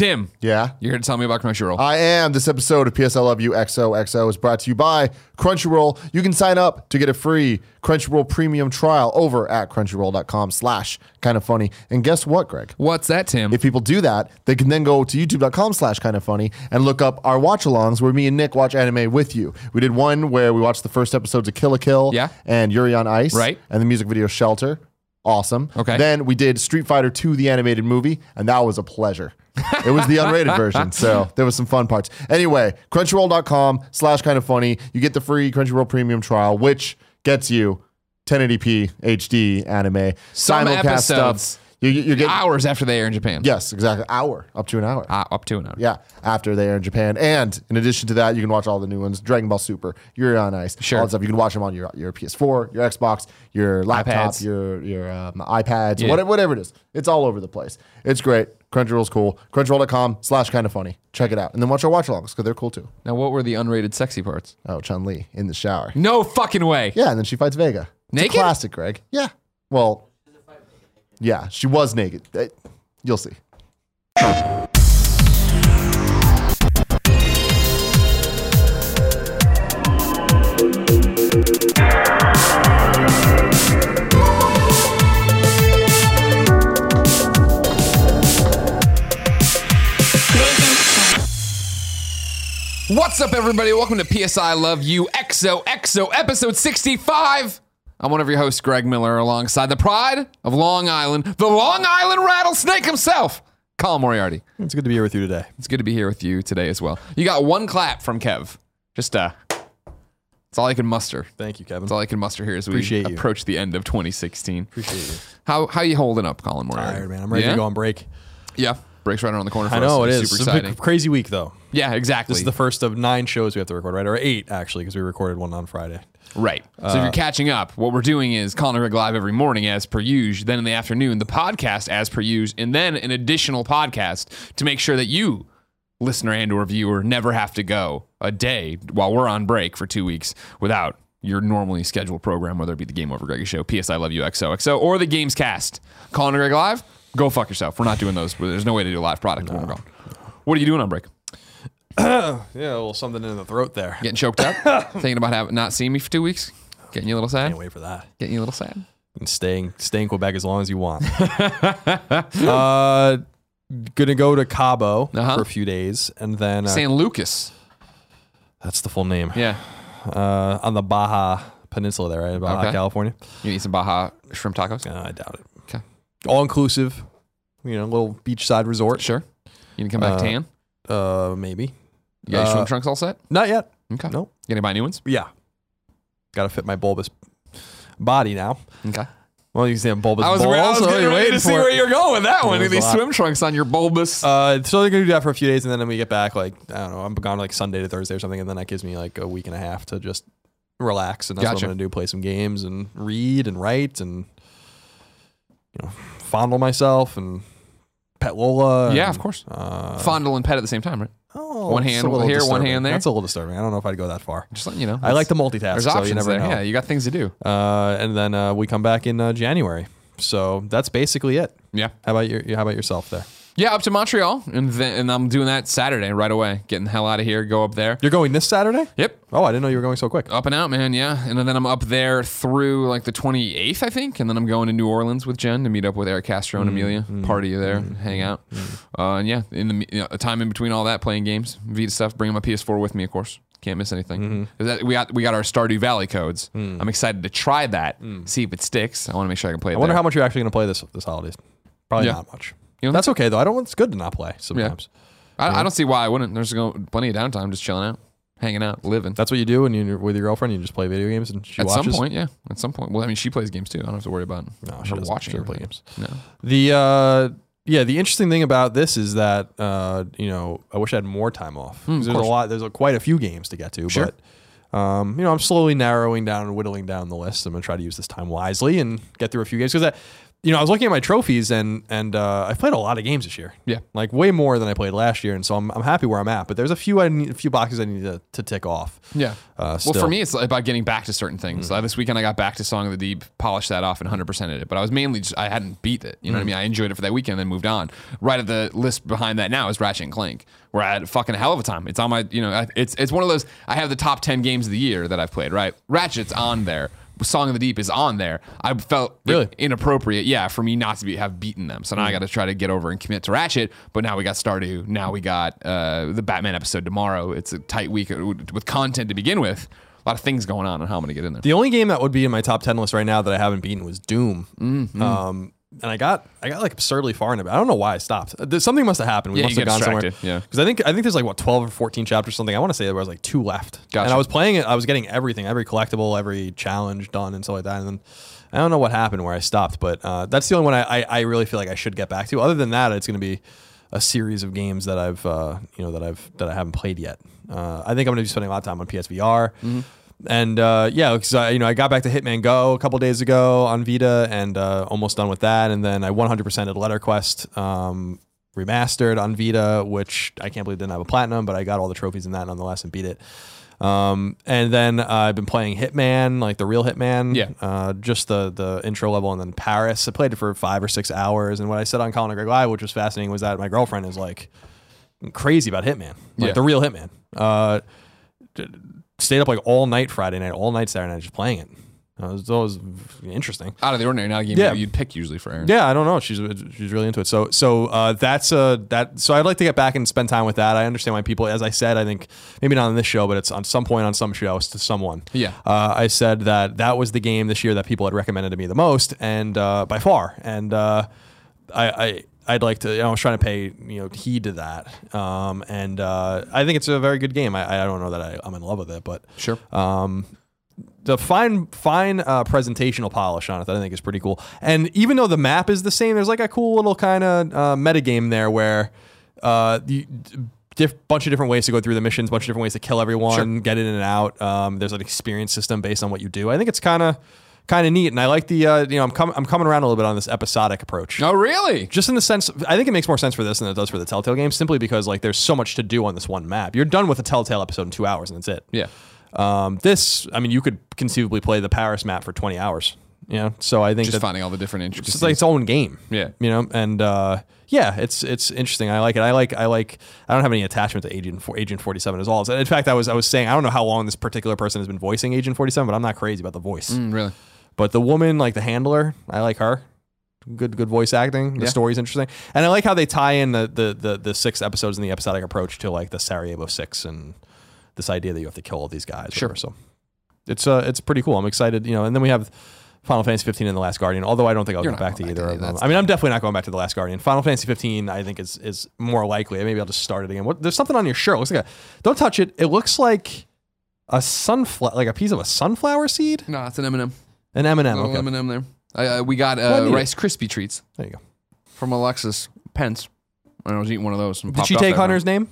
Tim, Yeah. you're here to tell me about Crunchyroll. I am. This episode of PS I Love You XOXO is brought to you by Crunchyroll. You can sign up to get a free Crunchyroll premium trial over at crunchyroll.com slash kind of funny. And guess what, Greg? What's that, Tim? If people do that, they can then go to youtube.com slash kind of funny and look up our watch alongs where me and Nick watch anime with you. We did one where we watched the first episodes of Kill la Kill Yeah. and Yuri on Ice. Right. And the music video Shelter. Awesome. Okay. Then we did Street Fighter 2, the animated movie, and that was a pleasure. It was the unrated version, so there was some fun parts. Anyway, crunchyroll.com slash kind of funny. You get the free Crunchyroll premium trial, which gets you 1080p HD anime. Some simulcast episodes. stuff. You, you get Hours after they air in Japan. Yes, exactly. Hour, up to an hour. Ah, up to an hour. Yeah, after they air in Japan. And in addition to that, you can watch all the new ones Dragon Ball Super, Yuri on Ice, Sure. all that stuff. You can watch them on your, your PS4, your Xbox, your laptop, iPads. your your um, iPads, Yeah. whatever, whatever it is. It's all over the place. It's great. Crunchyroll's cool. Crunchyroll.com slash kind of funny. Check it out. And then watch our watch alongs because they're cool too. Now, what were the unrated sexy parts? Oh, Chun Li in the shower. No fucking way. Yeah, and then she fights Vega. It's a Naked? classic, Greg. Yeah. Well, yeah, she was naked. Uh, You'll see. What's up, everybody? Welcome to PS I Love You XOXO episode 65. I'm one of your hosts, Greg Miller, alongside the pride of Long Island, the Long Island rattlesnake himself, Colin Moriarty. It's good to be here with you today. It's good to be here with you today as well. You got one clap from Kev. Just uh that's all I can muster. Thank you, Kevin. That's all I can muster here as we Appreciate you. approach the end of 2016. Appreciate you. How how you holding up, Colin Moriarty? Tired, man. I'm ready yeah? to go on break. Yeah, breaks right around the corner. For I know us. It's. Super It's a exciting. crazy week, though. Yeah, exactly. This is the first of nine shows we have to record, right? Or eight, actually, because we recorded one on Friday. Right. So Uh, if you're catching up, what we're doing is Colin and Greg live every morning as per usual. Then in the afternoon, the podcast as per usual, and then an additional podcast to make sure that you, listener and or viewer, never have to go a day while we're on break for two weeks without your normally scheduled program, whether it be the Game Over Greggy Show, PS I Love You XOXO, or the Games Cast. Colin and Greg live, go fuck yourself. We're not doing those. There's no way to do a live product when we're gone. What are you doing on break? Yeah, a little something in the throat there. Getting choked up? Thinking about having not seeing me for two weeks? Getting you a little sad? Can't wait for that. Getting you a little sad? And staying, stay in Quebec as long as you want. uh, gonna go to Cabo Uh-huh. for a few days, and then uh, San Lucas. that's the full name. Yeah. Uh, on the Baja Peninsula there, right? Baja, Okay. California. You need some Baja shrimp tacos? Uh, I doubt it. All inclusive. You know, little beachside resort. Sure. You can come back Uh, tan? Uh, maybe. You got your swim uh, trunks all set? Not yet. Okay. Nope. You gonna buy new ones? Yeah. Got to fit my bulbous body now. Okay. Well, you say bulbous I was, balls. I was getting ready waiting to see where you're going with that one. A These lot. swim trunks on your bulbous. Uh, so they're gonna do that for a few days, and then we get back like I don't know. I'm gone like Sunday to Thursday or something, and then that gives me like a week and a half to just relax, and that's Gotcha. what I'm gonna do: play some games and read and write and you know fondle myself and pet Lola. yeah, and, of course. Uh, Fondle and pet at the same time, right? oh, One hand a little here, one hand there. That's a little disturbing. I don't know if I'd go that far. Just letting you know. I like the multitask, There's so options there. know. Yeah, you got things to do. Uh, and then uh, we come back in uh, January. So that's basically it. Yeah. How about your? How about yourself there? Yeah, up to Montreal, and then and I'm doing that Saturday right away. Getting the hell out of here, go up there. You're going this Saturday? Yep, Oh, I didn't know you were going so quick. up and out, man. Yeah, and then I'm up there through like the 28th, I think, and then I'm going to New Orleans with Jen to meet up with Eric Castro and mm, Amelia, mm, party there, mm, hang out, uh, and yeah, in the you know, time in between all that, playing games, Vita stuff, bringing my PS4 with me, of course. Can't miss anything. Mm-hmm. 'Cause That, we got we got our Stardew Valley codes. I'm excited to try that, see if it sticks. I want to make sure I can play it. I wonder there. how much you're actually going to play this this holidays. Probably Yeah. not much. You know, That's okay though. I don't. Want it's good to not play sometimes. I, I don't see why I wouldn't. There's plenty of downtime, just chilling out, hanging out, living. That's what you do when you're with your girlfriend. You just play video games and she At watches. some point, yeah. At some point. Well, I mean, she plays games too. I don't have to worry about No, she her watching She play games. No. The uh, yeah, the interesting thing about this is that uh, you know I wish I had more time off. 'Cause there's a lot. There's a, quite a few games to get to. Sure. But um, you know, I'm slowly narrowing down and whittling down the list. I'm gonna try to use this time wisely and get through a few games because you know, I was looking at my trophies and and uh, I've played a lot of games this year. Yeah. like way more than I played last year, and so I'm, I'm happy where I'm at. But there's a few I need, a few boxes I need to, to tick off. Yeah. Uh, well. Mm. for me, it's about getting back to certain things. Uh, this weekend, I got back to Song of the Deep, polished that off, and 100%ed it. But I was mainly just, I hadn't beat it. You know what I Mm. mean? I enjoyed it for that weekend, then moved on. Right at the list behind that now is Ratchet and Clank, where I had a fucking hell of a time. It's on my, you know, it's it's one of those. I have the top 10 games of the year that I've played. Right? Ratchet's on there. Song of the Deep is on there. I felt Really? inappropriate, yeah, for me not to be, have beaten them. So now I got to try to get over and commit to Ratchet. But now we got Stardew. Now we got uh, the Batman episode tomorrow. It's a tight week with content to begin with. A lot of things going on and how I'm going to get in there. The only game that would be in my top ten list right now that I haven't beaten was Doom. Mm-hmm. Um, and I got I got like absurdly far in it. I don't know why I stopped. Uh, There's, something must have happened. We Yeah, must have gone somewhere. yeah. Because I think I think there's like what 12 or 14 chapters or something. I want to say there was like two left. Gotcha. And I was playing it. I was getting everything, every collectible, every challenge done, and stuff like that. And then I don't know what happened where I stopped, but uh, that's the only one I, I I really feel like I should get back to. Other than that, it's going to be a series of games that I've uh, you know that I've that I haven't played yet. Uh, I think I'm going to be spending a lot of time on PSVR. Mm-hmm. And uh, yeah, because I, you know, I got back to Hitman Go a couple days ago on Vita, and uh, almost done with that. And then I 100% at Letter Quest um, remastered on Vita, which I can't believe didn't have a platinum, but I got all the trophies in that nonetheless and beat it. Um, and then uh, I've been playing Hitman, like the real Hitman, Yeah. uh, just the the intro level, and then Paris. I played it for five or six hours. And what I said on Colin Greg Live, which was fascinating, was that my girlfriend is like crazy about Hitman, like Yeah. the real Hitman. Uh, stayed up like all night Friday night, all night Saturday night, just playing it. It was always interesting. Out of the ordinary, not a game Yeah. you'd pick usually for Aaron. Yeah, I don't know. She's she's really into it. So so uh, that's uh that. So I'd like to get back and spend time with that. I understand why people, as I said, I think maybe not on this show, but it's on some point on some shows to someone. Yeah. Uh, I said that that was the game this year that people had recommended to me the most, and uh, by far. And uh, I. I I'd like to. You know, I was trying to pay you know heed to that, um, and uh, I think it's a very good game. I, I don't know that I, I'm in love with it, but Sure. um, the fine fine uh, presentational polish on it that I think is pretty cool. And even though the map is the same, there's like a cool little kind of uh, metagame there where uh, you diff- bunch of different ways to go through the missions, bunch of different ways to kill everyone, get in and out. Um, there's an experience system based on what you do. I think it's kind of kind of neat, and I like the uh, you know I'm com- I'm coming around a little bit on this episodic approach oh, really? just in the sense I think it makes more sense for this than it does for the Telltale game simply because like there's so much to do on this one map. You're done with a Telltale episode in 2 hours and that's it. Yeah. Um, this I mean you could conceivably play the Paris map for 20 hours, you know. So I think Just that finding all the different interesting. it's like its own game. Yeah. You know, and uh, yeah, it's it's interesting. I like it. I like I like I don't have any attachment to Agent Agent 47 as all. In fact, I was I was saying I don't know how long this particular person has been voicing Agent 47, but I'm not crazy about the voice. Mm, really? But the woman, like the handler, I like her. Good, good voice acting. The Yeah. story's interesting, and I like how they tie in the, the the the six episodes in the episodic approach to like the Sarajevo Six and this idea that you have to kill all these guys. Sure. Whatever. So it's uh it's pretty cool. I'm excited. You know, and then we have Final Fantasy 15 and The Last Guardian. Although I don't think I'll You're go back to either of them. I mean, I'm definitely not going back to The Last Guardian. Final Fantasy 15, I think is is more likely. Maybe I'll just start it again. What? There's something on your shirt. It looks like a. Don't touch it. It looks like a sunflower, like a piece of a sunflower seed. No, it's an M&M. An M&M. Little Okay. M&M there. Uh, we got uh. Rice Krispie treats There you go. from Alexis Pence. And I was eating one of those. And Did she take Hunter's name?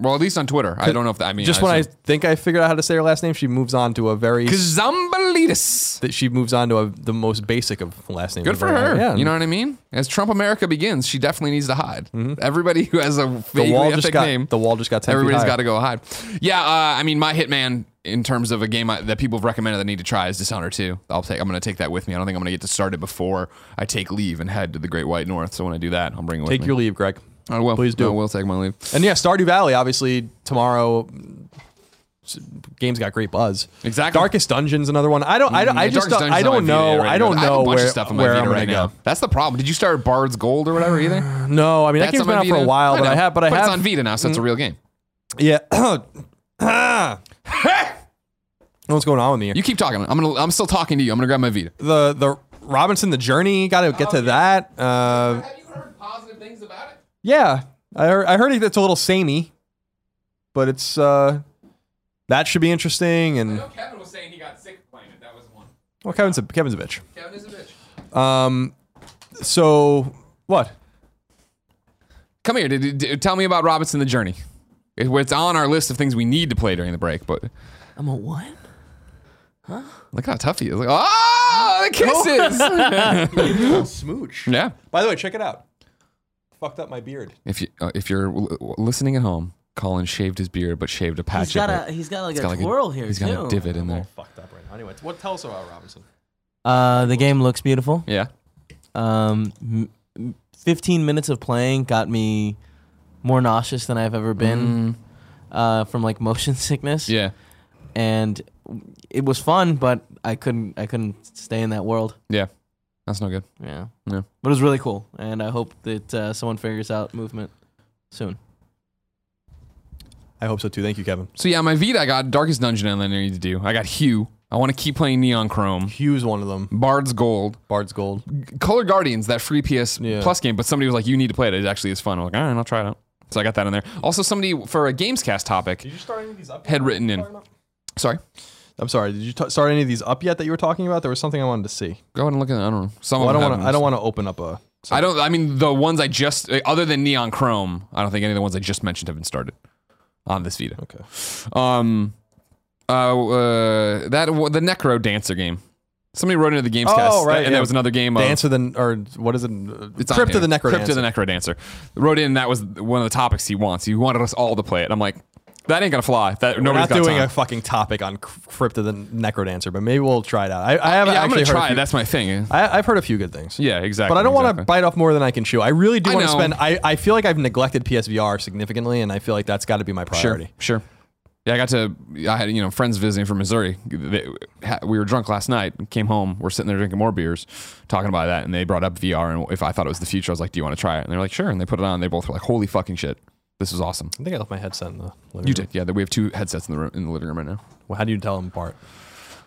Well, at least on Twitter. I don't know if that, I mean, Just when I think I figured out how to say her last name, she moves on to a very Kazambalidis. that she moves on to a, the most basic of last names. Good for her. Yeah, You know what I mean? As Trump America begins, she definitely needs to hide. Everybody who has a the vaguely wall just got name, the wall just got everybody's got to go hide. Yeah, uh, I mean, my Hitman in terms of a game I, that people have recommended that I need to try is Dishonored 2. I'll take. I'm going to take that with me. I don't think I'm going to get to start it before I take leave and head to the Great White North. So when I do that, I'll bring it with Take me. Take your leave, Greg. I will. please do. I will take my leave. And yeah, Stardew Valley. Obviously tomorrow. Game's got great buzz. Exactly. Darkest Dungeon's another one. I don't. I don't. I just. Don't, I don't know. right I don't I a know bunch where, stuff on my where Vita I'm right now. go. That's the problem. Did you start Bard's Gold or whatever either? No, I mean that That's game's on been out for a while, but I have. But I But have. it's on Vita now, so it's a real game. Yeah. What's going on with me? You keep talking. I'm gonna. I'm still talking to you. I'm gonna grab my Vita. the the Robinson the Journey. Got to get to that. Uh, Have you heard positive things about it? Yeah, I heard, I heard it's a little samey, but it's uh, that should be interesting. And Kevin was saying he got sick playing it. That was one. well, Kevin's a Kevin's a bitch. Kevin is a bitch. Um, so what? Come here. Did, did- tell me about Robinson the Journey. It- It's on our list of things we need to play during the break. But I'm a what? Huh? Look how tough he is. Like, oh, Oh, the kisses. Smooch. yeah. By the way, check it out. Fucked up my beard. If you uh, if you're l- l- listening at home, Colin shaved his beard, but shaved a patch He's got of a it. he's got like He's a got like a- twirl here He's too. got a divot in I'm all there. fucked up right now. Anyway, what tell us about Robinson? Uh, the game looks beautiful. Yeah. Um, m- m- 15 minutes of playing got me more nauseous than I've ever been uh, from like motion sickness. Mm. Yeah. and it was fun, but I couldn't I couldn't stay in that world. Yeah. That's no good. Yeah, Yeah. but it was really cool, and I hope that uh, someone figures out movement soon. I hope so too. Thank you, Kevin. So yeah, my Vita, I got Darkest Dungeon and I need to do. I got Hue. I want to keep playing Neon Chrome. Hue's one of them. Bard's Gold. Bard's Gold. Color Guardians, that free PS Yeah. Plus game, but somebody was like, you need to play it. It actually is fun. I'm like, all right, I'll try it out. So I got that in there. Also, somebody for a Gamescast topic Did you start any of these up? had written in. Sorry. I'm sorry. Did you t- start any of these up yet that you were talking about? There was something I wanted to see. Go ahead and look at. I don't know. Some Well, I of don't them want to. I don't want to open up a. I don't. I mean, the ones I just, other than Neon Chrome, I don't think any of the ones I just mentioned have been started on this Vita. Okay. Um, uh, uh that the Necro Dancer game. Somebody wrote into the Gamescast, Oh, right, and yeah. there was another game. Of, Dancer the or what is it? It's on Crypt of here. the Necro. Crypt of the Necro Dancer. Wrote in that was one of the topics he wants. He wanted us all to play it. I'm like, that ain't gonna fly. That We're nobody's not got doing time. a fucking topic on Crypt of the Necrodancer, but maybe we'll try it out. I, I haven't yeah, I'm actually gonna heard. try. few- That's my thing. I, I've heard a few good things. Yeah, exactly. But I don't want to bite off more than I can chew. I really do want to spend. I, I feel like I've neglected PSVR significantly, and I feel like that's got to be my priority. Sure, sure. Yeah, I got to. I had you know friends visiting from Missouri. They, we were drunk last night. Came home. We're sitting there drinking more beers, talking about that, and they brought up VR. And if I thought it was the future, I was like, "Do you want to try it?" And they're like, "Sure." And they put it on. They both were like, "Holy fucking shit, this is awesome." I think I left my headset in the. Living You room. did, yeah. We have two headsets in the room, in the living room right now. Well, how do you tell them apart?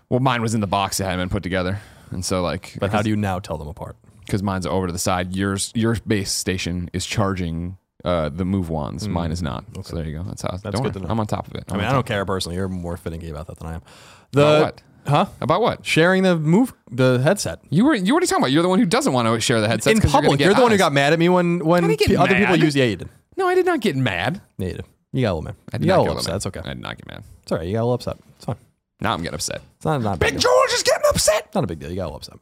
Well, mine was in the box; it hadn't been put together, and so like, But how do you now tell them apart? because mine's over to the side. Yours, your base station is charging uh, the move wands. Mine is not. So there you go. That's how. Mm. That's don't good worry. to know. I'm on top of it. I I'm mean, I don't care personally. You're more finicky about that than I am. The. About what? Huh? About what? Sharing the move, the headset You were you already talking about. You're the one who doesn't want to share the headsets in public. You're the one who got mad at me when when didn't get pe- other people mad. use. Yeah, you did. No, I did not get mad. Yeah, you did. You got a little mad. I did You got not a get little upset. mad. That's okay. I did not get mad. It's all right. You got a little upset. It's fine. Now I'm getting upset. It's not not a big deal. George is getting upset. Not a big deal. You got a little upset.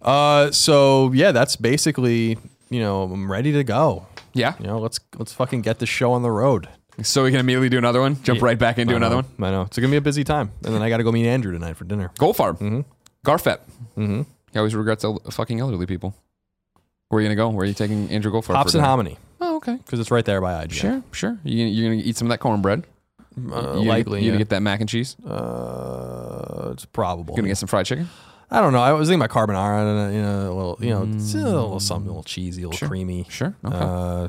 Uh, so yeah, that's basically you know I'm ready to go. Yeah. You know, let's let's fucking get this show on the road. So we can immediately do another one. Jump right back into another one. I know it's gonna be a busy time, and then I got to go meet Andrew tonight for dinner. Goldfarb. Mm-hmm. Garfet. Mm-hmm. He always regrets el- fucking elderly people. Where are you gonna go? Where are you taking Andrew Goldfarb? Hops for and dinner? hominy Oh, okay. because it's right there by IGN. Sure, sure. You, you're gonna eat some of that cornbread. Uh, you likely. You gonna get that mac and cheese. Uh, it's probable. Gonna get some fried chicken. I don't know. I was thinking about carbonara, and, you know, a little, you know, it's a little something, a little cheesy, a little Sure. creamy. Sure. Okay. Uh,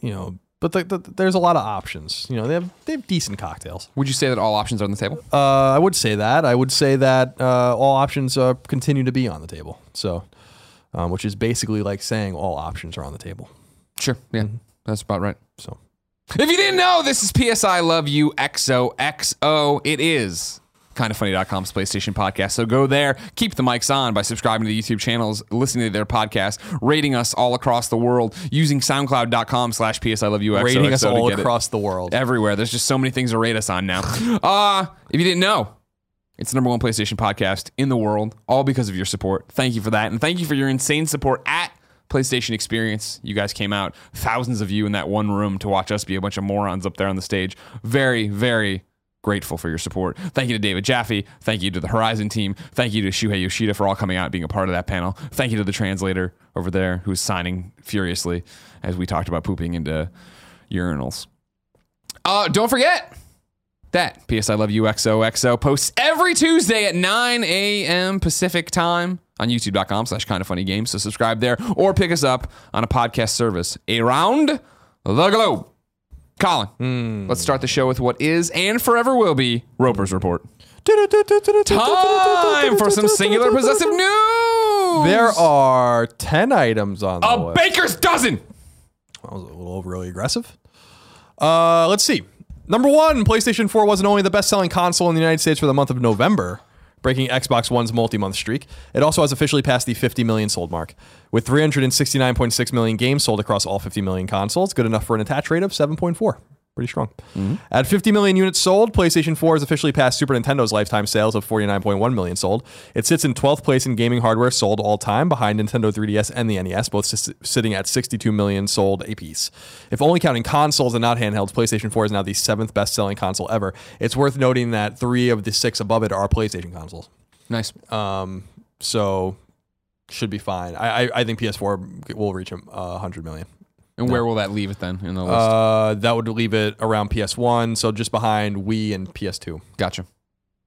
you know, but the, the, there's a lot of options. You know, they have they have decent cocktails. Would you say that all options are on the table? Uh, I would say that. I would say that uh, all options uh, continue to be on the table. So, um, which is basically like saying all options are on the table. Sure. Yeah. Mm-hmm. That's about right. So, If you didn't know, this is PS I Love You XOXO. It is kindoffunny.com's PlayStation podcast. So go there, keep the mics on by subscribing to the YouTube channels, listening to their podcast, rating us all across the world, using soundcloud.com slash PSI Love You rating us all get it. across the world. everywhere. There's just so many things to rate us on now. Uh, if you didn't know, it's the number one PlayStation podcast in the world, all because of your support. Thank you for that. And thank you for your insane support at PlayStation Experience. You guys came out, thousands of you in that one room to watch us be a bunch of morons up there on the stage. Very, very grateful for your support. Thank you to David Jaffe. Thank you to the Horizon team. Thank you to Shuhei Yoshida for all coming out and being a part of that panel. Thank you to the translator over there who's signing furiously as we talked about pooping into urinals. Uh, don't forget that PS I Love You XOXO posts every Tuesday at 9 a.m. Pacific time on youtube.com slash kind of funny games. So subscribe there or pick us up on a podcast service around the globe. Colin, let's start the show with what is and forever will be Roper's Report. Time for some singular possessive news. There are 10 items on the a list. baker's dozen. That was a little overly aggressive. Uh, let's see. Number one, PlayStation 4 wasn't only the best selling console in the United States for the month of November, breaking Xbox One's multi month streak, it also has officially passed the 50 million sold mark. With 369.6 million games sold across all 50 million consoles, good enough for an attach rate of 7.4. Pretty strong. At 50 million units sold, PlayStation 4 has officially passed Super Nintendo's lifetime sales of 49.1 million sold. It sits in 12th place in gaming hardware sold all time, behind Nintendo 3DS and the NES, both s- sitting at 62 million sold apiece. If only counting consoles and not handhelds, PlayStation 4 is now the seventh best selling console ever. It's worth noting that three of the six above it are PlayStation consoles. Nice. Um, so should be fine. I, I, I think PS4 will reach uh, 100 million. And where will that leave it then in the list? Uh, that would leave it around PS1, so just behind Wii and PS2. gotcha.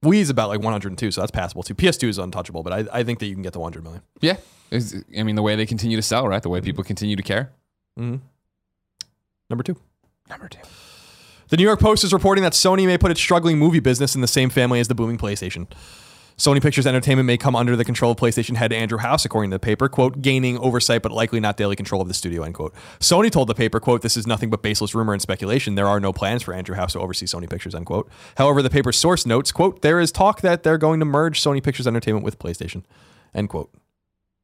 Wii is about like 102, so that's passable too. PS2 is untouchable, but I, I think that you can get to 100 million. Yeah. Is- I mean, the way they continue to sell, right? The way people continue to care. Mm-hmm. Number two. Number two. The New York Post is reporting that Sony may put its struggling movie business in the same family as the booming PlayStation. Sony Pictures Entertainment may come under the control of PlayStation head Andrew House, according to the paper, quote, gaining oversight but likely not daily control of the studio, end quote. Sony told the paper, quote, this is nothing but baseless rumor and speculation. There are no plans for Andrew House to oversee Sony Pictures, end quote. However, the paper's source notes, quote, there is talk that they're going to merge Sony Pictures Entertainment with PlayStation, end quote.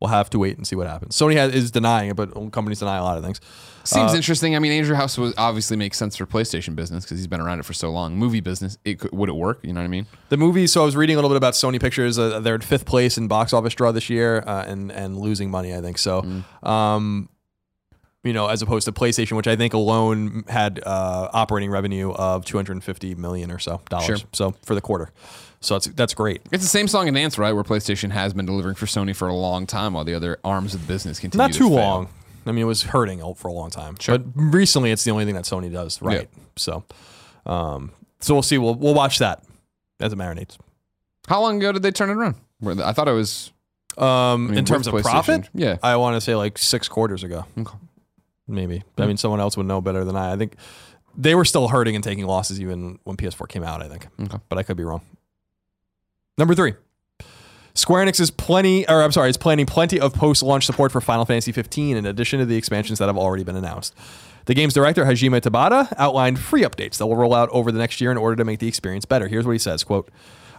We'll have to wait and see what happens. Sony has, is denying it, but companies deny a lot of things. Seems Uh, interesting. I mean, Andrew House was obviously makes sense for PlayStation business because he's been around it for so long. Movie business, it could, would it work? You know what I mean? The movie. So I was reading a little bit about Sony Pictures. Uh, they're in fifth place in box office draw this year, uh, and and losing money. I think so. Um, you know, as opposed to PlayStation, which I think alone had uh, operating revenue of 250 million or so dollars. Sure. So for the quarter, so that's that's great. It's the same song and dance, right? Where PlayStation has been delivering for Sony for a long time, while the other arms of the business continue. Not to too fail. long. I mean, it was hurting for a long time. Sure. But recently, it's the only thing that Sony does right. So, um, so we'll see. We'll we'll watch that as it marinates. How long ago did they turn it around? I thought it was Um, I mean, in terms of profit, Yeah. I want to say like six quarters ago. Okay. Maybe. I mean, someone else would know better than I. I think they were still hurting and taking losses even when PS4 came out, I think. Okay. But I could be wrong. Number three. Square Enix is plenty, or I'm sorry, is planning plenty of post-launch support for Final Fantasy 15 in addition to the expansions that have already been announced. The game's director Hajime Tabata outlined free updates that will roll out over the next year in order to make the experience better. Here's what he says: "Quote: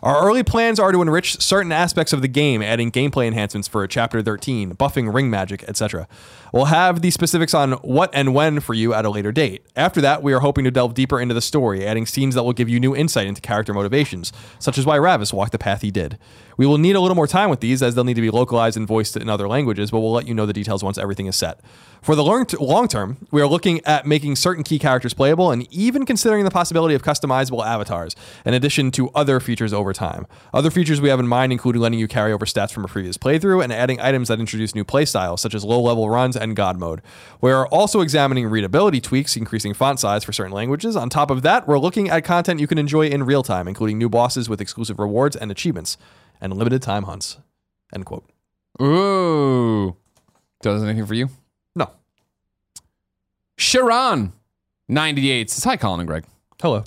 Our early plans are to enrich certain aspects of the game, adding gameplay enhancements for Chapter 13, buffing ring magic, etc. We'll have the specifics on what and when for you at a later date. After that, we are hoping to delve deeper into the story, adding scenes that will give you new insight into character motivations, such as why Ravus walked the path he did. We will need a little more time with these, as they'll need to be localized and voiced in other languages, but we'll let you know the details once everything is set. For the long, term, we are looking at making certain key characters playable and even considering the possibility of customizable avatars, in addition to other features over time. Other features we have in mind include letting you carry over stats from a previous playthrough and adding items that introduce new playstyles, such as low level runs and God mode. We are also examining readability tweaks, increasing font size for certain languages. On top of that, we're looking at content you can enjoy in real time, including new bosses with exclusive rewards and achievements, and limited time hunts. End quote. Ooh. Does anything for you? No. Sharon, 98 says, Hi, Colin and Greg. Hello.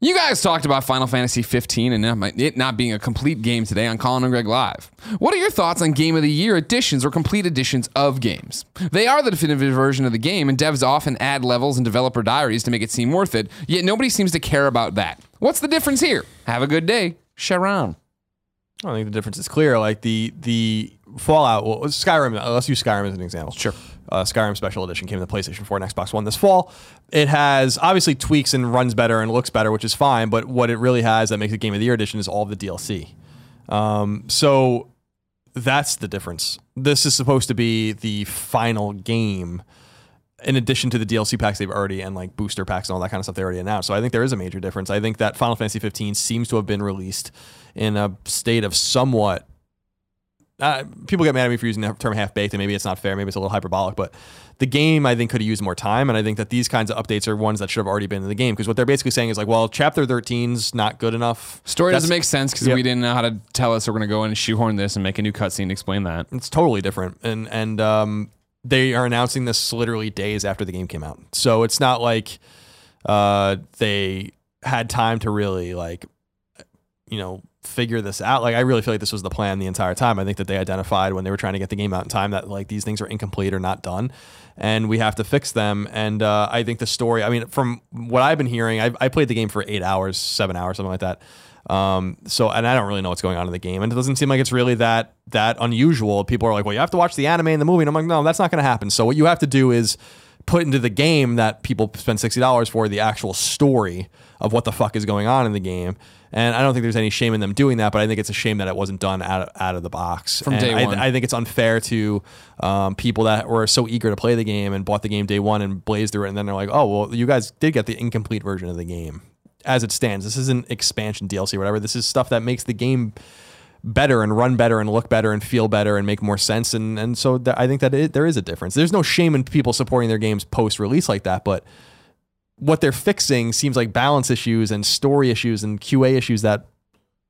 You guys talked about Final Fantasy 15 and it not being a complete game today on Colin and Greg Live. What are your thoughts on Game of the Year editions or complete editions of games? They are the definitive version of the game, and devs often add levels and developer diaries to make it seem worth it, yet nobody seems to care about that. What's the difference here? Have a good day, Sharon. I think the difference is clear. Like the the Fallout, well, Skyrim. Let's use Skyrim as an example. Sure. Uh, Skyrim Special Edition came to PlayStation 4 and Xbox One this fall. It has obviously tweaks and runs better and looks better, which is fine. But what it really has that makes it Game of the Year Edition is all the DLC. Um, so that's the difference. This is supposed to be the final game in addition to the DLC packs they've already and like booster packs and all that kind of stuff they already announced. So I think there is a major difference. I think that Final Fantasy 15 seems to have been released in a state of somewhat. Uh, people get mad at me for using the term half baked, and maybe it's not fair, maybe it's a little hyperbolic, but the game I think could have used more time, and I think that these kinds of updates are ones that should have already been in the game because what they're basically saying is like, well, Chapter 13's not good enough. Story That's- doesn't make sense because Yep. we didn't know how to tell us we're going to go in and shoehorn this and make a new cutscene to explain that. It's totally different, and and um, they are announcing this literally days after the game came out. So it's not like uh, they had time to really like, you know, figure this out. Like I really feel like this was the plan the entire time. I think that they identified when they were trying to get the game out in time that like these things are incomplete or not done, and we have to fix them. And uh, I think the story. I mean, from what I've been hearing, I, I played the game for eight hours, seven hours, something like that. Um, so and I don't really know what's going on in the game, and it doesn't seem like it's really that that unusual. People are like, well, you have to watch the anime and the movie, and I'm like, no, that's not going to happen. So what you have to do is put into the game that people spend sixty dollars for the actual story of what the fuck is going on in the game. And I don't think there's any shame in them doing that, but I think it's a shame that it wasn't done out of, out of the box From And day I, one. I think it's unfair to um, people that were so eager to play the game and bought the game day one and blazed through it, and then they're like, "Oh, well, you guys did get the incomplete version of the game." As it stands, this isn't expansion DLC or whatever. This is stuff that makes the game better and run better and look better and feel better and make more sense. And and so th- I think that it, there is a difference. There's no shame in people supporting their games post release like that, but what they're fixing seems like balance issues and story issues and QA issues that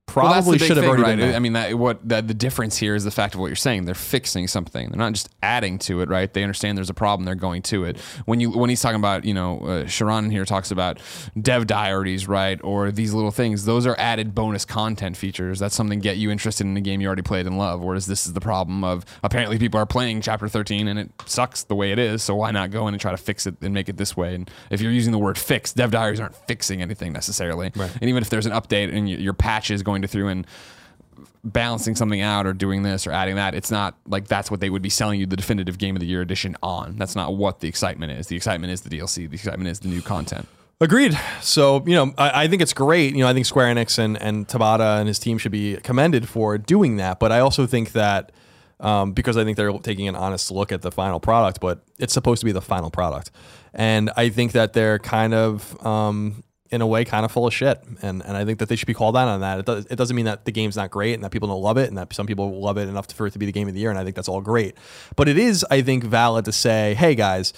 probably big should have already right? been. I mean, that what that the difference here is the fact of what you're saying. They're fixing something. They're not just adding to it, right? They understand there's a problem. They're going to it. When you when he's talking about, you know, uh, Sharon here talks about dev diaries, right, or these little things. Those are added bonus content features. That's something get you interested in a game you already played and love. Whereas this is the problem of apparently people are playing Chapter 13 and it sucks the way it is. So why not go in and try to fix it and make it this way? And if you're using the word fix, dev diaries aren't fixing anything necessarily. Right. And even if there's an update and your patch is going to through and balancing something out or doing this or adding that, it's not like that's what they would be selling you the definitive game of the year edition on. That's not what the excitement is. The excitement is the DLC. The excitement is the new content. Agreed. So, you know, I, I think it's great. You know, I think Square Enix and, and Tabata and his team should be commended for doing that. But I also think that um, because I think they're taking an honest look at the final product, but it's supposed to be the final product. And I think that they're kind of, um, in a way, kind of full of shit. And, and I think that they should be called out on that. It, does, it doesn't mean that the game's not great and that people don't love it and that some people love it enough for it to be the game of the year. And I think that's all great. But it is, I think, valid to say, hey, guys,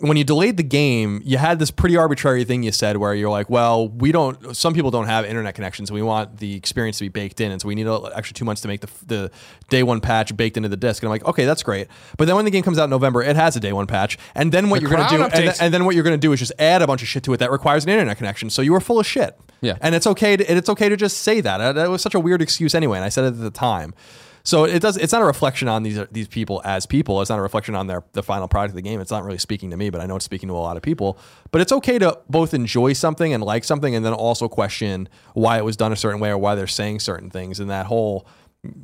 when you delayed the game, you had this pretty arbitrary thing you said where you're like, well, we don't, some people don't have internet connections. We want the experience to be baked in. And so we need an extra two months to make the, the day one patch baked into the disc. And I'm like, okay, that's great. But then when the game comes out in November, it has a day one patch. And then what The you're going to do, and, and then what you're going to do is just add a bunch of shit to it that requires an internet connection. So you were full of shit. Yeah. And it's okay to, and it's okay to just say that. Uh, That was such a weird excuse anyway. And I said it at the time. So it does. It's not a reflection on these these people as people. It's not a reflection on their the final product of the game. It's not really speaking to me, but I know it's speaking to a lot of people. But it's okay to both enjoy something and like something, and then also question why it was done a certain way or why they're saying certain things. And that whole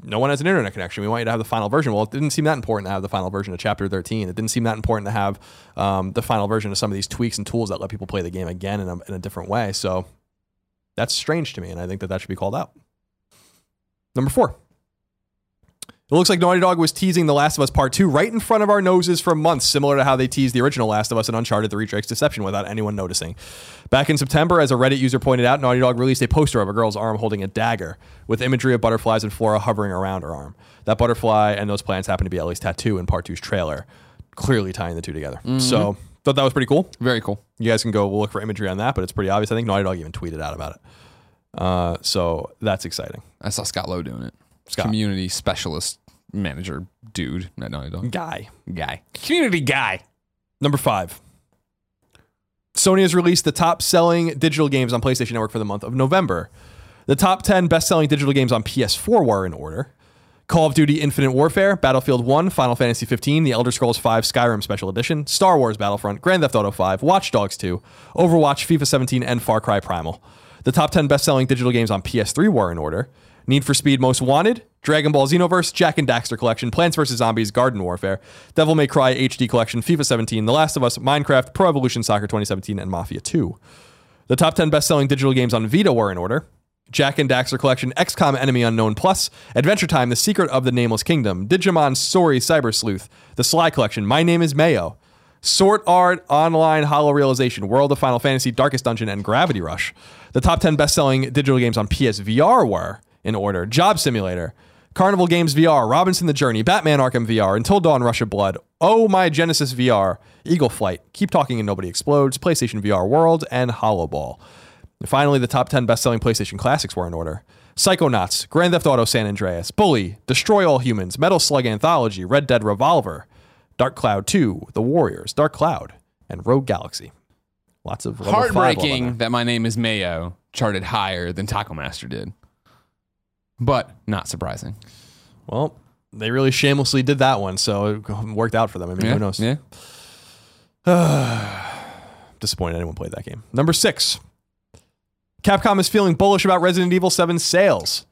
no one has an internet connection. We want you to have the final version. Well, it didn't seem that important to have the final version of Chapter 13. It didn't seem that important to have um, the final version of some of these tweaks and tools that let people play the game again in a, in a different way. So that's strange to me, and I think that that should be called out. Number four. It looks like Naughty Dog was teasing The Last of Us Part 2 right in front of our noses for months, similar to how they teased the original Last of Us and Uncharted The Reach Drake's Deception without anyone noticing. Back in September, as a Reddit user pointed out, Naughty Dog released a poster of a girl's arm holding a dagger with imagery of butterflies and flora hovering around her arm. That butterfly and those plants happen to be Ellie's tattoo in Part 2's trailer, clearly tying the two together. So, thought that was pretty cool. Very cool. You guys can go look for imagery on that, but it's pretty obvious. I think Naughty Dog even tweeted out about it. Uh, so, that's exciting. I saw Scott Lowe doing it. Scott. Community specialist manager dude, Naughty Dog. Guy. Guy. Community guy. Number five. Sony has released the top selling digital games on PlayStation Network for the month of November. The top 10 best selling digital games on PS4 were in order Call of Duty Infinite Warfare, Battlefield 1, Final Fantasy 15, The Elder Scrolls 5 Skyrim Special Edition, Star Wars Battlefront, Grand Theft Auto 5, Watch Dogs 2, Overwatch, FIFA 17, and Far Cry Primal. The top 10 best selling digital games on PS3 were in order Need for Speed Most Wanted, Dragon Ball Xenoverse, Jak and Daxter Collection, Plants vs. Zombies, Garden Warfare, Devil May Cry HD Collection, FIFA 17, The Last of Us, Minecraft, Pro Evolution Soccer 2017, and Mafia 2. The top 10 best selling digital games on Vita were in order Jak and Daxter Collection, XCOM Enemy Unknown Plus, Adventure Time, The Secret of the Nameless Kingdom, Digimon Story Cyber Sleuth, The Sly Collection, My Name is Mayo, Sword Art Online Hollow Realization, World of Final Fantasy, Darkest Dungeon, and Gravity Rush. The top 10 best selling digital games on PSVR were in order. Job Simulator, Carnival Games VR, Robinson the Journey, Batman Arkham VR, Until Dawn Rush of Blood, Oh My Genesis VR, Eagle Flight, Keep Talking and Nobody Explodes, PlayStation VR World, and Hollowball. And finally, the top 10 best selling PlayStation classics were in order. Psychonauts, Grand Theft Auto San Andreas, Bully, Destroy All Humans, Metal Slug Anthology, Red Dead Revolver, Dark Cloud 2, The Warriors, Dark Cloud, and Rogue Galaxy. Lots of level five all in Heartbreaking that my name is Mayo charted higher than Taco Master did. But not surprising. Well, they really shamelessly did that one, so it worked out for them. I mean, Yeah. who knows? Yeah. Disappointed anyone played that game. Number six. Capcom is feeling bullish about Resident Evil 7 sales.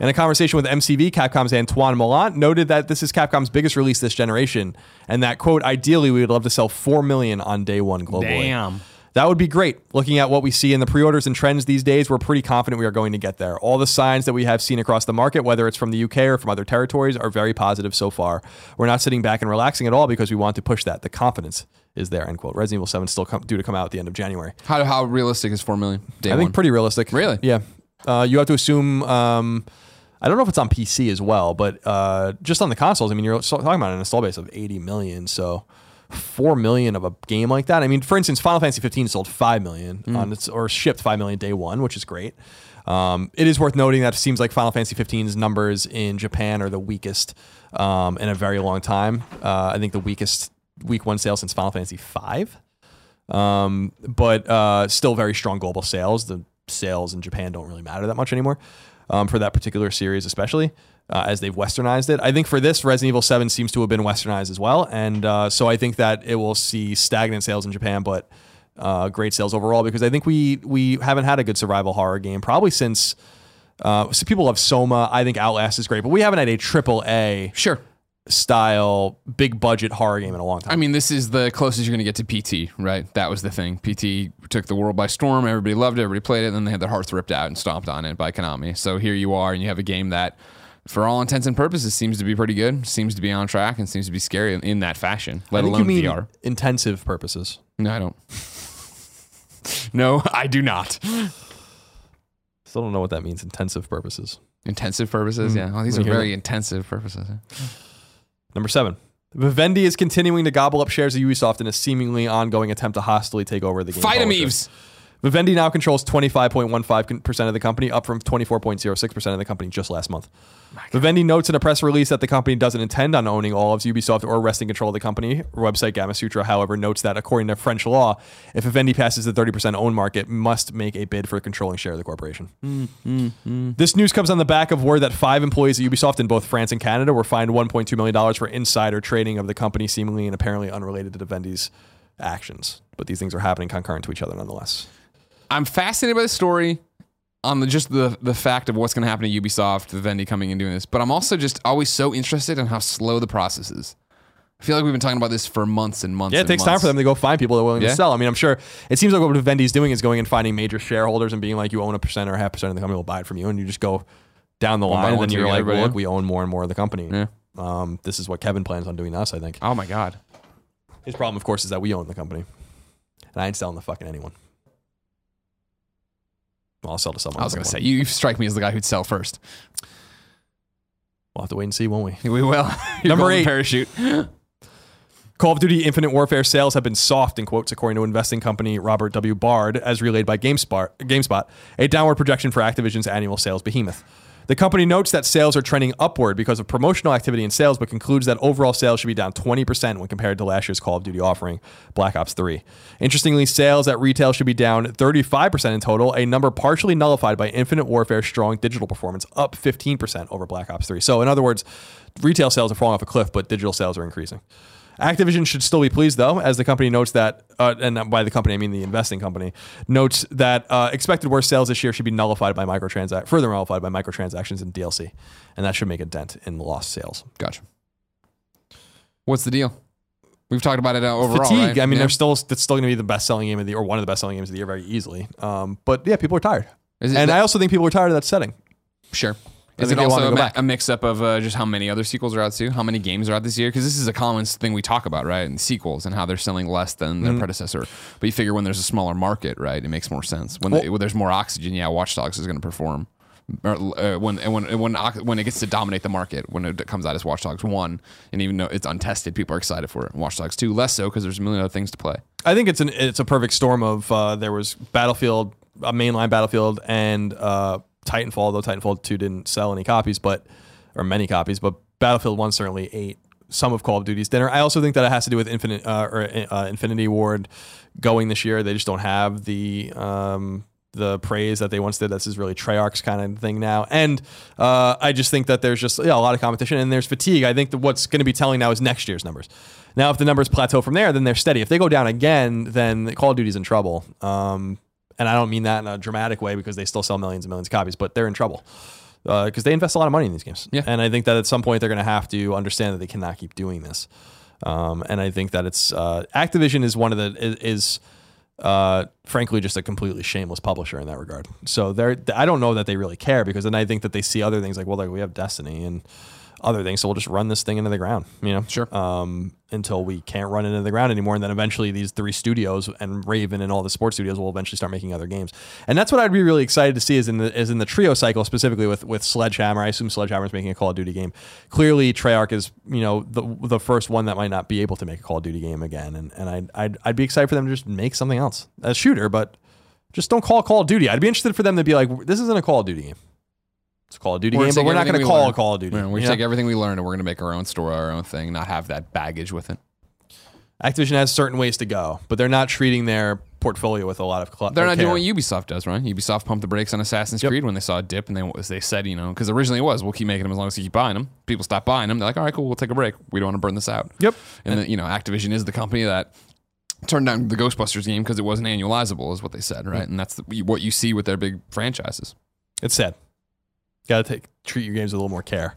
In a conversation with MCV, Capcom's Antoine Molant noted that this is Capcom's biggest release this generation, and that quote, ideally we would love to sell four million on day one globally. Damn. That would be great. Looking at what we see in the pre-orders and trends these days, we're pretty confident we are going to get there. All the signs that we have seen across the market, whether it's from the UK or from other territories, are very positive so far. We're not sitting back and relaxing at all because we want to push that. The confidence is there. End quote. Resident Evil Seven still come, due to come out at the end of January. How how realistic is four million? Day I think one? pretty realistic. Really? Yeah. Uh, you have to assume. Um, I don't know if it's on PC as well, but uh, just on the consoles. I mean, you're talking about an install base of 80 million, so four million of a game like that. I mean, for instance, Final Fantasy 15 sold five million Mm. on its or shipped five million day one, which is great. Um, it is worth noting that it seems like Final Fantasy 15's numbers in Japan are the weakest um, in a very long time. Uh, I think the weakest week one sales since Final Fantasy five um, but uh, still very strong global sales. The sales in Japan don't really matter that much anymore um, for that particular series, especially uh, as they've westernized it. I think for this, Resident Evil 7 seems to have been westernized as well. And uh, so I think that it will see stagnant sales in Japan, but uh, great sales overall because I think we we haven't had a good survival horror game probably since. Uh, so people love Soma. I think Outlast is great, but we haven't had a triple A Sure. style big budget horror game in a long time. I mean, this is the closest you're going to get to PT, right? That was the thing. PT took the world by storm. Everybody loved it. Everybody played it. And then they had their hearts ripped out and stomped on it by Konami. So here you are, and you have a game that, for all intents and purposes, seems to be pretty good, seems to be on track, and seems to be scary in, that fashion, I let think alone you mean VR. intensive purposes. No, I don't. no, I do not. Still don't know what that means. Intensive purposes. Intensive purposes, mm. yeah. Well, these Let are very intensive purposes. Number seven. Vivendi is continuing to gobble up shares of Ubisoft in a seemingly ongoing attempt to hostily take over the game. Fight publisher. Eves. Vivendi now controls 25.15% of the company, up from 24.06% of the company just last month. Vivendi notes in a press release that the company doesn't intend on owning all of Ubisoft or wresting control of the company. Website Gamasutra, however, notes that according to French law, if Vivendi passes the 30% own market, it must make a bid for a controlling share of the corporation. Mm-hmm. This news comes on the back of word that five employees at Ubisoft in both France and Canada were fined $1.2 million for insider trading of the company, seemingly and apparently unrelated to Vivendi's actions. But these things are happening concurrent to each other nonetheless. I'm fascinated by the story on the just the the fact of what's going to happen to Ubisoft, Vivendi coming and doing this, but I'm also just always so interested in how slow the process is. I feel like we've been talking about this for months and months. Yeah, it takes time for them to go find people that are willing Yeah. to sell. I mean, I'm sure it seems like what Vivendi's doing is going and finding major shareholders and being like, you own a percent or a half percent of the company, we'll buy it from you. And you just go down the One line and then you're like, well, look, we own more and more of the company. Yeah. Um, this is what Kevin plans on doing to us, I think. Oh my god. His problem, of course, is that we own the company. And I ain't selling the fucking anyone. I'll sell to someone. I was going to say you, strike me as the guy who'd sell first. We'll have to wait and see, won't we? We will. Number eight. parachute. Call of Duty Infinite Warfare sales have been soft, in quotes, according to investing company Robert W. Baird, as relayed by GameSpot, GameSpot, a downward projection for Activision's annual sales behemoth. The company notes that sales are trending upward because of promotional activity in sales, but concludes that overall sales should be down 20% when compared to last year's Call of Duty offering, Black Ops 3. Interestingly, sales at retail should be down 35% in total, a number partially nullified by Infinite Warfare's strong digital performance, up 15% over Black Ops 3. So, in other words, retail sales are falling off a cliff, but digital sales are increasing. Activision should still be pleased, though, as the company notes that, uh, and by the company I mean the investing company, notes that uh, expected worse sales this year should be nullified by microtransact, further nullified by microtransactions and DLC, and that should make a dent in lost sales. Gotcha. What's the deal? We've talked about it uh, overall. Fatigue. right? I mean, Yeah. they're still that's still going to be the best selling game of the year, or one of the best selling games of the year, very easily. Um, but yeah, people are tired, and that- I also think people are tired of that setting. Sure. Is it also a, ma- a mix up of uh, just how many other sequels are out too? How many games are out this year? Because this is a common thing we talk about, right? And sequels and how they're selling less than Mm-hmm. their predecessor. But you figure when there's a smaller market, right? It makes more sense. When, the- when there's more oxygen, yeah, Watch Dogs is going to perform. Or, uh, when and when when when it gets to dominate the market, when it comes out as Watch Dogs One, and even though it's untested, people are excited for it. Watch Dogs Two, less so because there's a million other things to play. I think it's an it's a perfect storm of uh, there was Battlefield, a mainline Battlefield, and uh, Titanfall. Though Titanfall two didn't sell any copies, but or many copies, but Battlefield one certainly ate some of Call of Duty's dinner. I also think that it has to do with Infinite uh, or uh, Infinity Ward going this year. They just don't have the um, the praise that they once did. This is really Treyarch's kind of thing now, and uh, I just think that there's just yeah, a lot of competition and there's fatigue. I think that what's going to be telling now is next year's numbers. Now, if the numbers plateau from there, then they're steady. If they go down again, then Call of Duty's in trouble. Um, and I don't mean that in a dramatic way because they still sell millions and millions of copies, but they're in trouble. because they invest a lot of money in these games. Yeah. and I think that at some point they're going to have to understand that they cannot keep doing this. Um, and I think that it's uh, Activision is one of the is, is uh, frankly just a completely shameless publisher in that regard. So they're I don't know that they really care because then I think that they see other things like well like we have Destiny and other things, so we'll just run this thing into the ground, you know, Sure. um, until we can't run it into the ground anymore, and then eventually these three studios and Raven and all the sports studios will eventually start making other games, and that's what I'd be really excited to see is in the is in the trio cycle specifically with with Sledgehammer. I assume Sledgehammer is making a Call of Duty game. Clearly, Treyarch is you know the the first one that might not be able to make a Call of Duty game again, and and I'd I'd, I'd be excited for them to just make something else, a shooter, but just don't call Call of Duty. I'd be interested for them to be like, this isn't a Call of Duty game. It's Call of Duty We're game, but we're not going to call learned. it Call of Duty. Yeah, we you know? take everything we learned and we're going to make our own story, our own thing, not have that baggage with it. Activision has certain ways to go, but they're not treating their portfolio with a lot of. Cl- They're not care. doing what Ubisoft does, right? Ubisoft pumped the brakes on Assassin's Yep. Creed when they saw a dip, and they they said, you know, because originally it was, we'll keep making them as long as you keep buying them. People stop buying them. They're like, all right, cool, we'll take a break. We don't want to burn this out. Yep. And then, you know, Activision is the company that turned down the Ghostbusters game because it wasn't annualizable, is what they said, right? And that's the, what you see with their big franchises. It's sad. Got to take treat your games with a little more care.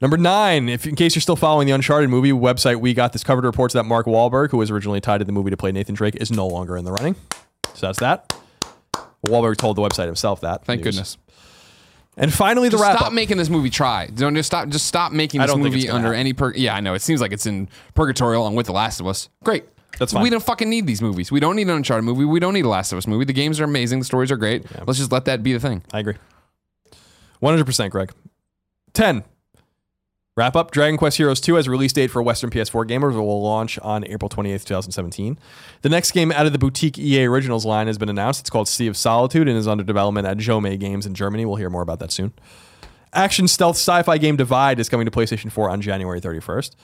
Number nine, if in case you're still following the Uncharted movie website, we got this covered reports that Mark Wahlberg, who was originally tied to the movie to play Nathan Drake, is no longer in the running. So that's that. Wahlberg told the website himself that. Thank news. goodness. And finally, the Just wrap stop up. making this movie try. Don't just stop. Just stop making this movie under happen. any. Pur- yeah, I know. It seems like it's in purgatory along with The Last of Us. Great. That's fine. We don't fucking need these movies. We don't need an Uncharted movie. We don't need a Last of Us movie. The games are amazing. The stories are great. Let's just let that be the thing. I agree. 100%, Greg. 10. Wrap up Dragon Quest Heroes 2 has a release date for Western PS4 gamers and will launch on April 28th, 2017. The next game out of the boutique EA Originals line has been announced. It's called Sea of Solitude and is under development at Jo-Mei Games in Germany. We'll hear more about that soon. Action stealth sci fi game Divide is coming to PlayStation 4 on January 31st.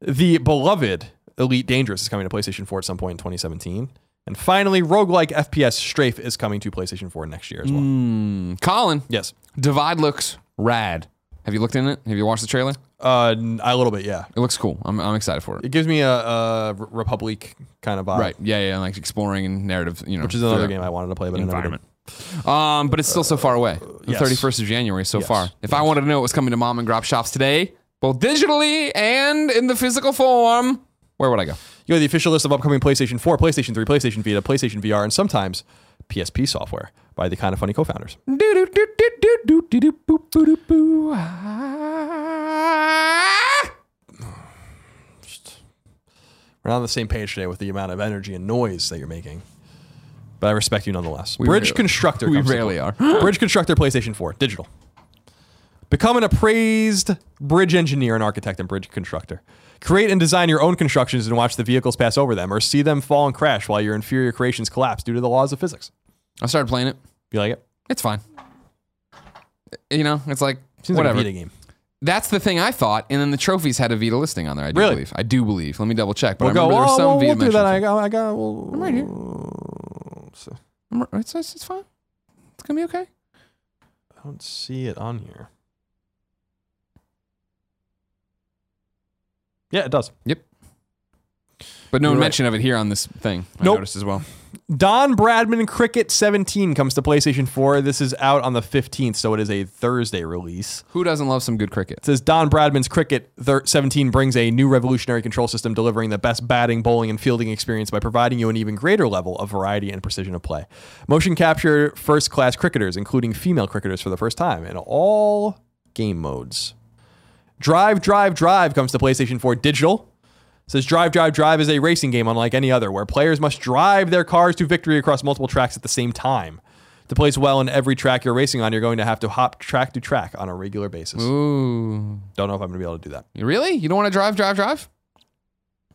The beloved Elite Dangerous is coming to PlayStation 4 at some point in 2017. And finally, roguelike FPS Strafe is coming to PlayStation 4 next year as well. Mm, Colin, Yes. Divide looks rad. Have you looked in it? Have you watched the trailer? Uh, n- a little bit, yeah. It looks cool. I'm, I'm excited for it. It gives me a, a Republic kind of vibe, Right. Yeah, yeah. Like exploring and narrative, you know. Which is another game I wanted to play, but I never did. environment. Um, but it's still so far away. The yes. 31st of January so Yes. far. If I wanted to know what was coming to mom and grop shops today, both digitally and in the physical form, where would I go? You know the official list of upcoming PlayStation 4, PlayStation 3, PlayStation Vita, PlayStation VR, and sometimes PSP software by the kind of funny co-founders. We're not on the same page today with the amount of energy and noise that you're making. But I respect you nonetheless. Bridge rarely- Constructor. we rarely are. Bridge Constructor PlayStation 4, digital. Become an appraised bridge engineer and architect and bridge constructor. Create and design your own constructions and watch the vehicles pass over them, or see them fall and crash while your inferior creations collapse due to the laws of physics. I started playing it. You like it? It's fine. You know, it's like Seems whatever. like a Vita game. That's the thing I thought, and then the trophies had a Vita listing on there. I do Really? believe. I do believe. Let me double check. But We'll I go. there was Oh, some we'll, Vita we'll do that. I got. I got. We'll, I'm right here. so- I'm- It's, it's, it's fine. It's gonna be okay. I don't see it on here. Yeah, it does. Yep. But no You're right. mention of it here on this thing. I Nope. noticed as well. Don Bradman Cricket 17 comes to PlayStation 4. This is out on the 15th, so it is a Thursday release. Who doesn't love some good cricket? It says Don Bradman's Cricket 17 brings a new revolutionary control system, delivering the best batting, bowling, and fielding experience by providing you an even greater level of variety and precision of play. Motion capture first class cricketers, including female cricketers for the first time in all game modes. Drive, Drive, Drive comes to PlayStation 4 digital. It says Drive, Drive, Drive is a racing game unlike any other, where players must drive their cars to victory across multiple tracks at the same time. To place well in every track you're racing on, you're going to have to hop track to track on a regular basis. Ooh. Don't know if I'm going to be able to do that. You really? You don't want to drive, drive, drive?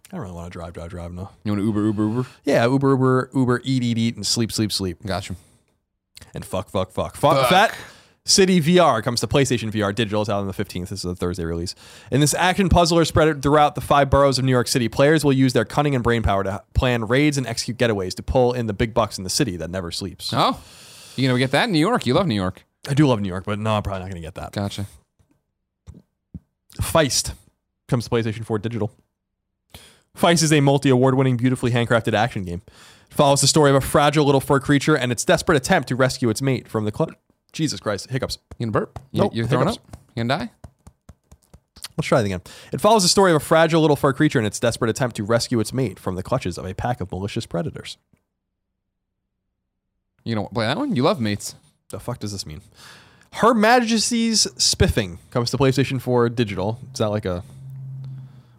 I don't really want to drive, drive, drive. No. You want to Uber, Uber, Uber? Yeah, Uber, Uber, Uber, eat, eat, eat, and sleep, sleep, sleep, Gotcha. and fuck, fuck, fuck. Fuck. Fuck. Fat City VR comes to PlayStation VR. Digital is out on the 15th. This is a Thursday release. In this action puzzler spread throughout the five boroughs of New York City, players will use their cunning and brain power to plan raids and execute getaways to pull in the big bucks in the city that never sleeps. Oh, you gonna get that in New York? You love New York. I do love New York, but no, I'm probably not going to get that. Gotcha. Feist comes to PlayStation 4 Digital. Feist is a multi award winning, beautifully handcrafted action game. It follows the story of a fragile little fur creature and its desperate attempt to rescue its mate from the clutches Jesus Christ, hiccups. You gonna burp? You, Nope, You're throwing hiccups. up? You gonna die? Let's try it again. It follows the story of a fragile little fur creature in its desperate attempt to rescue its mate from the clutches of a pack of malicious predators. You don't play that one? You love mates. The fuck does this mean? Her Majesty's Spiffing comes to PlayStation 4 digital. Is that like a.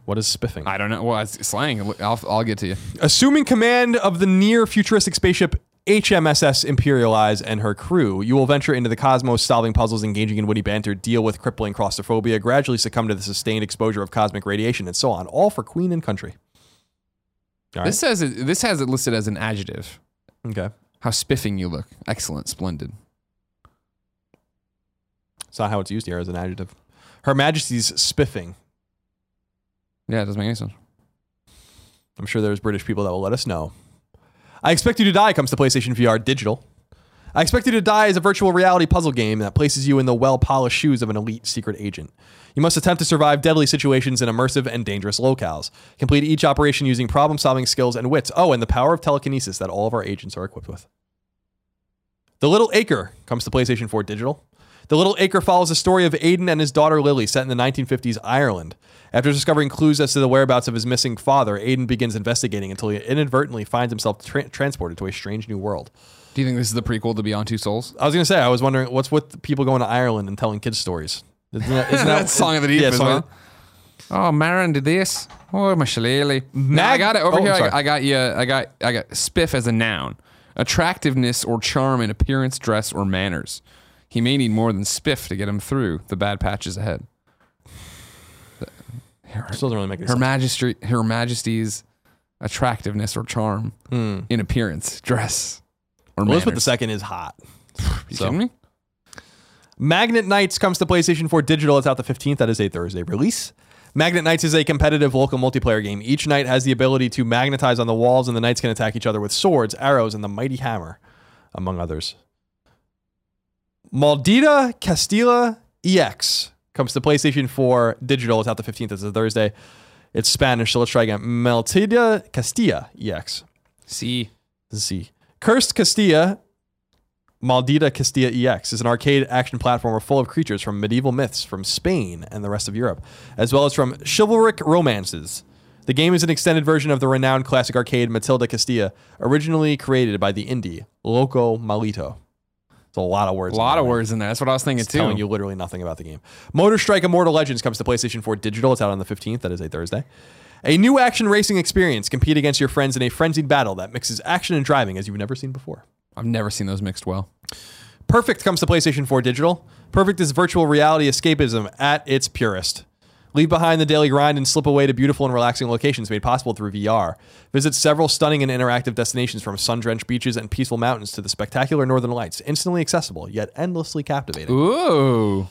What is spiffing? I don't know. Well, it's slang. I'll, I'll get to you. Assuming command of the near futuristic spaceship HMSS Imperialize and her crew, you will venture into the cosmos, solving puzzles, engaging in witty banter, deal with crippling claustrophobia, gradually succumb to the sustained exposure of cosmic radiation, and so on, all for queen and country. All. This says it, this has it listed as an adjective. okay. How spiffing you look. Excellent. Splendid. It's not how it's used here as an adjective. Her Majesty's Spiffing. Yeah, it doesn't make any sense. I'm sure there's British people that will let us know. I Expect You to Die comes to PlayStation VR digital. I Expect You to Die is a virtual reality puzzle game that places you in the well polished shoes of an elite secret agent. You must attempt to survive deadly situations in immersive and dangerous locales. Complete each operation using problem solving skills and wits. Oh, and the power of telekinesis that all of our agents are equipped with. The Little Acre comes to PlayStation 4 digital. The Little Acre follows the story of Aidan and his daughter Lily set in the 1950s Ireland. After discovering clues as to the whereabouts of his missing father, Aidan begins investigating until he inadvertently finds himself tra- transported to a strange new world. Do you think this is the prequel to Beyond Two Souls? I was going to say, I was wondering what's with people going to Ireland and telling kids stories? Isn't that, isn't That's Song of the Deep yeah, well. Oh, Marin did this. Oh, my shillelagh. No, I got it over Oh, here. I got, I got you. I got I got spiff as a noun. Attractiveness or charm in appearance, dress, or manners. He may need more than spiff to get him through the bad patches ahead. Still doesn't really make Her sense. Majesty, Her Majesty's attractiveness or charm Hmm. in appearance, dress, or Elizabeth manners. II is hot. You so- kidding me? Magnet Knights comes to PlayStation 4 digital. It's out the 15th. That is a Thursday release. Magnet Knights is a competitive local multiplayer game. Each knight has the ability to magnetize on the walls, and the knights can attack each other with swords, arrows, and the mighty hammer, among others. Maldita Castilla EX comes to PlayStation 4 digital. It's out the 15th. It's a Thursday. It's Spanish, so let's try again. Maldita Castilla EX. See, Let's. Cursed Castilla, Maldita Castilla EX is an arcade action platformer full of creatures from medieval myths from Spain and the rest of Europe, as well as from chivalric romances. The game is an extended version of the renowned classic arcade Maldita Castilla, originally created by the indie Loco Malito. A lot of words. a lot of words in there. That's what I was thinking It's too. telling you literally nothing about the game. Motor Strike Immortal Legends comes to PlayStation 4 digital. It's out on the 15th. That is a Thursday. A new action racing experience. Compete against your friends in a frenzied battle that mixes action and driving as you've never seen before. I've never seen those mixed well. Perfect comes to PlayStation 4 digital. Perfect is virtual reality escapism at its purest. Leave behind the daily grind and slip away to beautiful and relaxing locations made possible through VR. Visit several stunning and interactive destinations from sun drenched beaches and peaceful mountains to the spectacular northern lights, instantly accessible yet endlessly captivating. Ooh.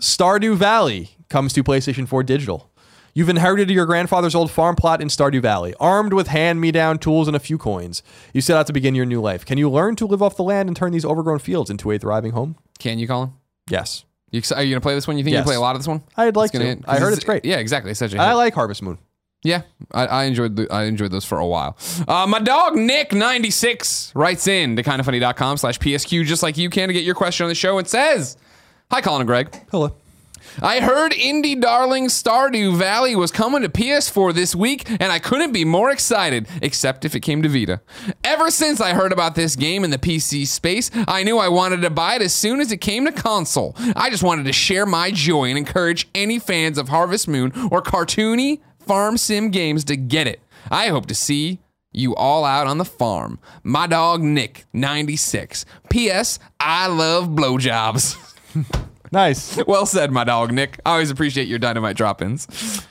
Stardew Valley comes to PlayStation 4 digital. You've inherited your grandfather's old farm plot in Stardew Valley. Armed with hand me down tools and a few coins, you set out to begin your new life. Can you learn to live off the land and turn these overgrown fields into a thriving home? Can you, Colin? Yes. You, exci- are you gonna play this one? You think Yes. you play a lot of this one? I'd like gonna to. hit- I heard it's great. Yeah, exactly. It's such a I hit. like Harvest Moon. Yeah, I, I enjoyed the, I enjoyed those for a while. Uh, my dog Nick ninety six writes in to kindoffunny.com slash psq just like you can to get your question on the show and says, "Hi, Colin and Greg. Hello. I heard indie darling Stardew Valley was coming to PS4 this week, and I couldn't be more excited, except if it came to Vita. Ever since I heard about this game in the PC space, I knew I wanted to buy it as soon as it came to console. I just wanted to share my joy and encourage any fans of Harvest Moon or cartoony farm sim games to get it. I hope to see you all out on the farm. My dog Nick, 96. P.S. I love blowjobs. Nice. Well said, my dog Nick. I always appreciate your dynamite drop-ins.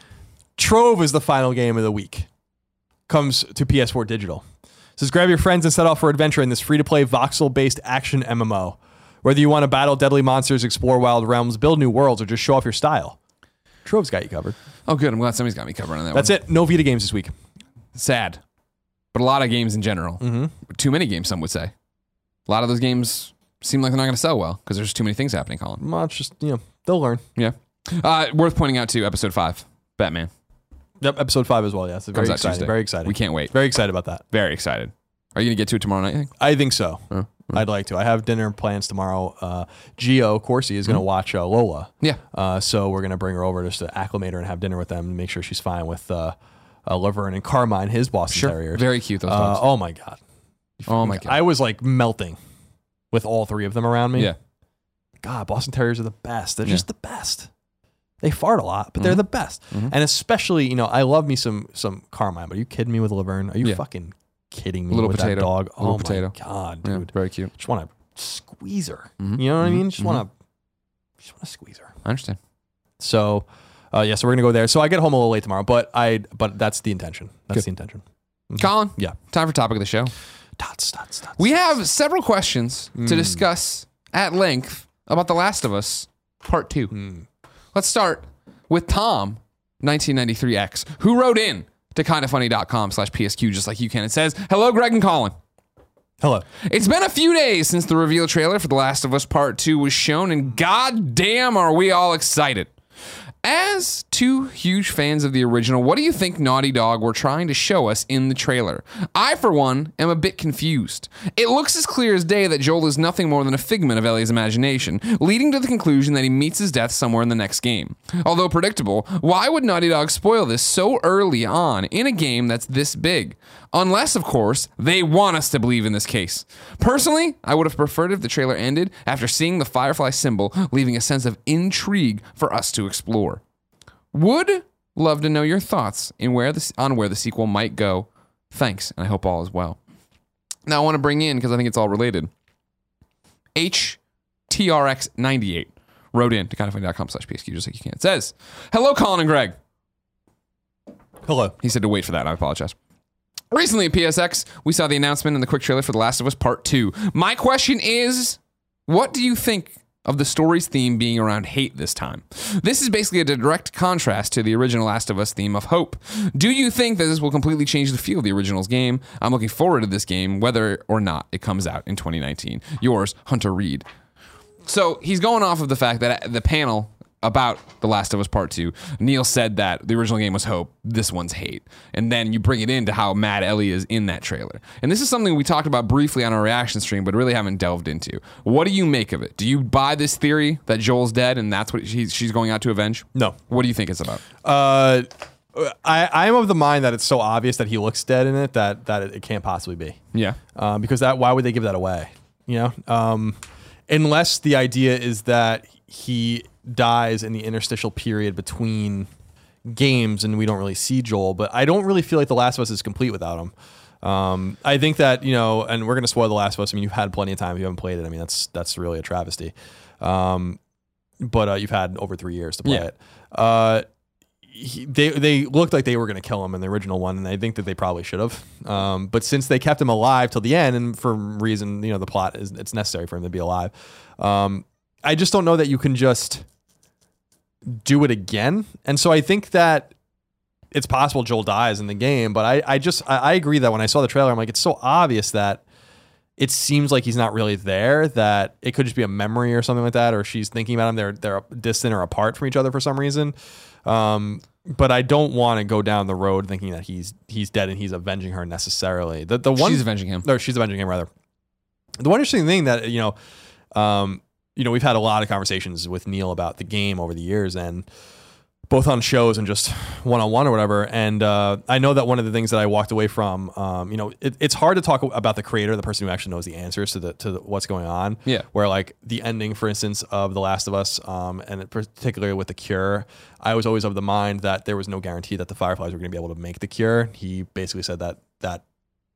Trove is the final game of the week. Comes to PS4 digital. Says grab your friends and set off for adventure in this free-to-play voxel-based action MMO. Whether you want to battle deadly monsters, explore wild realms, build new worlds, or just show off your style, Trove's got you covered. Oh, good. I'm glad somebody's got me covered on that. That's one. it. No Vita games this week. Sad, but a lot of games in general. Mm-hmm. Too many games, some would say. A lot of those games seem like they're not going to sell well because there's too many things happening. Colin. Well, it's just you know they'll learn. Yeah. Uh, worth pointing out too. Episode five, Batman. Yep, episode five as well. Yes, very Comes out exciting. Tuesday. Very exciting. We can't wait. Very excited about that. Very excited. Are you gonna get to it tomorrow night? you think? I think so. I'd like to. I have dinner plans tomorrow. Uh, Gio Corsi is going to watch uh, Lola. Yeah. Uh, so we're going to bring her over just to acclimate her and have dinner with them and make sure she's fine with uh, uh, Laverne and Carmine, his Boston Sure. Terriers. Very cute, those Uh, dogs. oh my god. Oh my god. I was like melting with all three of them around me. yeah. God, Boston Terriers are the best. They're Yeah. just the best. They fart a lot, but they're Mhm. the best. Mhm. And especially, you know, I love me some some Carmine. But are you kidding me with Laverne? Are you Yeah. fucking kidding me Little with potato. that dog? Little oh potato. my god, Yeah. dude! Very cute. Just want to squeeze her. Mhm. You know what I mean? Just Mhm. want to, just want to squeeze her. I understand. So, uh, yeah, so we're gonna go there. So I get home a little late tomorrow, but I, but that's the intention. That's Good. the intention. Colin. Yeah. Time for topic of the show. Dots, dots, dots. We have several questions to Mm. discuss at length about The Last of Us Part Two. Hmm. Let's start with Tom, 1993X, who wrote in to kindoffunny.com slash PSQ just like you can. It says, Hello, Greg and Colin. Hello. It's been a few days since the reveal trailer for The Last of Us Part 2 was shown, and goddamn are we all excited. As two huge fans of the original, what do you think Naughty Dog were trying to show us in the trailer? I, for one, am a bit confused. It looks as clear as day that Joel is nothing more than a figment of Ellie's imagination, leading to the conclusion that he meets his death somewhere in the next game. Although predictable, why would Naughty Dog spoil this so early on in a game that's this big? Unless, of course, they want us to believe in this case. Personally, I would have preferred if the trailer ended after seeing the Firefly symbol, leaving a sense of intrigue for us to explore. Would love to know your thoughts in where the, on where the sequel might go. Thanks, and I hope all is well. Now, I want to bring in, because I think it's all related, HTRX98 wrote in to kindoffunny.com slash PSQ just like you can. It says, Hello, Colin and Greg. Hello. He said to wait for that. I apologize. Recently at PSX, we saw the announcement and the quick trailer for The Last of Us Part 2. My question is what do you think of the story's theme being around hate this time? This is basically a direct contrast to the original Last of Us theme of hope. Do you think that this will completely change the feel of the original's game? I'm looking forward to this game, whether or not it comes out in 2019. Yours, Hunter Reed. So he's going off of the fact that the panel about The Last of Us Part 2, Neil said that the original game was hope, this one's hate. And then you bring it into how mad Ellie is in that trailer. And this is something we talked about briefly on our reaction stream, but really haven't delved into. What do you make of it? Do you buy this theory that Joel's dead and that's what she's, she's going out to avenge? No. What do you think it's about? Uh, I, I am of the mind that it's so obvious that he looks dead in it that that it, it can't possibly be. Yeah. um, because that why would they give that away? You know, um, unless the idea is that he dies in the interstitial period between games and we don't really see Joel. But I don't really feel like The Last of Us is complete without him. Um, I think that you know, and we're gonna spoil The Last of Us. I mean, you've had plenty of time. If you haven't played it, I mean, that's that's really a travesty. Um, but uh, you've had over three years to play Yeah. it. Uh, he, they they looked like they were going to kill him in the original one, and I think that they probably should have. Um, but since they kept him alive till the end, and for reason you know the plot is it's necessary for him to be alive. Um, I just don't know that you can just do it again, and so I think that it's possible Joel dies in the game. But I I just I, I agree that when I saw the trailer, I'm like it's so obvious that it seems like he's not really there. That it could just be a memory or something like that, or she's thinking about him. They're they're distant or apart from each other for some reason. Um, but I don't want to go down the road thinking that he's he's dead and he's avenging her necessarily. The the one she's avenging him. No, she's avenging him rather. The one interesting thing that you know, um, you know, we've had a lot of conversations with Neil about the game over the years, and both on shows and just one on one or whatever. And uh, I know that one of the things that I walked away from, um, you know, it, it's hard to talk about the creator, the person who actually knows the answers to the to the, what's going on. Yeah. Where like the ending, for instance, of The Last of Us, um, and particularly with the cure, I was always of the mind that there was no guarantee that the Fireflies were going to be able to make the cure. He basically said that that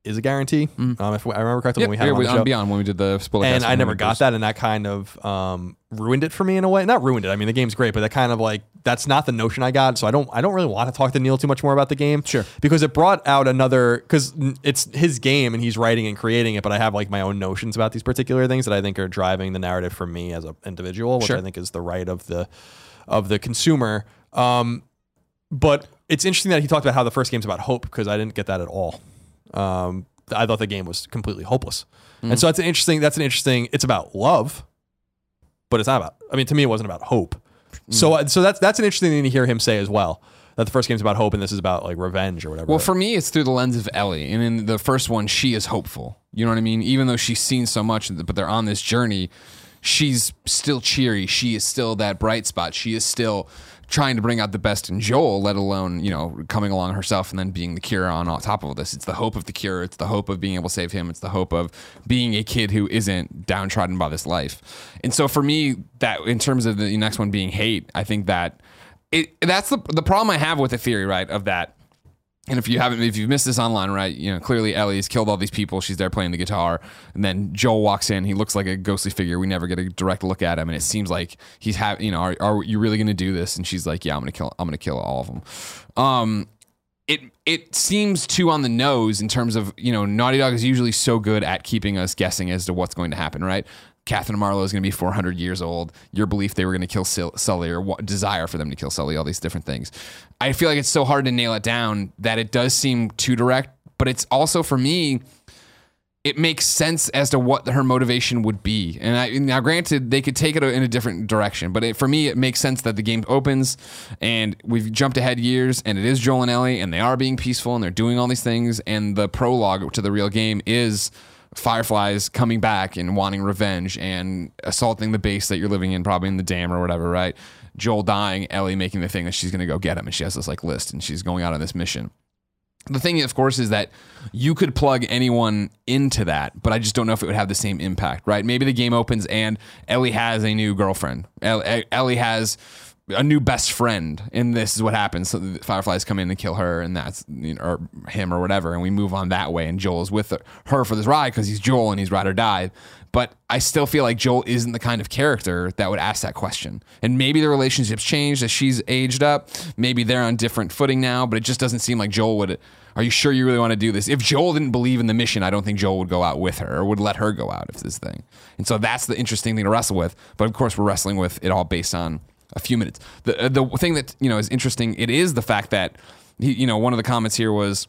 is a guarantee. Um, if I remember correctly, Yep, when we had him on we- on Beyond when we did the spoiler and I never got that, and that kind of um, ruined it for me in a way. Not ruined it. I mean, the game's great, but that kind of like that's not the notion I got. So I don't I don't really want to talk to Neil too much more about the game. Sure. because it brought out another because it's his game and he's writing and creating it. But I have like my own notions about these particular things that I think are driving the narrative for me as an individual, which Sure. I think is the right of the of the consumer. Um, but it's interesting that he talked about how the first game's about hope because I didn't get that at all. Um, I thought the game was completely hopeless, and mm. so that's an interesting. That's an interesting. It's about love, but it's not about. I mean, to me, it wasn't about hope. So, mm. uh, so that's that's an interesting thing to hear him say as well. that the first game's about hope and this is about like revenge or whatever. Well, for me, it's through the lens of Ellie. And in the first one, she is hopeful. You know what I mean? Even though she's seen so much, but they're on this journey, she's still cheery. She is still that bright spot. She is still trying to bring out the best in Joel, let alone, you know, coming along herself and then being the cure on top of all this. It's the hope of the cure. It's the hope of being able to save him. It's the hope of being a kid who isn't downtrodden by this life. And so for me, that in terms of the next one being hate, I think that it that's the the problem I have with the theory, right, of that and if you haven't, if you've missed this online, right, you know, clearly Ellie's killed all these people. She's there playing the guitar. And then Joel walks in. He looks like a ghostly figure. We never get a direct look at him. And it seems like he's have, you know, are, are you really going to do this? And she's like, yeah, I'm going to kill, I'm going to kill all of them. Um, it, it seems too on the nose in terms of, you know, Naughty Dog is usually so good at keeping us guessing as to what's going to happen, right? Katherine Marlowe is going to be 400 years old. Your belief they were going to kill Sully or desire for them to kill Sully, all these different things. I feel like it's so hard to nail it down that it does seem too direct, but it's also for me, it makes sense as to what her motivation would be. And I, now, granted, they could take it in a different direction, but it, for me, it makes sense that the game opens and we've jumped ahead years, and it is Joel and Ellie, and they are being peaceful and they're doing all these things, and the prologue to the real game is fireflies coming back and wanting revenge and assaulting the base that you're living in, probably in the dam or whatever, right? Joel dying, Ellie making the thing that she's going to go get him, and she has this like list, and she's going out on this mission. The thing, of course, is that you could plug anyone into that, but I just don't know if it would have the same impact, right? Maybe the game opens and Ellie has a new girlfriend. Ellie has a new best friend, and this is what happens. So the fireflies come in and kill her, and that's you know, or him or whatever, and we move on that way. And Joel is with her for this ride because he's Joel and he's ride or die. But I still feel like Joel isn't the kind of character that would ask that question. And maybe the relationship's changed as she's aged up. Maybe they're on different footing now, but it just doesn't seem like Joel would. Are you sure you really want to do this? If Joel didn't believe in the mission, I don't think Joel would go out with her or would let her go out if this thing. And so that's the interesting thing to wrestle with. But of course, we're wrestling with it all based on a few minutes. The uh, the thing that you know is interesting. It is the fact that he, you know one of the comments here was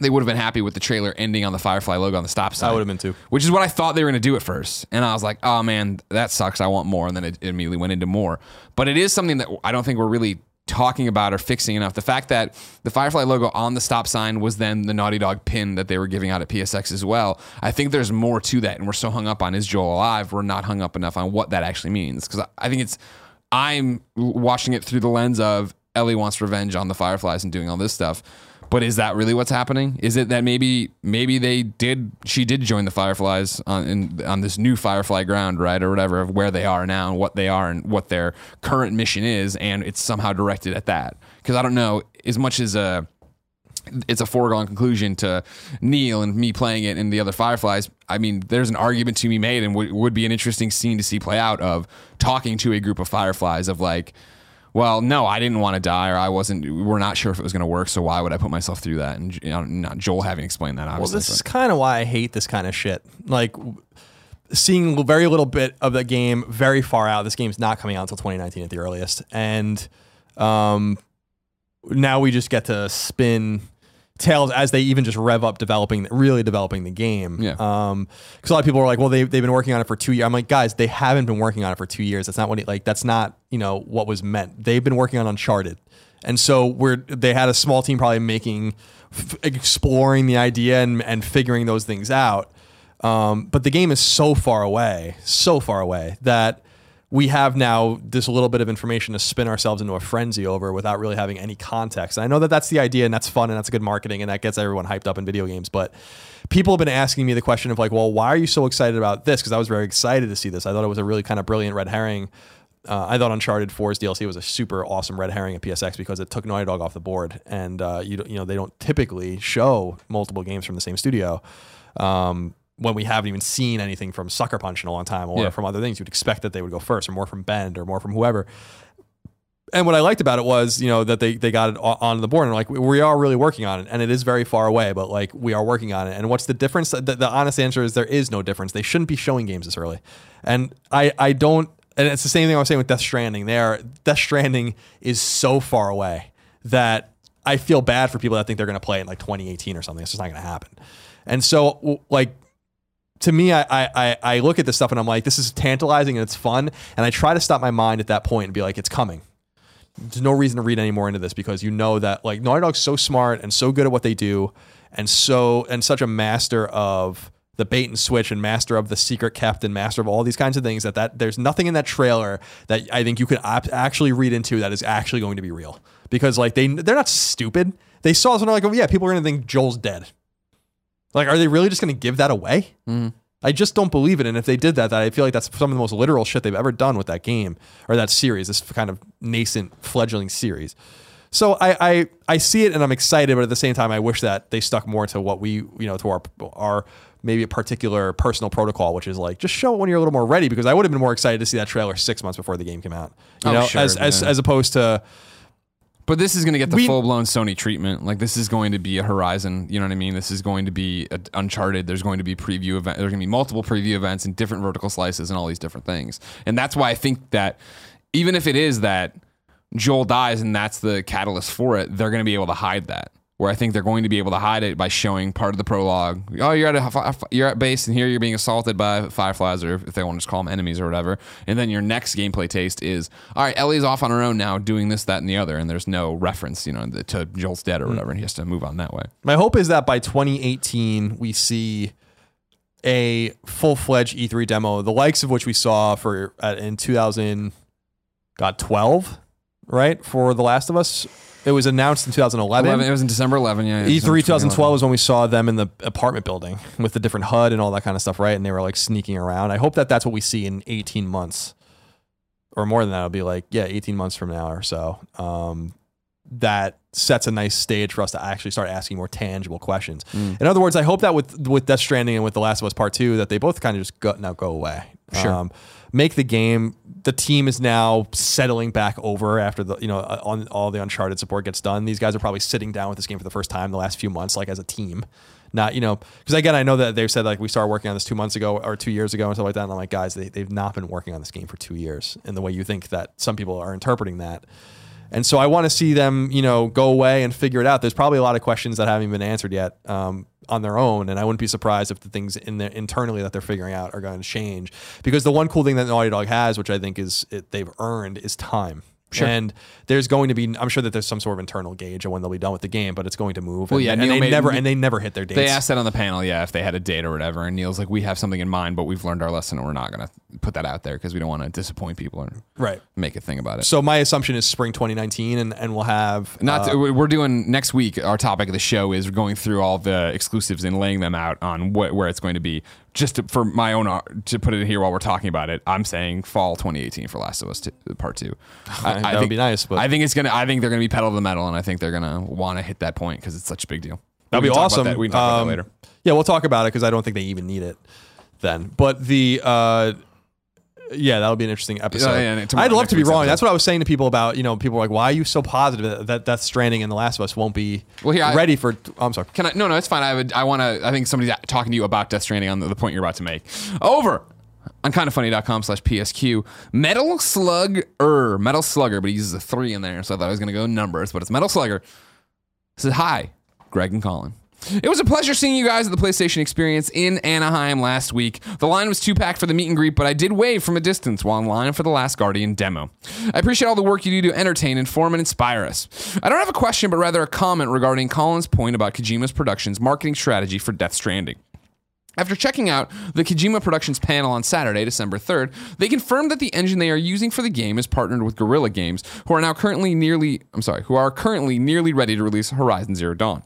they would have been happy with the trailer ending on the Firefly logo on the stop sign. I would have been too. Which is what I thought they were going to do at first. And I was like, oh man, that sucks. I want more. And then it immediately went into more. But it is something that I don't think we're really talking about or fixing enough. The fact that the Firefly logo on the stop sign was then the Naughty Dog pin that they were giving out at PSX as well. I think there's more to that. And we're so hung up on is Joel alive? We're not hung up enough on what that actually means. Because I think it's I'm watching it through the lens of Ellie wants revenge on the Fireflies and doing all this stuff. But is that really what's happening? Is it that maybe maybe they did she did join the Fireflies on in, on this new Firefly ground, right, or whatever, of where they are now and what they are and what their current mission is, and it's somehow directed at that? Because I don't know as much as a it's a foregone conclusion to Neil and me playing it and the other Fireflies. I mean, there's an argument to be made and w- would be an interesting scene to see play out of talking to a group of Fireflies of like, well, no, I didn't want to die, or I wasn't. We're not sure if it was going to work, so why would I put myself through that? And you know, not Joel having explained that. Obviously, well, this is kind of why I hate this kind of shit. Like seeing very little bit of the game very far out. This game's not coming out until 2019 at the earliest, and um, now we just get to spin tales as they even just rev up developing, really developing the game. Yeah. Um, because a lot of people are like, well, they they've been working on it for two years. I'm like, guys, they haven't been working on it for two years. That's not what it, like. That's not you know what was meant. They've been working on Uncharted, and so we're they had a small team probably making, f- exploring the idea and and figuring those things out. Um, but the game is so far away, so far away that we have now this little bit of information to spin ourselves into a frenzy over without really having any context. And I know that that's the idea and that's fun and that's good marketing and that gets everyone hyped up in video games. But people have been asking me the question of like, well, why are you so excited about this? Because I was very excited to see this. I thought it was a really kind of brilliant red herring. Uh, I thought Uncharted 4's DLC was a super awesome red herring at PSX because it took Naughty Dog off the board, and uh, you you know they don't typically show multiple games from the same studio. Um, when we haven't even seen anything from Sucker Punch in a long time or Yeah. from other things, you'd expect that they would go first or more from Bend or more from whoever. And what I liked about it was, you know, that they, they got it on the board and like, we- are really working on it and it is very far away, but like we are working on it. And what's the difference? The, the honest answer is there is no difference. They shouldn't be showing games this early. And I, I don't, and it's the same thing I was saying with Death Stranding there. Death Stranding is so far away that I feel bad for people that think they're going to play it in like 2018 or something. It's just not going to happen. And so, like, to me, I, I I look at this stuff and I'm like, this is tantalizing and it's fun, and I try to stop my mind at that point and be like, it's coming. there's no reason to read any more into this because you know that like Naughty Dog's so smart and so good at what they do, and so and such a master of the bait and switch and master of the secret kept and master of all these kinds of things that that there's nothing in that trailer that I think you could ap- actually read into that is actually going to be real because like they they're not stupid. They saw something like, oh yeah, people are gonna think Joel's dead. Like, are they really just gonna give that away? Mm-hmm. I just don't believe it. And if they did that, that I feel like that's some of the most literal shit they've ever done with that game or that series, this kind of nascent fledgling series. So I, I I see it and I'm excited, but at the same time, I wish that they stuck more to what we you know to our our maybe a particular personal protocol, which is like just show it when you're a little more ready. Because I would have been more excited to see that trailer six months before the game came out, you Oh, know, sure, as as as opposed to But this is going to get the We- full blown Sony treatment. Like this is going to be a Horizon. You know what I mean? This is going to be a Uncharted. There's going to be preview event. There's going to be multiple preview events and different vertical slices and all these different things. And that's why I think that even if it is that Joel dies and that's the catalyst for it, they're going to be able to hide that. Where I think they're going to be able to hide it by showing part of the prologue. Oh, you're at a you're at base, and here you're being assaulted by fireflies, or if they want to just call them enemies or whatever. And then your next gameplay taste is, all right, Ellie's off on her own now, doing this, that, and the other, and there's no reference, you know, to Joel's dead or whatever, and he has to move on that way. My hope is that by 2018 we see a full-fledged E3 demo, the likes of which we saw for uh, in 2000, got 12, right for The Last of Us. It was announced in 2011. 11, it was in December 11, yeah. E3 December 2012 was when we saw them in the apartment building with the different HUD and all that kind of stuff, right? And they were like sneaking around. I hope that that's what we see in 18 months or more than that. It'll be like, yeah, 18 months from now or so. Um, that sets a nice stage for us to actually start asking more tangible questions. Mm. In other words, I hope that with with Death Stranding and with The Last of Us Part Two, that they both kind of just go, now go away. Sure. Um, make the game. The team is now settling back over after the you know uh, on all the Uncharted support gets done. These guys are probably sitting down with this game for the first time the last few months, like as a team. Not you know because again I know that they've said like we started working on this two months ago or two years ago and stuff like that. And I'm like guys, they they've not been working on this game for two years in the way you think that some people are interpreting that. And so I want to see them, you know, go away and figure it out. There's probably a lot of questions that haven't been answered yet um, on their own, and I wouldn't be surprised if the things in internally that they're figuring out are going to change. Because the one cool thing that Naughty Dog has, which I think is it, they've earned, is time. Sure. And there's going to be, I'm sure that there's some sort of internal gauge of when they'll be done with the game, but it's going to move. Well, and, yeah, and Neil they made- never and they never hit their dates. They asked that on the panel, yeah, if they had a date or whatever. And Neil's like, we have something in mind, but we've learned our lesson and we're not going to put that out there because we don't want to disappoint people or right. make a thing about it. So my assumption is spring 2019, and and we'll have Not uh, to- we're doing next week. Our topic of the show is going through all the exclusives and laying them out on what, where it's going to be. Just to, for my own art, to put it in here while we're talking about it, I'm saying fall 2018 for Last of Us two, Part Two. I, that would think, be nice, but- I think it's gonna. I think they're gonna be pedal to the metal, and I think they're gonna want to hit that point because it's such a big deal. That'd be about awesome. that. We can talk about Um, that later. Yeah, we'll talk about it because I don't think they even need it then. But the uh, yeah, that'll be an interesting episode. Yeah, yeah, I'd love to be wrong. episode. That's what I was saying to people about you know people were like why are you so positive that, Death Stranding and The Last of Us won't be Well, here, I- ready for? Oh, I'm sorry. Can I? No, no, it's fine. I would. I want to. I think somebody's talking to you about Death Stranding on the, the point you're about to make. Over on kindoffunny.com slash PSQ. Metal Slugger. Metal Slugger, but he uses a three in there, so I thought I was going to go numbers, but it's Metal Slugger. Says, Hi, Greg and Colin. It was a pleasure seeing you guys at the PlayStation Experience in Anaheim last week. The line was too packed for the meet and greet, but I did wave from a distance while in line for the Last Guardian demo. I appreciate all the work you do to entertain, inform, and inspire us. I don't have a question, but rather a comment regarding Colin's point about Kojima's Productions' marketing strategy for Death Stranding. After checking out the Kojima Productions panel on Saturday, December 3rd, they confirmed that the engine they are using for the game is partnered with Guerrilla Games, who are now currently nearly I'm sorry, who are currently nearly ready to release Horizon Zero Dawn.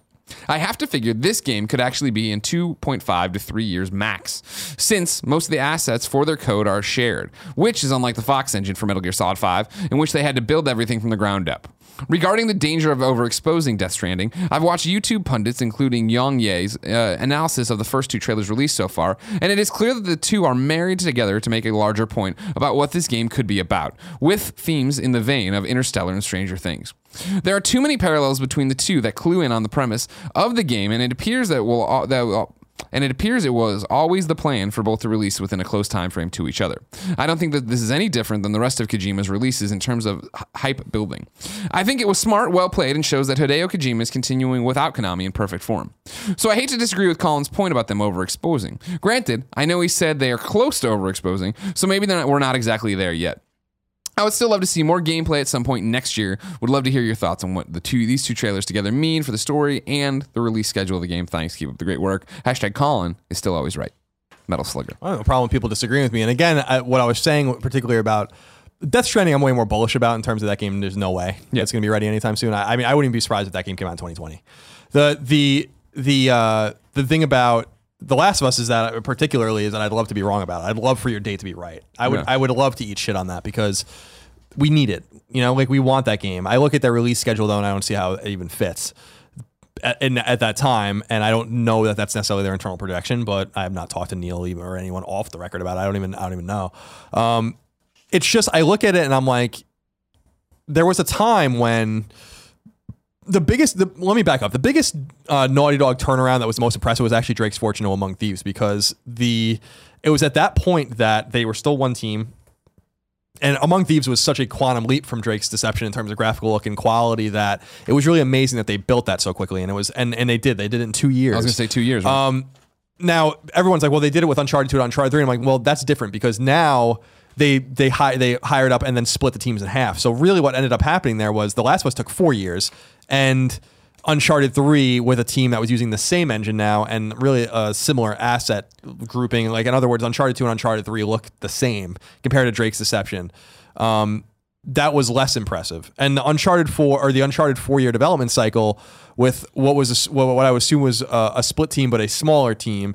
I have to figure this game could actually be in 2.5 to 3 years max, since most of the assets for their code are shared, which is unlike the Fox engine for Metal Gear Solid 5, in which they had to build everything from the ground up. Regarding the danger of overexposing Death Stranding, I've watched YouTube pundits, including Yang Ye's uh, analysis of the first two trailers released so far, and it is clear that the two are married together to make a larger point about what this game could be about, with themes in the vein of Interstellar and Stranger Things. There are too many parallels between the two that clue in on the premise of the game, and it appears that will that will, and it appears it was always the plan for both to release within a close time frame to each other. I don't think that this is any different than the rest of Kojima's releases in terms of hype building. I think it was smart, well played, and shows that Hideo Kojima is continuing without Konami in perfect form. So I hate to disagree with Colin's point about them overexposing. Granted, I know he said they are close to overexposing, so maybe not, we're not exactly there yet. I would still love to see more gameplay at some point next year. Would love to hear your thoughts on what the two these two trailers together mean for the story and the release schedule of the game. Thanks, keep up the great work. Hashtag Colin is still always right. Metal Slugger. I don't have a problem with people disagreeing with me. And again, I, what I was saying particularly about Death Stranding, I'm way more bullish about in terms of that game. There's no way Yeah. it's going to be ready anytime soon. I, I mean, I wouldn't even be surprised if that game came out in 2020. The the the uh, the thing about The Last of Us is that particularly is that I'd love to be wrong about it. I'd love for your date to be right. I would Yeah. I would love to eat shit on that because we need it. You know, like we want that game. I look at their release schedule though, and I don't see how it even fits at, in, at that time, and I don't know that that's necessarily their internal projection. But I have not talked to Neil even or anyone off the record about it. I don't even I don't even know. Um, it's just I look at it and I'm like, there was a time when the biggest. The, let me back up. The biggest uh, Naughty Dog turnaround that was the most impressive was actually Drake's Fortune Among Thieves because the it was at that point that they were still one team. And Among Thieves was such a quantum leap from Drake's Deception in terms of graphical look and quality that it was really amazing that they built that so quickly. And it was, and, and they did, they did it in two years. I was going to say two years. Right? Um, now everyone's like, well, they did it with Uncharted 2 and Uncharted 3. I'm like, well, that's different because now they they hi- they hired up and then split the teams in half. So really, what ended up happening there was The Last of Us took four years, and Uncharted 3 with a team that was using the same engine now and really a similar asset grouping. Like in other words, Uncharted 2 and Uncharted 3 look the same compared to Drake's Deception. Um, that was less impressive. And the Uncharted 4 or the Uncharted 4 year development cycle with what was a what I would assume was a, a split team but a smaller team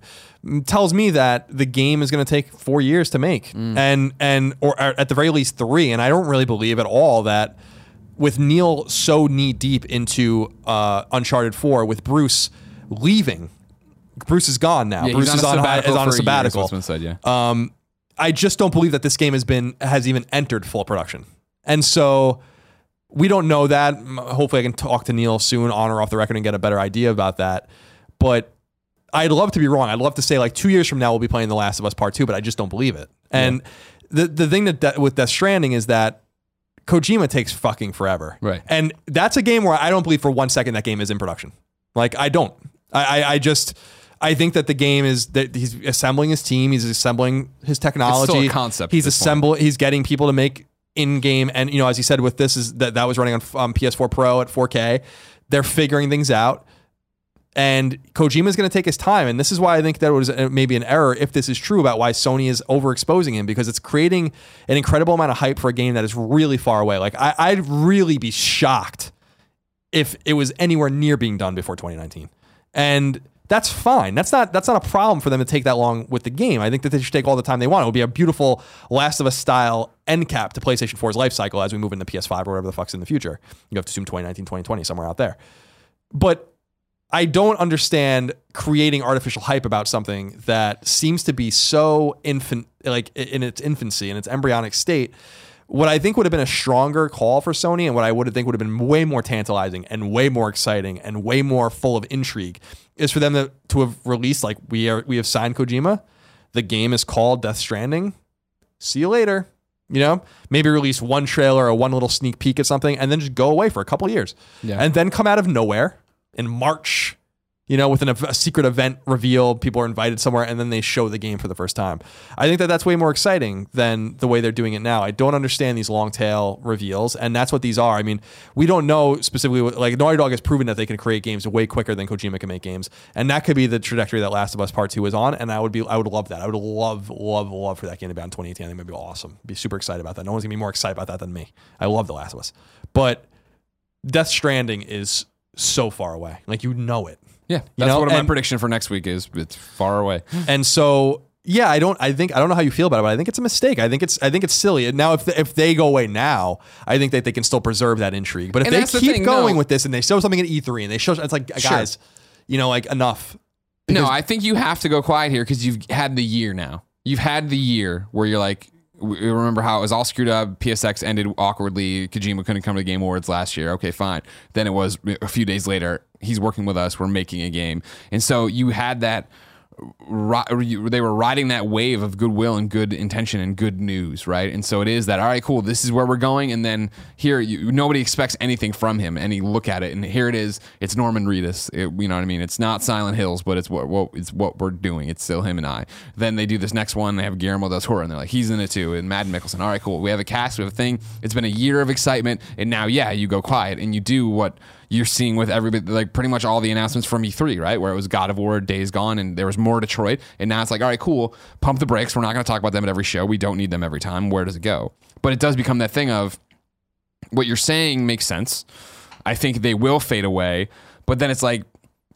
tells me that the game is going to take 4 years to make. And and or at the very least 3 and I don't really believe at all that with Neil so knee deep into uh, Uncharted 4 with Bruce leaving Bruce is gone now. Yeah, Bruce is on, hi- is on a sabbatical. said, yeah. Um, I just don't believe that this game has been has even entered full production, and so we don't know that. Hopefully, I can talk to Neil soon, on or off the record, and get a better idea about that. But I'd love to be wrong. I'd love to say like two years from now we'll be playing The Last of Us Part Two, but I just don't believe it. And the the thing that, that with Death Stranding is that Kojima takes fucking forever, Right. And that's a game where I don't believe for one second that game is in production. Like I don't. I I, I just. I think that the game is that he's assembling his team, he's assembling his technology. concept He's assembling. He's getting people to make in-game, and you know, as he said with this, is that that was running on um, PS4 Pro at 4K. They're figuring things out, and Kojima is going to take his time. And this is why I think that was uh, maybe an error if this is true about why Sony is overexposing him because it's creating an incredible amount of hype for a game that is really far away. Like I, I'd really be shocked if it was anywhere near being done before 2019. And that's fine. That's not that's not a problem for them to take that long with the game. I think that they should take all the time they want. It would be a beautiful Last of Us style end cap to PlayStation 4's life cycle as we move into PS5 or whatever the fuck's in the future. You have to assume 2019, 2020, somewhere out there. But I don't understand creating artificial hype about something that seems to be so infant, like in its infancy, in its embryonic state. What I think would have been a stronger call for Sony, and what I would have think would have been way more tantalizing and way more exciting and way more full of intrigue, is for them to, to have released like we are we have signed Kojima. The game is called Death Stranding. See you later. You know, maybe release one trailer or one little sneak peek at something, and then just go away for a couple of years, Yeah. and then come out of nowhere in March, you know, with an, a secret event reveal. People are invited somewhere and then they show the game for the first time. I think that that's way more exciting than the way they're doing it now. I don't understand these long tail reveals, and that's what these are. I mean, we don't know specifically, what, like, Naughty Dog has proven that they can create games way quicker than Kojima can make games. And that could be the trajectory that Last of Us Part 2 is on. And I would be, I would love that. I would love, love, love for that game to be in 2018. I think it'd be awesome. Be super excited about that. No one's gonna be more excited about that than me. I love The Last of Us. But Death Stranding is so far away. Like, you know it. Yeah, You that's know, what my and- prediction for next week is. It's far away. And so, yeah, I don't. I think I don't know how you feel about it, but I think it's a mistake. I think it's. I think it's silly. And now, if if they go away now, I think that they can still preserve that intrigue. But if And they the keep thing, going no. with this and they show something at E3 and they show, it's like Sure. guys, you know, like enough. no, I think you have to go quiet here because you've had the year now. You've had the year where you're like, we remember how it was all screwed up. PSX ended awkwardly. Kojima couldn't come to the Game Awards last year. Okay, fine. Then it was a few days later. He's working with us. We're making a game, and so you had that they were riding that wave of goodwill and good intention and good news, right? And so it is that all right, cool. This is where we're going, and then here you, nobody expects anything from him, and you look at it, and here it is. It's Norman Reedus. It- you know what I mean? It's not Silent Hills, but it's what, what it's what we're doing. It's still him and I. Then they do this next one. They have Guillermo del Toro, and they're like, he's in it too, and Mads Mikkelsen. All right, cool. We have a cast. We have a thing. It's been a year of excitement, and now yeah, you go quiet and you do what you're seeing with everybody, like pretty much all the announcements from E3, right? Where it was God of War, Days Gone, and there was more Detroit. And now it's like, all right, cool, pump the brakes. We're not going to talk about them at every show. We don't need them every time. Where does it go? But it does become that thing of what you're saying makes sense. I think they will fade away. But then it's like,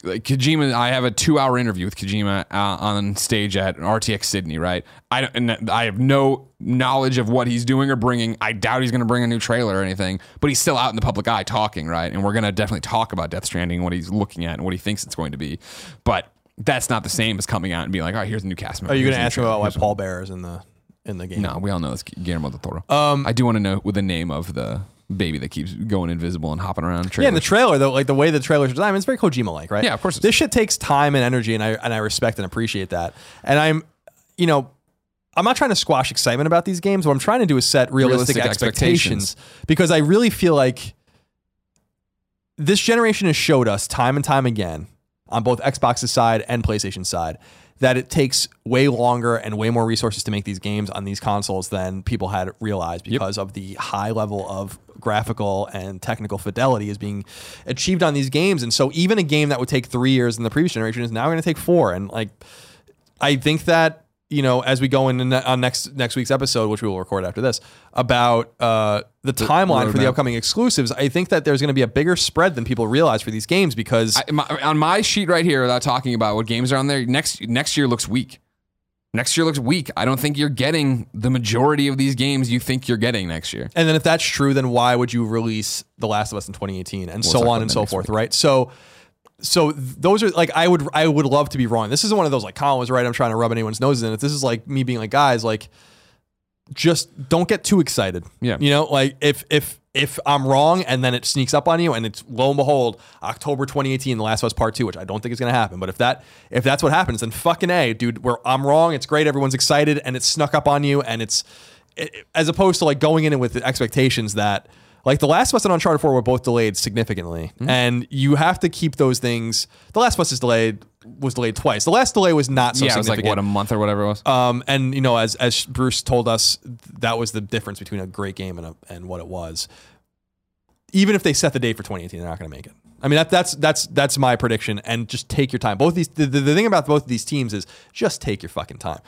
like Kojima, I have a two-hour interview with Kojima uh, on stage at RTX Sydney, right? I don't, and I have no knowledge of what he's doing or bringing. I doubt he's going to bring a new trailer or anything, but he's still out in the public eye talking, right? And we're going to definitely talk about Death Stranding, and what he's looking at, and what he thinks it's going to be. But that's not the same as coming out and being like, "All right, here's a new cast member." Are you going to ask him trailer. about why Paul Bear is in the in the game? No, we all know it's Guillermo del Toro. Um, I do want to know with the name of the baby that keeps going invisible and hopping around. Yeah, in the trailer though, like the way the trailers are designed, it's very Kojima like, right? Yeah, of course This shit takes time and energy, and I and I respect and appreciate that. And I'm, you know, I'm not trying to squash excitement about these games. What I'm trying to do is set realistic, Realistic expectations, expectations. because I really feel like this generation has showed us time and time again on both Xbox's side and PlayStation's side that it takes way longer and way more resources to make these games on these consoles than people had realized because of the high level of graphical and technical fidelity is being achieved on these games. And so even a game that would take three years in the previous generation is now going to take four. And like, I think that you know as we go in on next next week's episode, which we will record after this, about uh, the, timeline for the upcoming exclusives, I think that there's going to be a bigger spread than people realize for these games because I, my, on my sheet right here, without talking about what games are on there, next next year looks weak. Next year looks weak. I don't think you're getting the majority of these games you think you're getting next year. And then if that's true, then why would you release The Last of Us in 2018 and talk so on and so forth, right? So so those are like I would I would love to be wrong. This isn't one of those like Colin was right. I'm trying to rub anyone's noses in it. This is like me being like guys like just don't get too excited. Yeah. You know, like if if if I'm wrong and then it sneaks up on you and it's lo and behold October 2018 The Last of Us Part 2, which I don't think is going to happen, but if that if that's what happens then fucking A, dude, where I'm wrong, it's great, everyone's excited and it's snuck up on you and it's it- as opposed to like going in with the expectations that like The Last of Us and Uncharted 4 were both delayed significantly. Hmm. And you have to keep those things The Last of Us is delayed was delayed twice. The last delay was not so yeah, it was like significant. what a month or whatever it was. Um, and you know, as as Bruce told us, that was the difference between a great game and a, and what it was. Even if they set the date for 2018, they're not going to make it. I mean, that, that's that's that's my prediction. And just take your time. Both these the, the, the thing about both of these teams is just take your fucking time.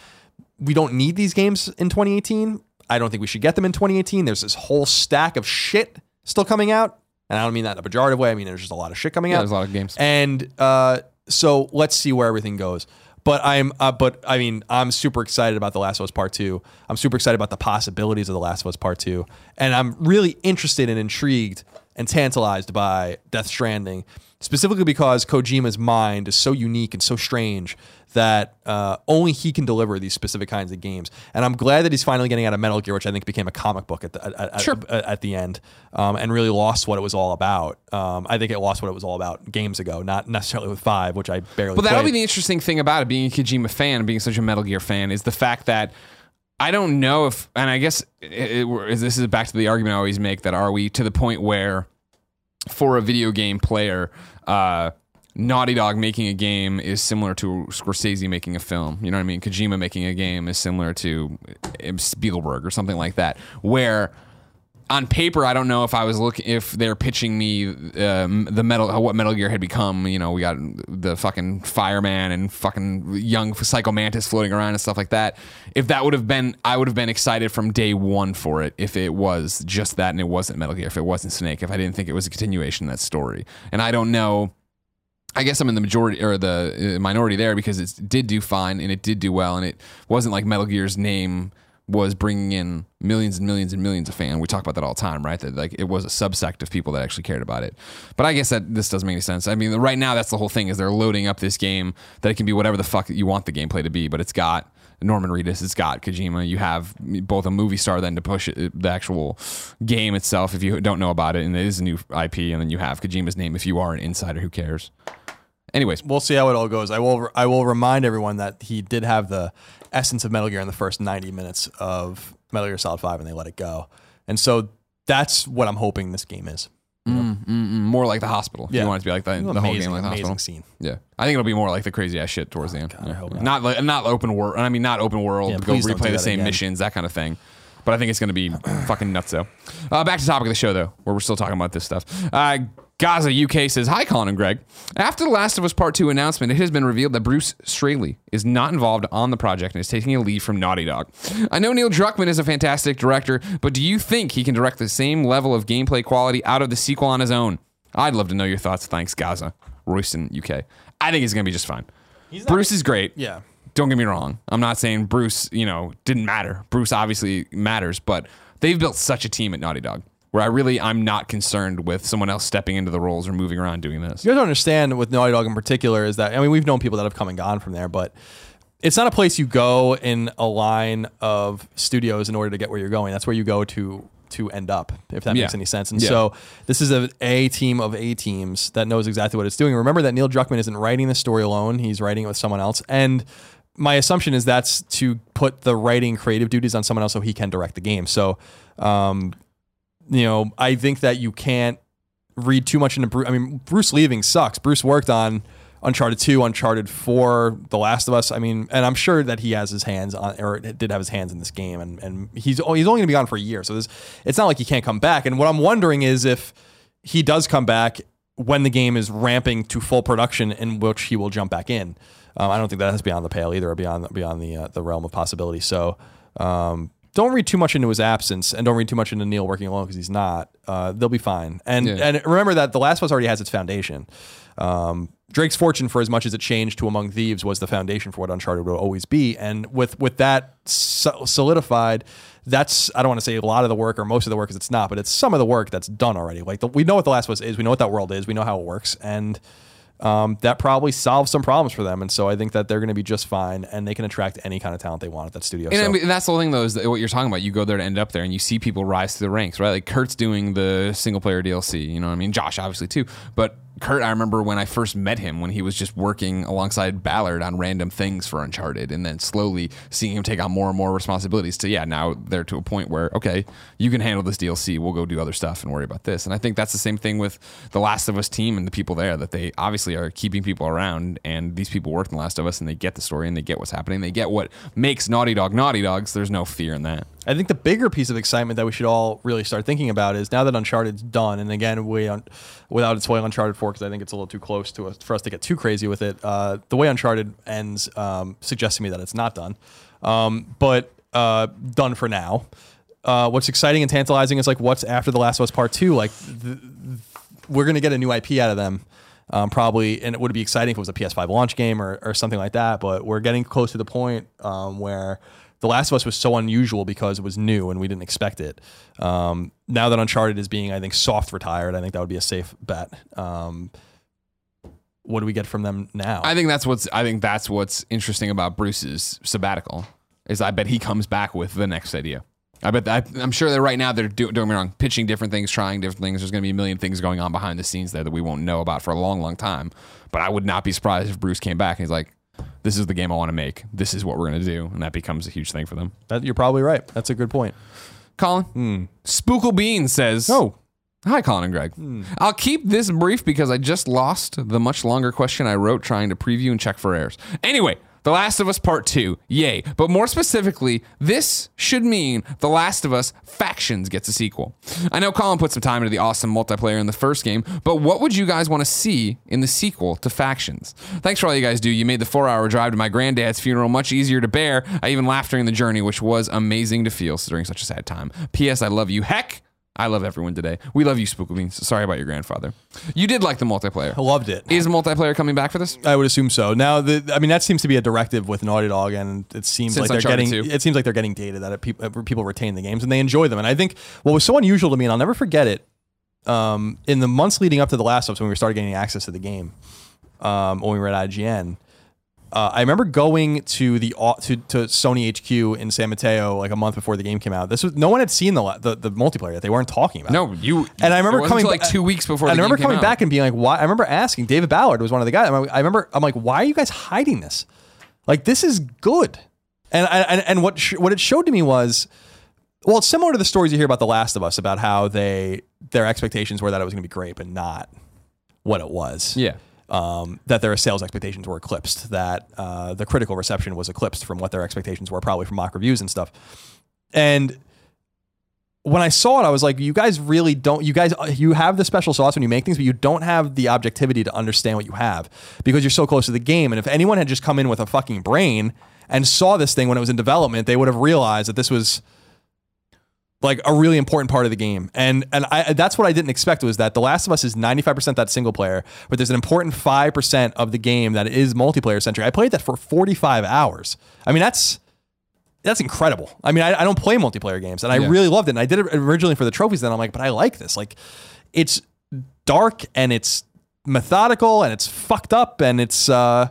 We don't need these games in 2018. I don't think we should get them in 2018. There's this whole stack of shit still coming out, and I don't mean that in a pejorative way. I mean there's just a lot of shit coming yeah, out. there's a lot of games. And uh, so let's see where everything goes. But I'm, uh, but I mean, I'm super excited about The Last of Us Part Two. I'm super excited about the possibilities of The Last of Us Part Two, and I'm really interested and intrigued and tantalized by Death Stranding, specifically because Kojima's mind is so unique and so strange that uh, only he can deliver these specific kinds of games. And I'm glad that he's finally getting out of Metal Gear, which I think became a comic book at the at, Sure. at, at the end, um, and really lost what it was all about. Um, I think it lost what it was all about games ago, not necessarily with Five, which I barely. But that'll be the interesting thing about it, being a Kojima fan and being such a Metal Gear fan, is the fact that I don't know if, and I guess it, it, this is back to the argument I always make that are we to the point where, for a video game player, uh, Naughty Dog making a game is similar to Scorsese making a film. You know what I mean? Kojima making a game is similar to uh, Spielberg or something like that, where on paper, I don't know if I was looking if they're pitching me um, the metal what Metal Gear had become. You know, we got the fucking fireman and fucking young Psycho Mantis floating around and stuff like that. If that would have been, I would have been excited from day one for it. If it was just that and it wasn't Metal Gear, if it wasn't Snake, if I didn't think it was a continuation of that story, and I don't know. I guess I'm in the majority or the uh, minority there because it did do fine and it did do well and it wasn't like Metal Gear's name was bringing in millions and millions and millions of fans. We talk about that all the time, right? That like it was a subsect of people that actually cared about it. But I guess that this doesn't make any sense. I mean, right now that's the whole thing is they're loading up this game that it can be whatever the fuck you want the gameplay to be, but it's got Norman Reedus, it's got Kojima. You have both a movie star then to push it, the actual game itself if you don't know about it, and it is a new IP, and then you have Kojima's name if you are an insider who cares. Anyways, We'll see how it all goes. I will. I will remind everyone that he did have the essence of Metal Gear in the first 90 minutes of Metal Gear Solid 5, and they let it go. And so that's what I'm hoping this game is. mm, mm, mm, more like the hospital. If Yeah. You want it to be like the, the whole game like the hospital. scene. Yeah, I think it'll be more like the crazy ass shit towards the end. God, I Yeah. hope not. not. like not open world. I mean, not open world. Yeah, go replay do the same again. missions, that kind of thing. But I think it's going to be fucking nuts though. Uh, back to the topic of the show though, where we're still talking about this stuff. Uh, Gaza UK says, Hi, Colin and Greg. After The Last of Us Part 2 announcement, it has been revealed that Bruce Straley is not involved on the project and is taking a leave from Naughty Dog. I know Neil Druckmann is a fantastic director, but do you think he can direct the same level of gameplay quality out of the sequel on his own? I'd love to know your thoughts. Thanks, Gaza. Royston, UK. I think he's going to be just fine. Bruce is great. Yeah. Don't get me wrong. I'm not saying Bruce, you know, didn't matter. Bruce obviously matters, but they've built such a team at Naughty Dog where I really I'm not concerned with someone else stepping into the roles or moving around doing this. You guys don't understand with Naughty Dog in particular is that I mean we've known people that have come and gone from there, but it's not a place you go in a line of studios in order to get where you're going. That's where you go to to end up, if that makes any sense. And Yeah. so this is a A team of A teams that knows exactly what it's doing. Remember that Neil Druckmann isn't writing the story alone; he's writing it with someone else. And my assumption is that's to put the writing creative duties on someone else so he can direct the game. So, um, you know, I think that you can't read too much into Bruce. I mean, Bruce leaving sucks. Bruce worked on Uncharted 2, Uncharted 4, The Last of Us. I mean, and I'm sure that he has his hands on, or did have his hands in this game, and, and he's, he's only going to be gone for a year. So this, it's not like he can't come back. And what I'm wondering is if he does come back when the game is ramping to full production, in which he will jump back in. Um, I don't think that has beyond the pale either, or beyond beyond the uh, the realm of possibility. So um, don't read too much into his absence, and don't read too much into Neil working alone because he's not. Uh, they'll be fine. And Yeah. and remember that The Last of Us already has its foundation. Um, Drake's fortune, for as much as it changed to Among Thieves, was the foundation for what Uncharted will always be. And with with that so- solidified, that's I don't want to say a lot of the work or most of the work, because it's not, but it's some of the work that's done already. Like the, we know what The Last of Us is, we know what that world is, we know how it works, and um, that probably solves some problems for them. And so I think that they're going to be just fine, and they can attract any kind of talent they want at that studio. And, So- I mean, that's the whole thing, though, is that what you're talking about. You go there to end up there, and you see people rise to the ranks, right? Like Kurt's doing the single player DLC. You know what I mean? Josh, obviously, too. But Kurt, I remember when I first met him, when he was just working alongside Ballard on random things for Uncharted, and then slowly seeing him take on more and more responsibilities. To yeah, now they're to a point where okay, you can handle this DLC. We'll go do other stuff and worry about this. And I think that's the same thing with the Last of Us team and the people there. That they obviously are keeping people around, and these people work in The Last of Us, and they get the story, and they get what's happening. They get what makes Naughty Dog Naughty Dogs. There's no fear in that. I think the bigger piece of excitement that we should all really start thinking about is now that Uncharted's done, and again, we un- without it spoiling Uncharted 4 because I think it's a little too close to us for us to get too crazy with it. Uh, the way Uncharted ends um, suggests to me that it's not done, um, but uh, done for now. Uh, what's exciting and tantalizing is like what's after The Last of Us Part Two. Like th- we're gonna get a new IP out of them. Um, probably, and it would be exciting if it was a PS5 launch game or, or something like that. But we're getting close to the point um, where The Last of Us was so unusual because it was new and we didn't expect it. Um, now that Uncharted is being, I think, soft retired, I think that would be a safe bet. Um, what do we get from them now? I think that's what's I think that's what's interesting about Bruce's sabbatical is I bet he comes back with the next idea. I bet I'm sure that right now they're do, don't me wrong, pitching different things, trying different things. There's going to be a million things going on behind the scenes there that we won't know about for a long, long time. But I would not be surprised if Bruce came back and he's like, "This is the game I want to make. This is what we're going to do," and that becomes a huge thing for them. that, you're probably right. That's a good point. Colin, hmm. Spookle Bean says, Oh, Hi, Colin and Greg. Hmm. I'll keep this brief because I just lost the much longer question I wrote trying to preview and check for errors. Anyway, The Last of Us Part 2, yay. But more specifically, this should mean The Last of Us Factions gets a sequel. I know Colin put some time into the awesome multiplayer in the first game, but what would you guys want to see in the sequel to Factions? Thanks for all you guys do. You made the four hour drive to my granddad's funeral much easier to bear. I even laughed during the journey, which was amazing to feel during such a sad time. P.S. I love you. Heck, I love everyone today. We love you, Spookle Beans. Sorry about your grandfather. You did like the multiplayer. I loved it. Is multiplayer coming back for this? I would assume so. Now, the, I mean, that seems to be a directive with Naughty Dog, and it seems Since like they're Uncharted getting. 2. It seems like they're getting data that it, people retain the games and they enjoy them. And I think what was so unusual to me, and I'll never forget it, um, in the months leading up to the Last of Us, when we started getting access to the game, um, when we were at IGN, uh, I remember going to the to, to Sony HQ in San Mateo like a month before the game came out. This was no one had seen the the, the multiplayer yet. They weren't talking about. No, you. And I remember it coming like two weeks before. I remember coming back and being like, "Why?" I remember asking David Ballard was one of the guys. I remember I'm like, "Why are you guys hiding this? Like, this is good." And I, and, and what sh- what it showed to me was, well, it's similar to the stories you hear about The Last of Us about how they their expectations were that it was going to be great, but not what it was. Yeah. Um, that their sales expectations were eclipsed. That uh, the critical reception was eclipsed from what their expectations were, probably from mock reviews and stuff. And when I saw it, I was like, you guys really don't, you guys, you have the special sauce when you make things, but you don't have the objectivity to understand what you have because you're so close to the game. And if anyone had just come in with a fucking brain and saw this thing when it was in development, they would have realized that this was like a really important part of the game. And and I that's what I didn't expect was that The Last of Us is 95% that single player, but there's an important 5% of the game that is multiplayer centric. I played that for 45 hours. I mean, that's that's incredible. I mean, I, I don't play multiplayer games, and I Yeah. really loved it. And I did it originally for the trophies. Then I'm like, but I like this. Like, it's dark and it's methodical and it's fucked up and it's uh,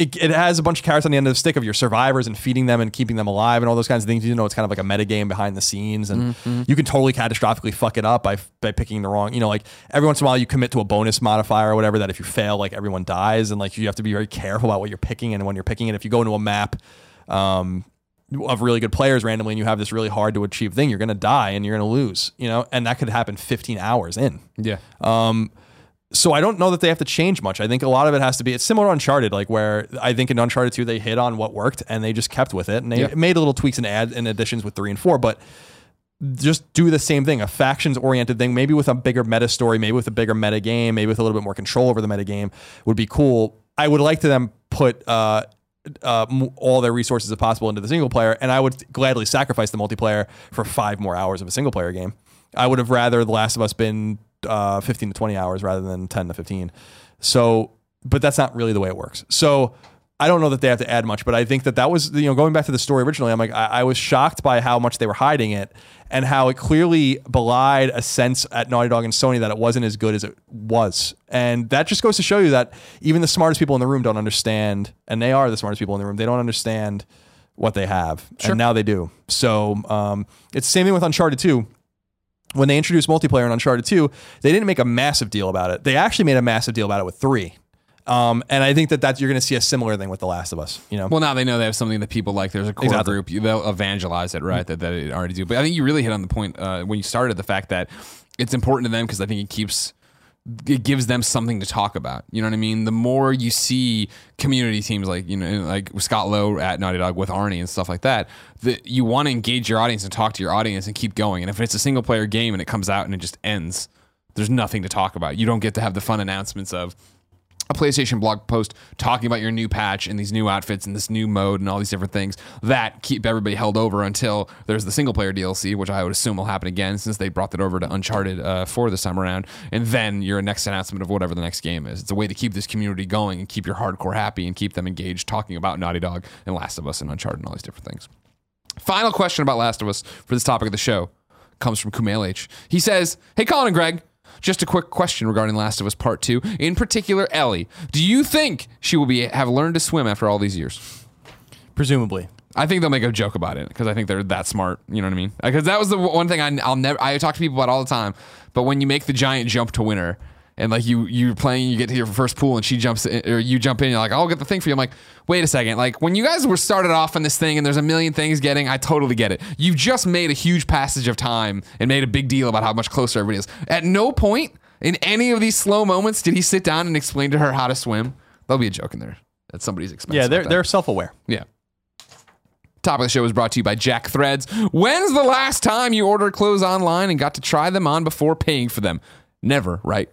it, it has a bunch of carrots on the end of the stick of your survivors and feeding them and keeping them alive and all those kinds of things. You know, it's kind of like a meta game behind the scenes, and you can totally catastrophically fuck it up by by picking the wrong. You know, like every once in a while you commit to a bonus modifier or whatever that if you fail, like everyone dies, and like you have to be very careful about what you're picking and when you're picking it. If you go into a map. Um, of really good players randomly and you have this really hard to achieve thing, you're going to die and you're going to lose, you know, and that could happen 15 hours in. Yeah. Um, so I don't know that they have to change much. I think a lot of it has to be it's similar to Uncharted, like where I think in Uncharted 2 they hit on what worked and they just kept with it and they Yeah. made little tweaks and add and additions with three and four, but just do the same thing, a factions oriented thing, maybe with a bigger meta story, maybe with a bigger meta game, maybe with a little bit more control over the meta game would be cool. I would like to them put uh, uh, all their resources as possible into the single player, and I would gladly sacrifice the multiplayer for five more hours of a single player game. I would have rather The Last of Us been uh, 15 to 20 hours rather than 10 to 15. So, but that's not really the way it works. So, I don't know that they have to add much, but I think that that was, you know, going back to the story originally, I'm like, I, I was shocked by how much they were hiding it and how it clearly belied a sense at Naughty Dog and Sony that it wasn't as good as it was. And that just goes to show you that even the smartest people in the room don't understand, and they are the smartest people in the room, they don't understand what they have. And now they do. So um, it's the same thing with Uncharted 2 when they introduced multiplayer in Uncharted 2, they didn't make a massive deal about it. They actually made a massive deal about it with 3. Um, and I think that that's, you're going to see a similar thing with The Last of Us, you know? Well, now they know they have something that people like. There's a core Exactly. group. They'll evangelize it, right? That, that they already do. But I think you really hit on the point uh, when you started the fact that it's important to them because I think it keeps it gives them something to talk about. You know what I mean? The more you see community teams like you know like Scott Lowe at Naughty Dog with Arne and stuff like that, that you want to engage your audience and talk to your audience and keep going. And if it's a single player game and it comes out and it just ends, there's nothing to talk about. You don't get to have the fun announcements of a PlayStation blog post talking about your new patch and these new outfits and this new mode and all these different things that keep everybody held over until there's the single player DLC, which I would assume will happen again since they brought that over to Uncharted uh, 4 this time around. And then your next announcement of whatever the next game is. It's a way to keep this community going and keep your hardcore happy and keep them engaged talking about Naughty Dog and Last of Us and Uncharted and all these different things. Final question about Last of Us for this topic of the show comes from Kumail H. He says, Hey, Colin and Greg, just a quick question regarding Last of Us Part 2. In particular, Ellie. Do you think she will be have learned to swim after all these years? Presumably. I think they'll make a joke about it because I think they're that smart. You know what I mean? Because that was the one thing I, I'll never. I talk to people about all the time. But when you make the giant jump to winter, and like you you're playing, you get to your first pool, and she jumps in, or you jump in, you're like, I'll get the thing for you. I'm like, wait a second. Like when you guys were started off on this thing, and there's a million things getting, I totally get it. You've just made a huge passage of time and made a big deal about how much closer everybody is. At no point in any of these slow moments did he sit down and explain to her how to swim. There'll be a joke in there at somebody's expense. Yeah, they're, they're self aware. Yeah. Top of the show is brought to you by Jack Threads. When's the last time you ordered clothes online and got to try them on before paying for them? Never, right?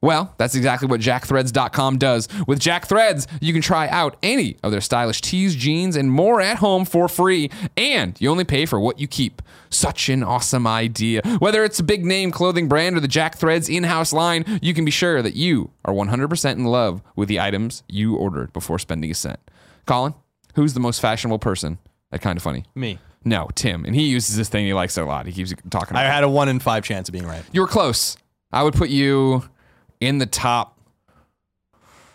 Well, that's exactly what jackthreads.com does. With Jack Threads, you can try out any of their stylish tees, jeans, and more at home for free, and you only pay for what you keep. Such an awesome idea. Whether it's a big name clothing brand or the Jack Threads in house line, you can be sure that you are 100% in love with the items you ordered before spending a cent. Colin, who's the most fashionable person at Kind of Funny? Me. No, Tim. And he uses this thing he likes a lot. He keeps talking I about it. I had a one in five chance of being right. You were close. I would put you in the top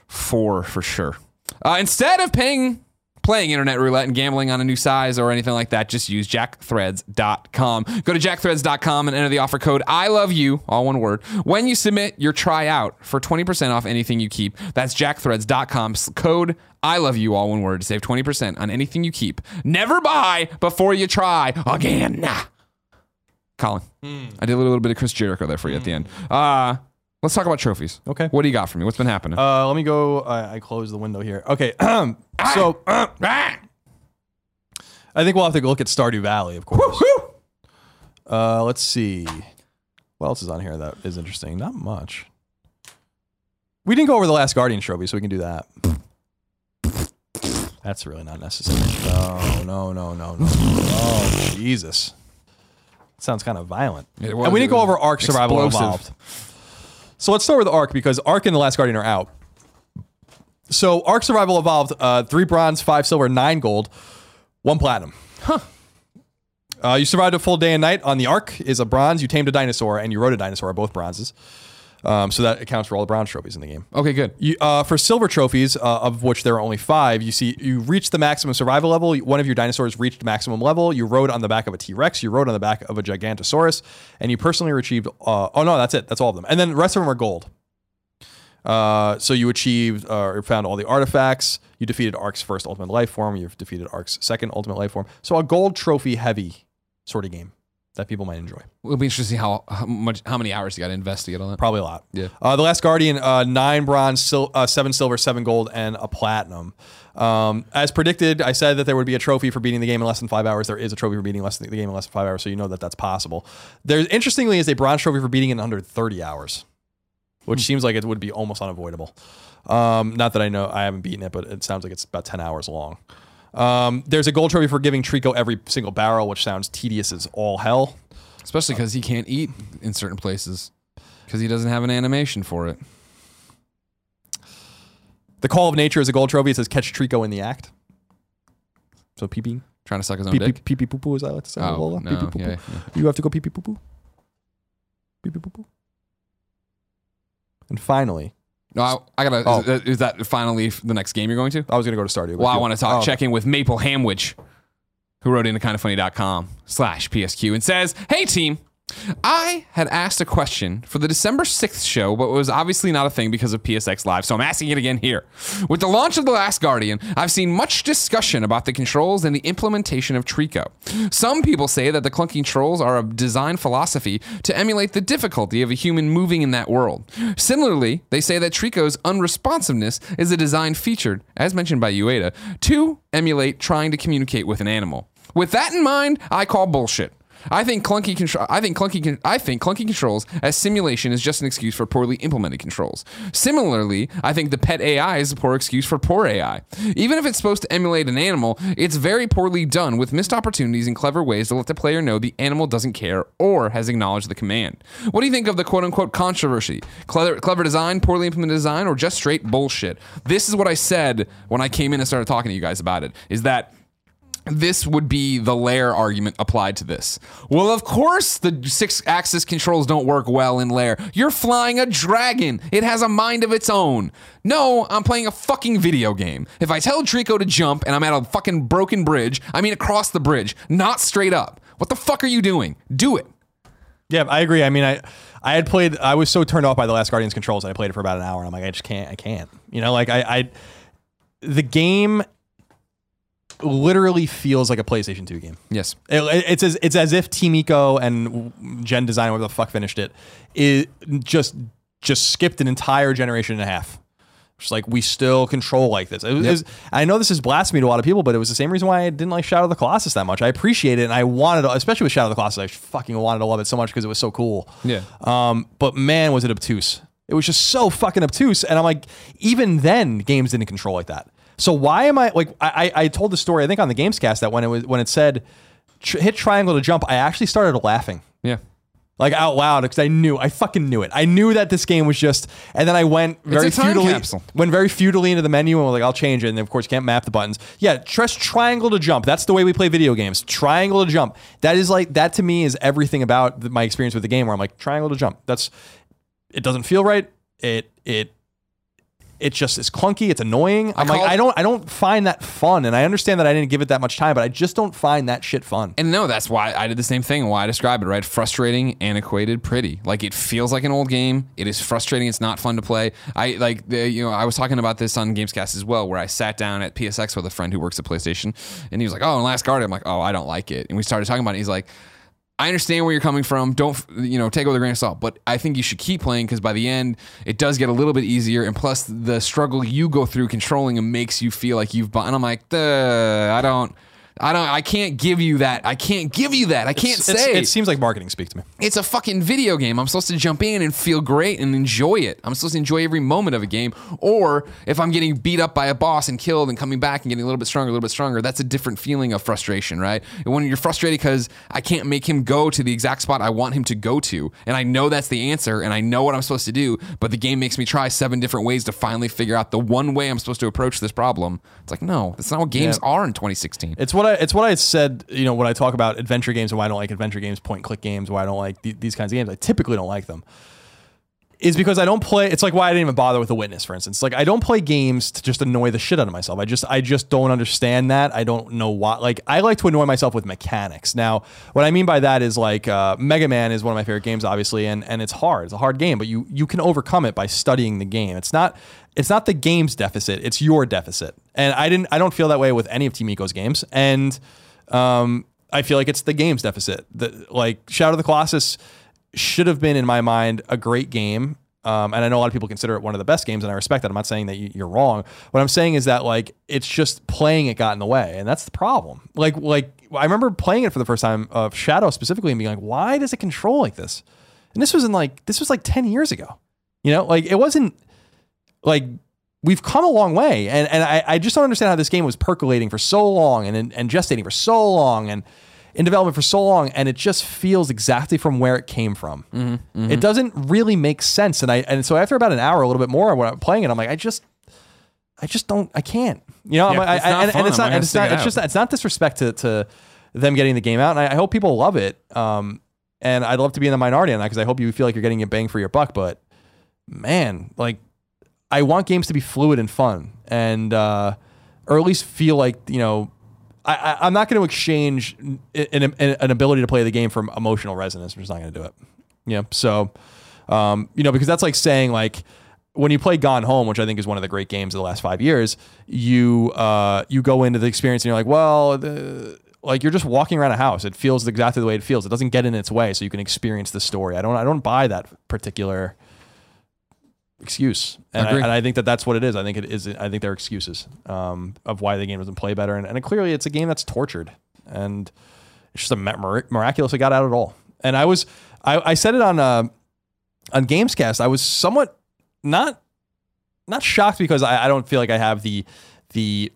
four for sure. Uh, instead of paying playing internet roulette and gambling on a new size or anything like that, just use jackthreads.com. Go to jackthreads.com and enter the offer code I love you, all one word, when you submit your tryout for 20% off anything you keep. That's jackthreads.com code I love you, all one word, to save 20% on anything you keep. Never buy before you try again. Colin, I did a little bit of Chris Jericho there for you at the end. Uh, let's talk about trophies. Okay. What do you got for me? What's been happening? Uh, let me go. I, I closed the window here. Okay. so! I think we'll have to look at Stardew Valley, of course. Uh, let's see. What else is on here that is interesting? Not much. We didn't go over the last Guardian trophy, so we can do that. That's really not necessary. No, no, no, no, no. Oh, Jesus. Sounds kind of violent. Was- and we didn't go over Ark Survival explosive. Evolved. So let's start with Ark because Ark and the Last Guardian are out. So Ark Survival Evolved, uh, three bronze, five silver, nine gold, one platinum. Huh. Uh, you survived a full day and night on the Ark is a bronze. You tamed a dinosaur and you rode a dinosaur, both bronzes. Um, so that accounts for all the bronze trophies in the game. okay, good. You, uh, for silver trophies, uh, of which there are only five, you see you reached the maximum survival level. One of your dinosaurs reached maximum level. You rode on the back of a T Rex. You rode on the back of a Gigantosaurus, and you personally achieved. Uh, oh no, that's it. That's all of them. And then the rest of them are gold. Uh, so you achieved uh, or found all the artifacts. You defeated Ark's first ultimate life form. You've defeated Ark's second ultimate life form. So a gold trophy heavy sort of game that people might enjoy. It'll be interesting to see how, how much how many hours you got to investigate on that. Probably a lot. Yeah. Uh, the Last Guardian, uh, nine bronze, sil- uh, seven silver, seven gold, and a platinum. Um, as predicted, I said that there would be a trophy for beating the game in less than five hours. There is a trophy for beating less than the game in less than five hours, so you know that that's possible. There, interestingly, is a bronze trophy for beating it in under 30 hours, which seems like it would be almost unavoidable. Um, not that I know, I haven't beaten it, but it sounds like it's about 10 hours long. Um, there's a gold trophy for giving Trico every single barrel, which sounds tedious as all hell. Especially because he can't eat in certain places because he doesn't have an animation for it. The Call of Nature is a gold trophy. It says catch Trico in the act. So pee pee. Trying to suck his own Pee pee dick. pee pee poo poo, as I like to say. Oh, no, Pee pee poo yeah, yeah. You have to go pee pee poo poo. Pee pee poo poo. And finally, No, I, I gotta. Oh. Is, that- is that finally the next game you're going to? I was going to go to Stardew. Well, I want to talk. oh, Check in with Maple Hamwich, who wrote into kindoffunny.com slash PSQ and says, "Hey team." I had asked a question for the December 6th show, but it was obviously not a thing because of PSX Live, so I'm asking it again here. With the launch of The Last Guardian, I've seen much discussion about the controls and the implementation of Trico. Some people say that the clunky controls are a design philosophy to emulate the difficulty of a human moving in that world. Similarly, they say that Trico's unresponsiveness is a design feature, as mentioned by Ueda, to emulate trying to communicate with an animal. With that in mind, I call bullshit. I think clunky control. I think clunky. Con- I think clunky controls as simulation is just an excuse for poorly implemented controls. Similarly, I think the pet AI is a poor excuse for poor AI. Even if it's supposed to emulate an animal, it's very poorly done with missed opportunities and clever ways to let the player know the animal doesn't care or has acknowledged the command. What do you think of the quote unquote controversy? Clever, clever design, poorly implemented design, or just straight bullshit? This is what I said when I came in and started talking to you guys about it. Is that this would be the Lair argument applied to this. Well, of course, the six axis controls don't work well in Lair. You're flying a dragon, it has a mind of its own. No, I'm playing a fucking video game. If I tell Trico to jump and I'm at a fucking broken bridge, I mean across the bridge, not straight up. What the fuck are you doing? Do it. Yeah, I agree. I mean, I I had played. I was so turned off by the Last Guardian's controls. that I played it for about an hour, and I'm like, I just can't. I can't. You know, like I, I the game literally feels like a PlayStation 2 game. Yes. It- it's as it's as if Team Ico and Gen Design, whatever the fuck finished it, it just just skipped an entire generation and a half. Just like we still control like this. It was- it was- I know this is blasphemy to a lot of people, but it was the same reason why I didn't like Shadow of the Colossus that much. I appreciate it, and I wanted, to, especially with Shadow of the Colossus, I fucking wanted to love it so much because it was so cool. Yeah. Um, but man, was it obtuse. It was just so fucking obtuse. And I'm like, even then, games didn't control like that. So why am I like? I I told the story I think on the Gamescast that when it was when it said tr- hit triangle to jump, I actually started laughing Yeah. like out loud because I knew I fucking knew it. I knew that this game was just. And then I went very a futilely, capsule. went very futilely into the menu and was like, I'll change it. And of course, you can't map the buttons. Yeah, press triangle to jump. That's the way we play video games. Triangle to jump. That is like that to me is everything about the, my experience with the game. Where I'm like triangle to jump. That's it. Doesn't feel right. It it it just is clunky. It's annoying. I'm like, called- I don't, I don't find that fun, and I understand that I didn't give it that much time, but I just don't find that shit fun. And no, that's why I did the same thing. And why I describe it, right? Frustrating, antiquated, pretty. Like it feels like an old game. It is frustrating. It's not fun to play. I like the, you know I was talking about this on Gamescast as well, where I sat down at PSX with a friend who works at PlayStation, and he was like, "Oh, in Last Guardian." I'm like, "Oh, I don't like it." And we started talking about it. He's like. I understand where you're coming from. Don't you know? Take it with a grain of salt. But I think you should keep playing because by the end, it does get a little bit easier. And plus, the struggle you go through controlling them makes you feel like you've. bought. And I'm like, "Duh, I don't. I don't. I can't give you that. I can't give you that. I can't It's- say it seems like marketing speak to me. it's a fucking video game. I'm supposed to jump in and feel great and enjoy it. I'm supposed to enjoy every moment of a game. Or if I'm getting beat up by a boss and killed and coming back and getting a little bit stronger, a little bit stronger, that's a different feeling of frustration, right? And when you're frustrated because I can't make him go to the exact spot I want him to go to, and I know that's the answer and I know what I'm supposed to do, but the game makes me try seven different ways to finally figure out the one way I'm supposed to approach this problem. It's like, no, that's not what games Yeah. are in 2016. It's what I it's what I said. You know, when I talk about adventure games and why I don't like adventure games, point and click games, why I don't like th- these kinds of games. I typically don't like them. Is because I don't play. It's like why I didn't even bother with the witness, for instance. Like I don't play games to just annoy the shit out of myself. I just I just don't understand that. I don't know why. Like I like to annoy myself with mechanics. Now, what I mean by that is like uh, Mega Man is one of my favorite games, obviously, and and it's hard. It's a hard game, but you you can overcome it by studying the game. It's not it's not the game's deficit. It's your deficit. And I didn't I don't feel that way with any of Team Ico's games. And um, I feel like it's the game's deficit. The, like Shadow of the Colossus should have been in my mind a great game. Um, and I know a lot of people consider it one of the best games, and I respect that. I'm not saying that you- you're wrong. What I'm saying is that like it's just playing it got in the way, and that's the problem. Like like I remember playing it for the first time of Shadow specifically, and being like, why does it control like this? And this was in like this was like ten years ago. You know, like it wasn't like we've come a long way. And and I, I just don't understand how this game was percolating for so long and and gestating for so long and in development for so long. And it just feels exactly from where it came from. Mm-hmm, it doesn't really make sense. And i and so after about an hour a little bit more when i'm playing it i'm like i just i just don't i can't. You know I'm Yeah, like, I- it's not I- and, and it's not and it's not to it's just it's not disrespect to to them getting the game out. And i, I hope people love it. Um and i'd love to be in the minority on that because i hope you feel like you're getting a bang for your buck. But man like I want games to be fluid and fun, and uh, or at least feel like you know. I, I'm not going to exchange an, an, an ability to play the game for emotional resonance. I'm just not going to do it. Yeah. So, um, you know, because that's like saying like when you play Gone Home, which I think is one of the great games of the last five years, you uh, you go into the experience and you're like, well, the, like you're just walking around a house. It feels exactly the way it feels. It doesn't get in its way, so you can experience the story. I don't I don't buy that particular excuse, and I, Agree. and I think that that's what it is. I think it is. I think they're excuses um, of why the game doesn't play better, and, and clearly it's a game that's tortured, and it's just a mir- miraculous it got out at all. And I was, I, I said it on uh, on Gamescast. I was somewhat not not shocked because I, I don't feel like I have the the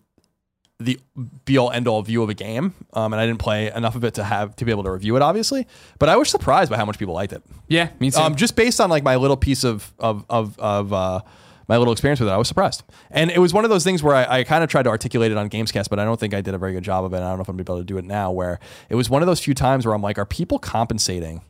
the be all end all view of a game, um, and I didn't play enough of it to have to be able to review it, obviously. But I was surprised by how much people liked it. Yeah, me too. Um, just based on like my little piece of of of, of uh, my little experience with it, I was surprised. And it was one of those things where I, I kind of tried to articulate it on Gamescast, but I don't think I did a very good job of it. I don't know if I'm gonna be able to do it now. Where it was one of those few times where I'm like, are people compensating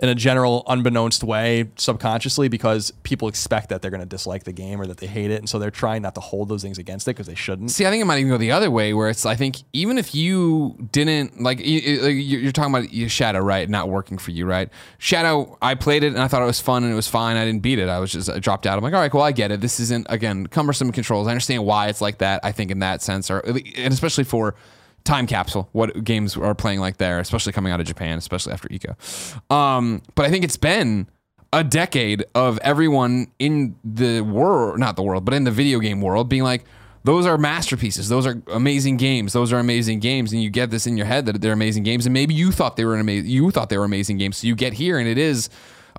in a general, unbeknownst way, subconsciously, because people expect that they're going to dislike the game or that they hate it, and so they're trying not to hold those things against it because they shouldn't. See, I think it might even go the other way, where it's I think even if you didn't like, you- you- like, you- you're talking about your Shadow, right? Not working for you, right? Shadow, I played it and I thought it was fun and it was fine. I didn't beat it. I was just I dropped out. I'm like, all right, well, I get it. This isn't again cumbersome controls. I understand why it's like that. I think in that sense, or and especially for time capsule, what games are playing like there, especially coming out of Japan, especially after Ico. Um, but I think it's been a decade of everyone in the world, not the world, but in the video game world being like, those are masterpieces. Those are amazing games. Those are amazing games, and you get this in your head that they're amazing games, and maybe you thought they were an amazing. You thought they were amazing games, so you get here, and it is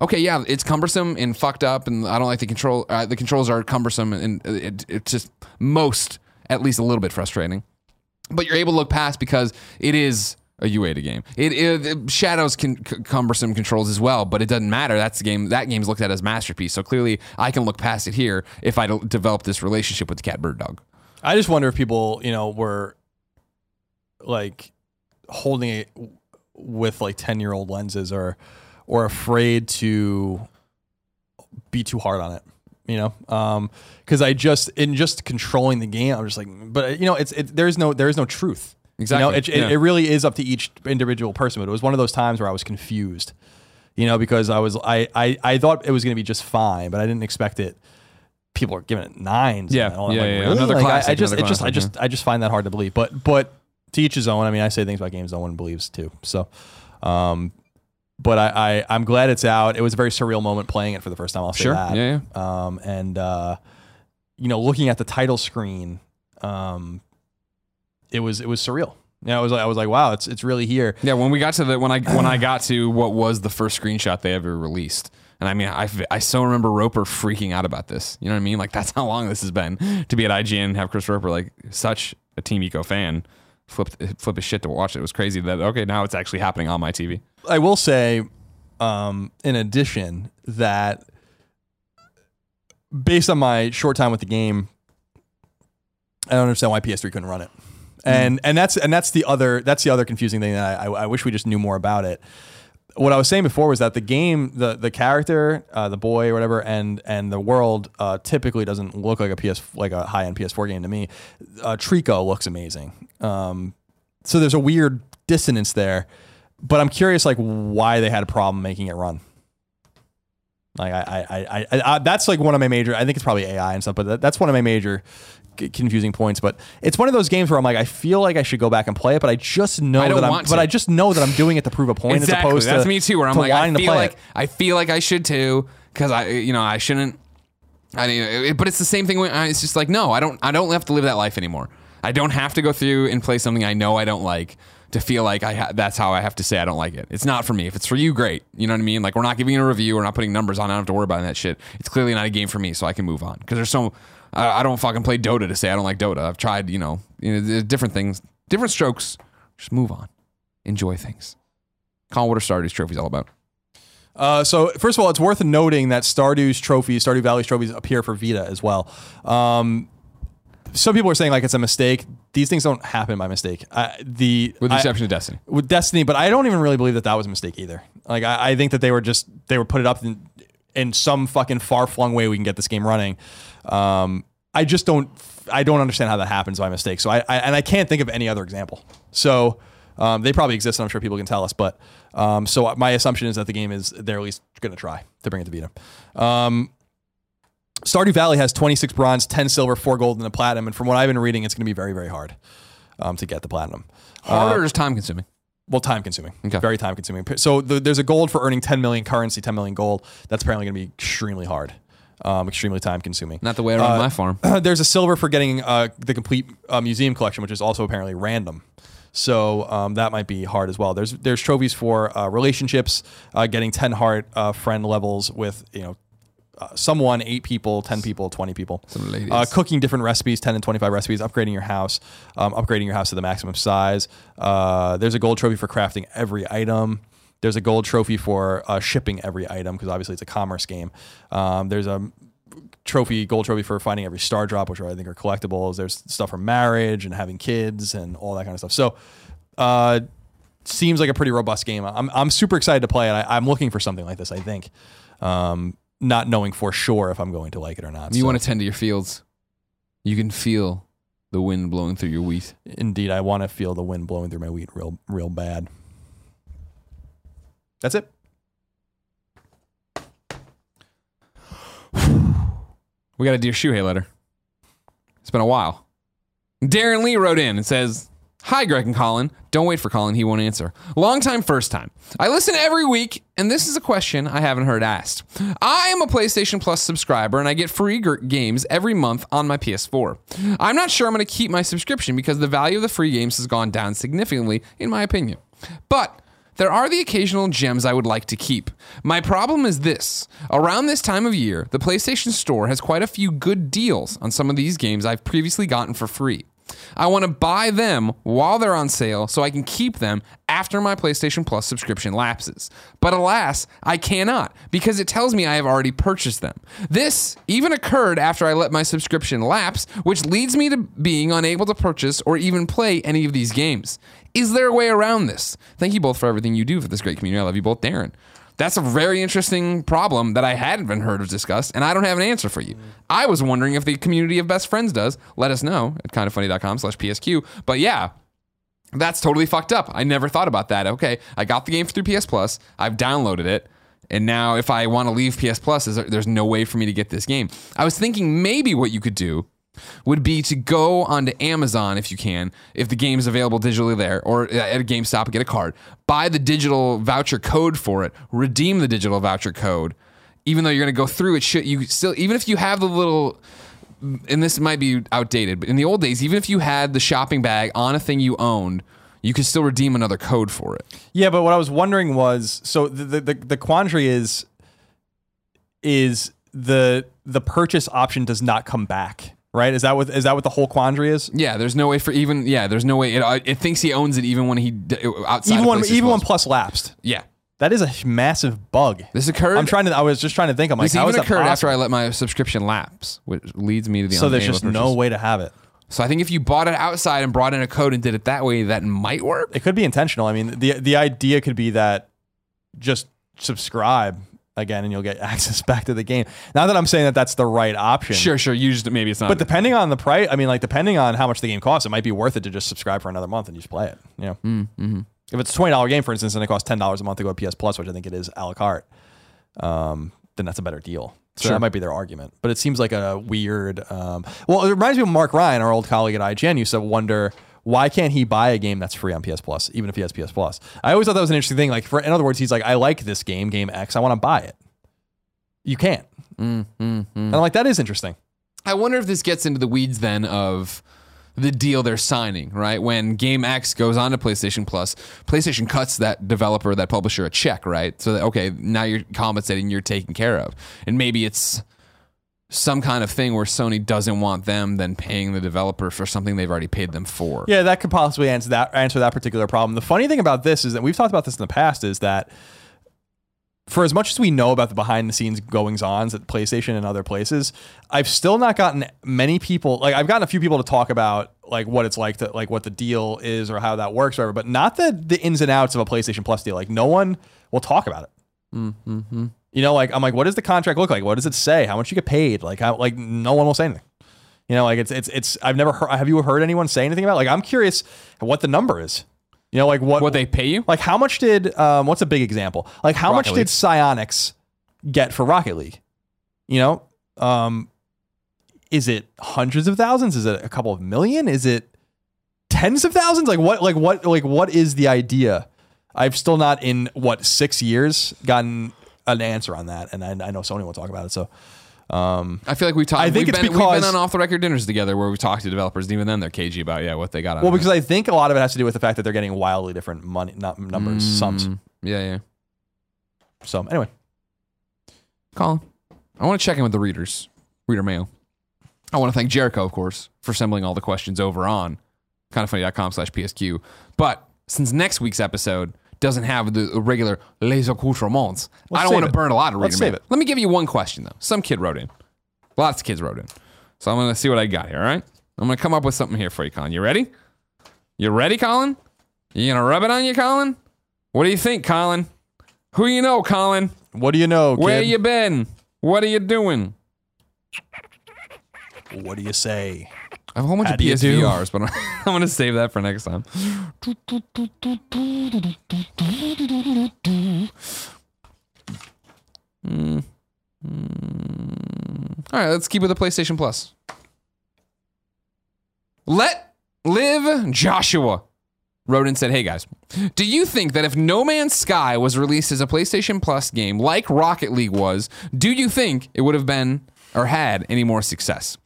okay. Yeah, it's cumbersome and fucked up, and I don't like the control. Uh, the controls are cumbersome, and it, it's just most, at least, a little bit frustrating but you're able to look past because it is a Ueda game. It, it, it- shadows can c- cumbersome controls as well, but it doesn't matter. That's the game. That game's looked at as masterpiece. So clearly, I can look past it here if I de- develop this relationship with the cat bird dog. I just wonder if people, you know, were like holding it with like 10 year old lenses or or afraid to be too hard on it. You know, because I just in just controlling the game, I'm just like, but you know, it's it, there's no there's no truth. Exactly, You know, it, it, yeah. it really is up to each individual person. But it was one of those times where I was confused. You know, because I was I I, I thought it was going to be just fine, but I didn't expect it. People are giving it nines. Yeah, and all. I'm yeah, like, yeah, really? another Like, I- I, just it just I classic, just I just find that hard to believe. But but to each his own. I mean, I say things about games no one believes too. So, um, but I, I I'm glad it's out. It was a very surreal moment playing it for the first time. I'll say Sure. that. Yeah, Um, and uh, you know, looking at the title screen, um, it was it was surreal. Yeah, I was like I was like, wow, it's it's really here. Yeah, when we got to the when I when I got to what was the first screenshot they ever released, and I mean I I so remember Roper freaking out about this. You know what I mean? Like that's how long this has been to be at IGN and have Chris Roper like such a Team Ico fan flip flip his shit to watch it. It was crazy that okay now it's actually happening on my TV. I will say, um, in addition, that based on my short time with the game, I don't understand why PS3 couldn't run it. And and that's and that's the other that's the other confusing thing that I, I, I wish we just knew more about it. What I was saying before was that the game, the the character, uh, the boy or whatever, and and the world uh, typically doesn't look like a PS like a high end PS4 game to me. Uh, Trico looks amazing. Um, so there's a weird dissonance there but I'm curious, like, why they had a problem making it run. Like, I, I, I, I, I that's like one of my major. I think it's probably AI and stuff, but that, that's one of my major c- confusing points. But it's one of those games where I'm like, I feel like I should go back and play it, but I just know I don't that I'm, want but. I just know that I'm doing it to prove a point as exactly. opposed That's to me too. Where I'm to like I wanting to feel play like it. I feel like I should too because I you know I shouldn't. I mean, it- but it's the same thing. When I, it's just like no, I don't. I don't have to live that life anymore. I don't have to go through and play something I know I don't like to feel like I ha- that's how I have to say I don't like it. It's not for me. If it's for you, great. You know what I mean? Like we're not giving a review. We're not putting numbers on. I don't have to worry about that shit. It's clearly not a game for me, so I can move on. Because there's so I, I don't fucking play Dota to say I don't like Dota. I've tried. You know, you know, different things, different strokes. Just move on. Enjoy things. Colin, what are Stardew trophies all about? Uh, so first of all, it's worth noting that Stardew's trophies, Stardew Valley's trophies, appear for Vita as well. Um, some people are saying like it's a mistake. These things don't happen by mistake. I, the With the I- exception of Destiny. with Destiny, but I don't even really believe that that was a mistake either. Like I, I think that they were just they were put it up in, in some fucking far flung way we can get this game running. Um, I just don't I don't understand how that happens by mistake. So I, I and I can't think of any other example. So um, they probably exist, and I'm sure people can tell us. But um, so my assumption is that the game is they're at least going to try to bring it to Vita. Um, Stardew Valley has 26 bronze, 10 silver, 4 gold, and a platinum. And from what I've been reading, it's going to be very, very hard um, to get the platinum. Harder is time consuming. Well, time consuming. Okay. Very time consuming. So the, there's a gold for earning 10 million currency, 10 million gold. That's apparently going to be extremely hard, um, extremely time consuming. Not the way I run my farm. there's a silver for getting uh, the complete uh, museum collection, which is also apparently random. So um, that might be hard as well. There's there's trophies for uh, relationships, uh, getting 10 heart uh, friend levels with you know uh, someone, eight people, 10 people, 20 people. Some ladies. Uh, cooking different recipes, 10 and 25 recipes, upgrading your house, um, upgrading your house to the maximum size. Uh, there's a gold trophy for crafting every item. There's a gold trophy for uh, shipping every item because obviously it's a commerce game. Um, there's a trophy, gold trophy for finding every star drop, which I think are collectibles. There's stuff for marriage and having kids and all that kind of stuff. So, uh, seems like a pretty robust game. I'm, I'm super excited to play it. I, I'm looking for something like this. I think, um, not knowing for sure if I'm going to like it or not. You So, want to tend to your fields. You can feel the wind blowing through your wheat. indeed, I want to feel the wind blowing through my wheat real, real bad. That's it. We got a Dear Shuhei letter. It's been a while. Darren Lee wrote in and says, Hi, Greg and Colin. Don't wait for Colin, he won't answer. Long time, first time. I listen every week, and this is a question I haven't heard asked. I am a PlayStation Plus subscriber, and I get free g- games every month on my PS4. I'm not sure I'm going to keep my subscription because the value of the free games has gone down significantly, in my opinion. But there are the occasional gems I would like to keep. My problem is this. Around this time of year, the PlayStation Store has quite a few good deals on some of these games I've previously gotten for free. I want to buy them while they're on sale so I can keep them after my PlayStation Plus subscription lapses. But alas, I cannot because it tells me I have already purchased them. This even occurred after I let my subscription lapse, which leads me to being unable to purchase or even play any of these games. Is there a way around this? Thank you both for everything you do for this great community. I love you both, Darren. That's a very interesting problem that I hadn't been heard of discussed, and I don't have an answer for you. I was wondering if the community of best friends does. Let us know at kindoffunny.com slash PSQ. But yeah, that's totally fucked up. I never thought about that. Okay, I got the game through PS Plus. I've downloaded it. And now if I want to leave PS Plus, there's no way for me to get this game. I was thinking maybe what you could do would be to go onto Amazon if you can, if the game is available digitally there, or at a GameStop get a card. Buy the digital voucher code for it. Redeem the digital voucher code. Even though you're going to go through it, should you still even if you have the little and this might be outdated, but in the old days, even if you had the shopping bag on a thing you owned, you could still redeem another code for it. Yeah, but what I was wondering was so the, the, the quandary is is the the purchase option does not come back, right? Is that what is that what the whole quandary is? Yeah, there's no way for even yeah, there's no way it, uh, it thinks he owns it even when he outside Even when even when Plus. lapsed. yeah. That is a massive bug. This occurred. I'm trying to. I was just trying to think. I'm like, This how even occurred after I let my subscription lapse, which leads me to the so there's just purchase. no way to have it. So I think if you bought it outside and brought in a code and did it that way, that might work. It could be intentional. I mean, the the idea could be that just subscribe again and you'll get access back to the game. Not that I'm saying that that's the right option. Sure, sure. You just maybe it's not. But depending on the price, I mean, like depending on how much the game costs, it might be worth it to just subscribe for another month and just play it. You know, Mm-hmm. if it's a twenty dollar game, for instance, and it costs ten dollars a month to go to PS Plus, which I think it is a la carte, um, then that's a better deal. So Sure. that might be their argument. But it seems like a weird. Um, well, it reminds me of Mark Ryan, our old colleague at IGN, used to wonder why can't he buy a game that's free on PS Plus, even if he has PS Plus. I always thought that was an interesting thing. Like, for in other words, he's like, I like this game, game X, I want to buy it. You can't. Mm, mm, mm. And I'm like, that is interesting. I wonder if this gets into the weeds then of the deal they're signing, right? When Game X goes on to PlayStation Plus, PlayStation cuts that developer, that publisher a check, right? So that, okay, now you're compensating, you're taken care of. And maybe it's some kind of thing where Sony doesn't want them then paying the developer for something they've already paid them for. Yeah, that could possibly answer that answer that particular problem. The funny thing about this is that we've talked about this in the past is that for as much as we know about the behind the scenes goings ons at PlayStation and other places, I've still not gotten many people like I've gotten a few people to talk about like what it's like to like what the deal is or how that works or whatever, but not the the ins and outs of a PlayStation Plus deal. Like no one will talk about it. Mm-hmm. You know, like I'm like, what does the contract look like? What does it say? How much you get paid? Like how like no one will say anything. You know, like it's it's it's I've never heard have you heard anyone say anything about it? like I'm curious what the number is. You know, like what What they pay you? like how much did um what's a big example? Like how much Rocket did League. Psyonix get for Rocket League? You know? Um is it hundreds of thousands? Is it a couple of million? Is it tens of thousands? Like what like what like what is the idea? I've still not in what six years gotten an answer on that, and I, I know Sony will talk about it. So, um, I feel like we talked. I think we've it's been, we've been on off the record dinners together where we talked to developers, and even then they're cagey about yeah what they got. Well, of it. because I think a lot of it has to do with the fact that they're getting wildly different money not numbers, sums. Mm, Yeah, yeah. So anyway, Colin, I want to check in with the readers, reader mail. I want to thank Jericho, of course, for assembling all the questions over on kindafunny.com slash PSQ. But since next week's episode doesn't have the regular les accoutrements, Let's I don't want to burn a lot of reader Let's mail. save it. Let me give you one question, though. Some kid wrote in. Lots of kids wrote in. So I'm going to see what I got here, all right? I'm going to come up with something here for you, Colin. You ready? You ready, Colin? You going to rub it on you, Colin? What do you think, Colin? Who you know, Colin? what do you know? Kid? Where you been? What are you doing? What do you say? I have a whole bunch How of? PSVRs, but I'm, going to save that for next time. Mm. Mm. All right, let's keep with the PlayStation Plus. Let live Joshua wrote and said, Hey guys, do you think that if No Man's Sky was released as a PlayStation Plus game like Rocket League was, do you think it would have been or had any more success?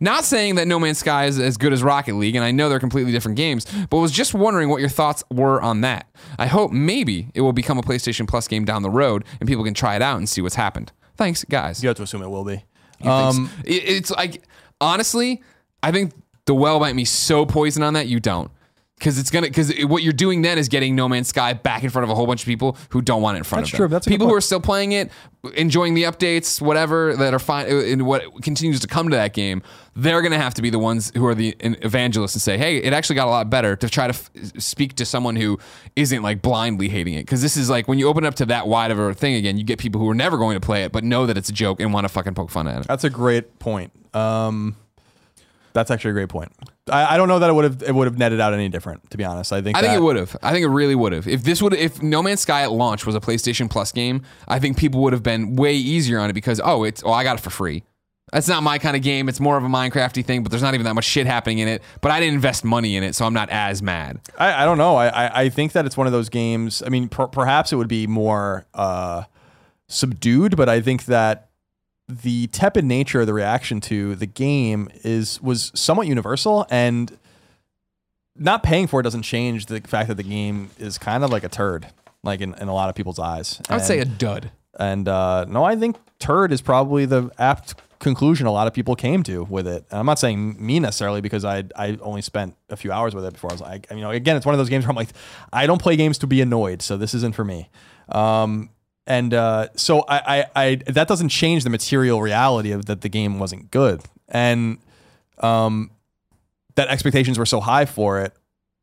Not saying that No Man's Sky is as good as Rocket League, and I know they're completely different games, but was just wondering what your thoughts were on that. I hope maybe it will become a PlayStation Plus game down the road and people can try it out and see what's happened. Thanks, guys. You have to assume it will be. Um, Um, it's like honestly, I think the well might be so poison on that you don't. Because it's gonna because what you're doing then is getting No Man's Sky back in front of a whole bunch of people who don't want it in front That's of them. true. That's people who are still playing it, enjoying the updates, whatever that are fine, and what continues to come to that game. They're gonna have to be the ones who are the evangelists and say, "Hey, it actually got a lot better." To try to f- speak to someone who isn't like blindly hating it, because this is like when you open up to that wide of a thing again, you get people who are never going to play it but know that it's a joke and want to fucking poke fun at it. That's a great point. Um, that's actually a great point. I, I don't know that it would have it would have netted out any different. To be honest, I think I think that- it would have. I think it really would have. If this would, if No Man's Sky at launch was a PlayStation Plus game, I think people would have been way easier on it because oh, it's oh, I got it for free. That's not my kind of game. It's more of a Minecrafty thing, but there's not even that much shit happening in it. But I didn't invest money in it, so I'm not as mad. I, I don't know. I, I, I think that it's one of those games. I mean, per, perhaps it would be more uh, subdued, but I think that the tepid nature of the reaction to the game is was somewhat universal, and not paying for it doesn't change the fact that the game is kind of like a turd, like in, in a lot of people's eyes. I would say a dud. and uh, no, I think turd is probably the apt conclusion a lot of people came to with it. And I'm not saying me necessarily because I I only spent a few hours with it before I was like, you know, again, it's one of those games where I'm like, I don't play games to be annoyed, so this isn't for me. Um, and uh, so I, I, I that doesn't change the material reality of that the game wasn't good, and um, that expectations were so high for it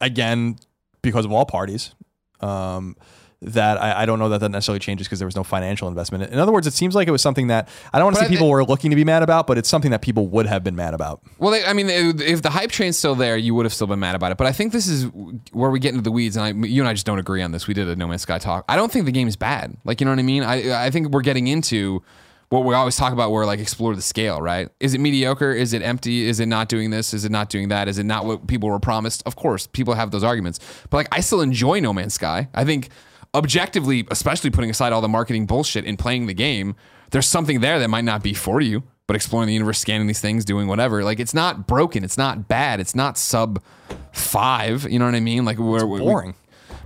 again because of all parties. Um, that I, I don't know that that necessarily changes because there was no financial investment. In other words, it seems like it was something that I don't want to say I people were looking to be mad about, but it's something that people would have been mad about. Well, they, I mean, if the hype train's still there, you would have still been mad about it. But I think this is where we get into the weeds, and I, you and I just don't agree on this. We did a No Man's Sky talk. I don't think the game is bad. Like, you know what I mean? I I think we're getting into what we always talk about, where like explore the scale, right? Is it mediocre? Is it empty? Is it not doing this? Is it not doing that? Is it not what people were promised? Of course, people have those arguments. But like, I still enjoy No Man's Sky. I think objectively, especially putting aside all the marketing bullshit and playing the game, there's something there that might not be for you. But exploring the universe, scanning these things, doing whatever, like it's not broken, it's not bad, it's not sub five. You know what I mean? Like where we- Boring.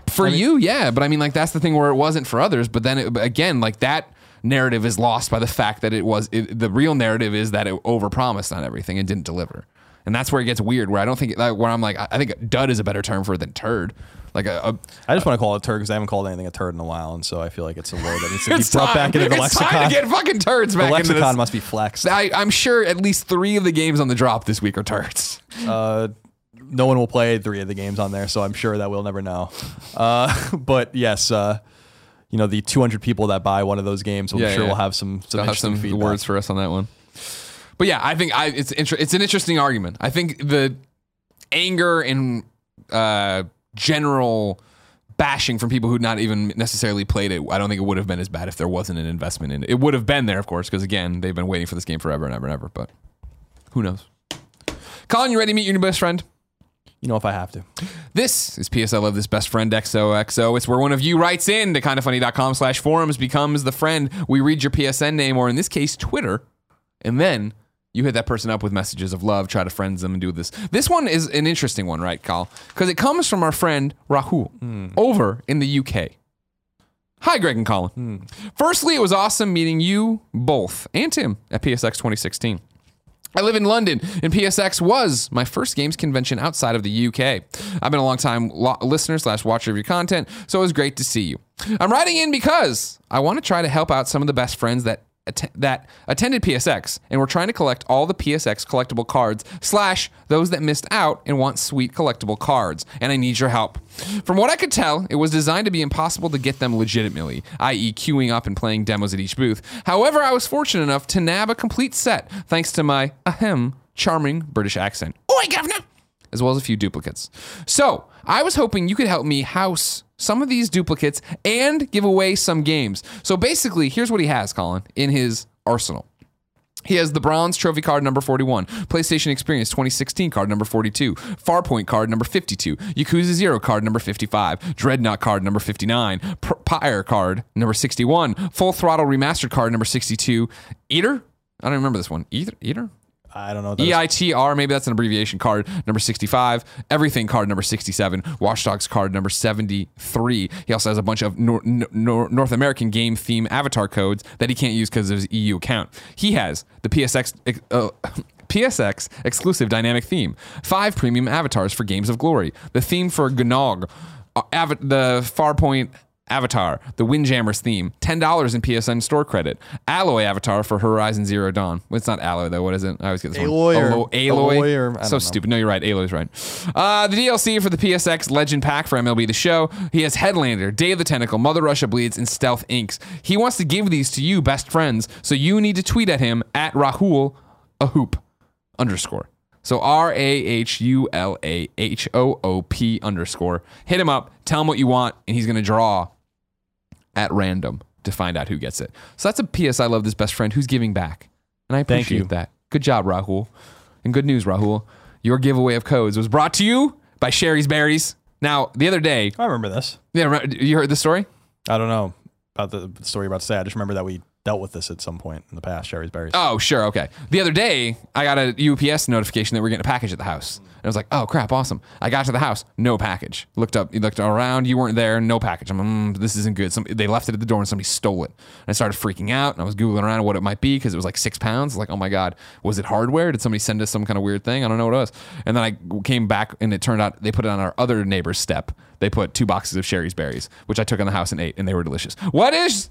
for you, yeah. But I mean, like that's the thing where it wasn't for others. But then it, again, like that narrative is lost by the fact that it was it, the real narrative is that it overpromised on everything and didn't deliver. And that's where it gets weird. Where I don't think like, where I'm like I I think dud is a better term for it than turd. Like a, a I just want to call it a turd because I haven't called anything a turd in a while, and so I feel like it's a word that needs to be brought time. back into the it's lexicon. time to get fucking turds the back into lexicon this. must be flexed. I, I'm sure at least three of the games on the drop this week are turds. Uh, no one will play three of the games on there, so I'm sure that we'll never know. Uh, but yes, uh, you know the 200 people that buy one of those games, I'm Yeah, sure yeah. will have some some They'll interesting some words for us on that one. But yeah, I think I, it's inter- it's an interesting argument. I think the anger and uh, general bashing from people who'd not even necessarily played it, I don't think it would have been as bad if there wasn't an investment in it. It would have been there, of course, because again, they've been waiting for this game forever and ever and ever. But who knows? Colin, you ready to meet your new best friend? You know, if I have to. This is PS I Love This Best Friend XOXO. It's where one of you writes in to kindafunny.com slash forums, becomes the friend. We read your PSN name, or in this case, Twitter, and then you hit that person up with messages of love, try to friends them and do this. This one is an interesting one, right, Kyle? Because it comes from our friend Rahul hmm. over in the UK. Hi, Greg and Colin. Hmm. Firstly, it was awesome meeting you both and Tim at PSX 2016. I live in London, and PSX was my first games convention outside of the UK. I've been a long time lo- listener slash watcher of your content, so it was great to see you. I'm writing in because I want to try to help out some of the best friends that att- that attended PSX, and we're trying to collect all the PSX collectible cards slash those that missed out and want sweet collectible cards. And I need your help. From what I could tell, it was designed to be impossible to get them legitimately, i.e., queuing up and playing demos at each booth. However, I was fortunate enough to nab a complete set thanks to my ahem charming British accent. Oi, governor! As well as a few duplicates. So, I was hoping you could help me house some of these duplicates and give away some games. So basically, here's what he has, Colin, in his arsenal. He has the bronze trophy card number 41, PlayStation Experience 2016 card number 42, Farpoint card number 52, Yakuza 0 card number 55, Dreadnought card number 59, Pyre card number 61, Full Throttle Remastered card number 62, Eater? I don't remember this one. Eater? Eater? I don't know. EITR, maybe that's an abbreviation card number 65, Everything card number 67, Watchdogs card number 73. He also has a bunch of Nor- Nor- North American game theme avatar codes that he can't use because of his EU account. He has the PSX uh, PSX exclusive dynamic theme, five premium avatars for Games of Glory, the theme for Gnog, uh, av- the Farpoint Avatar, the Windjammers theme, $10 in PSN store credit. Alloy Avatar for Horizon Zero Dawn. Well, it's not Alloy, though. What is it? I always get this Aloy one. or- Alo- Aloy. Aloy or- so know. stupid. No, you're right. Aloy's right. Uh, the DLC for the PSX Legend Pack for MLB The Show. He has Headlander, Day of the Tentacle, Mother Russia Bleeds, and Stealth Inks. He wants to give these to you, best friends, so you need to tweet at him at Rahul a hoop underscore. So R A H U L A H O O P underscore. Hit him up, tell him what you want, and he's going to draw at random to find out who gets it. So that's a PS I love this best friend who's giving back. And I appreciate that. Good job, Rahul. And good news, Rahul. Your giveaway of codes was brought to you by Shari's Berries. Now, the other day, I remember this. yeah, you heard the story? I don't know about the the story about to say. I just remember that we dealt with this at some point in the past. Shari's berries. Oh, sure. Okay. The other day, I got a UPS notification that we're getting a package at the house. And I was like, oh, crap, awesome. I got to the house, no package. Looked up, looked around, you weren't there, no package. I'm like, mm, this isn't good. Some, they left it at the door and somebody stole it. And I started freaking out and I was Googling around what it might be because it was like six pounds. Like, oh my God, was it hardware? Did somebody send us some kind of weird thing? I don't know what it was. And then I came back and it turned out they put it on our other neighbor's step. They put two boxes of Shari's berries, which I took in the house and ate, and they were delicious. What is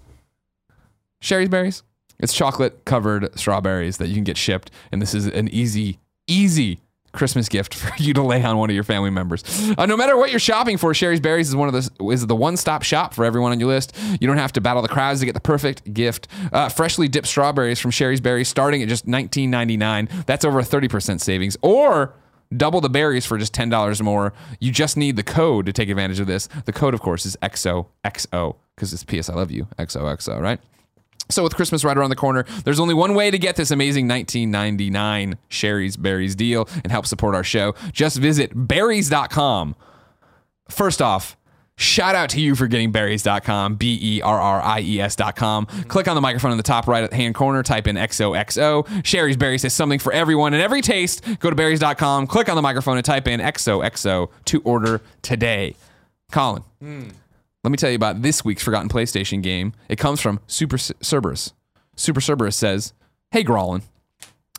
Shari's berries? It's chocolate covered strawberries that you can get shipped, and this is an easy, easy Christmas gift for you to lay on one of your family members. Uh, no matter what you're shopping for, Shari's Berries is one of the is the one stop shop for everyone on your list. You don't have to battle the crowds to get the perfect gift. Uh, freshly dipped strawberries from Shari's Berries, starting at just $19.99. That's over a 30% savings, or double the berries for just $10 more. You just need the code to take advantage of this. The code, of course, is XOXO because it's PS I Love You, XOXO, right? So with Christmas right around the corner, there's only one way to get this amazing 1999 Shari's Berries deal and help support our show. Just visit berries.com. First off, shout out to you for getting berries.com, B E R R I E S.com. Click on the microphone in the top right hand corner, type in XOXO. Shari's Berries has something for everyone and every taste. Go to berries.com, click on the microphone and type in XOXO to order today. Colin. Hmm. Let me tell you about this week's Forgotten PlayStation game. It comes from Super Cerberus. Super Cerberus says, Hey, Grawlin.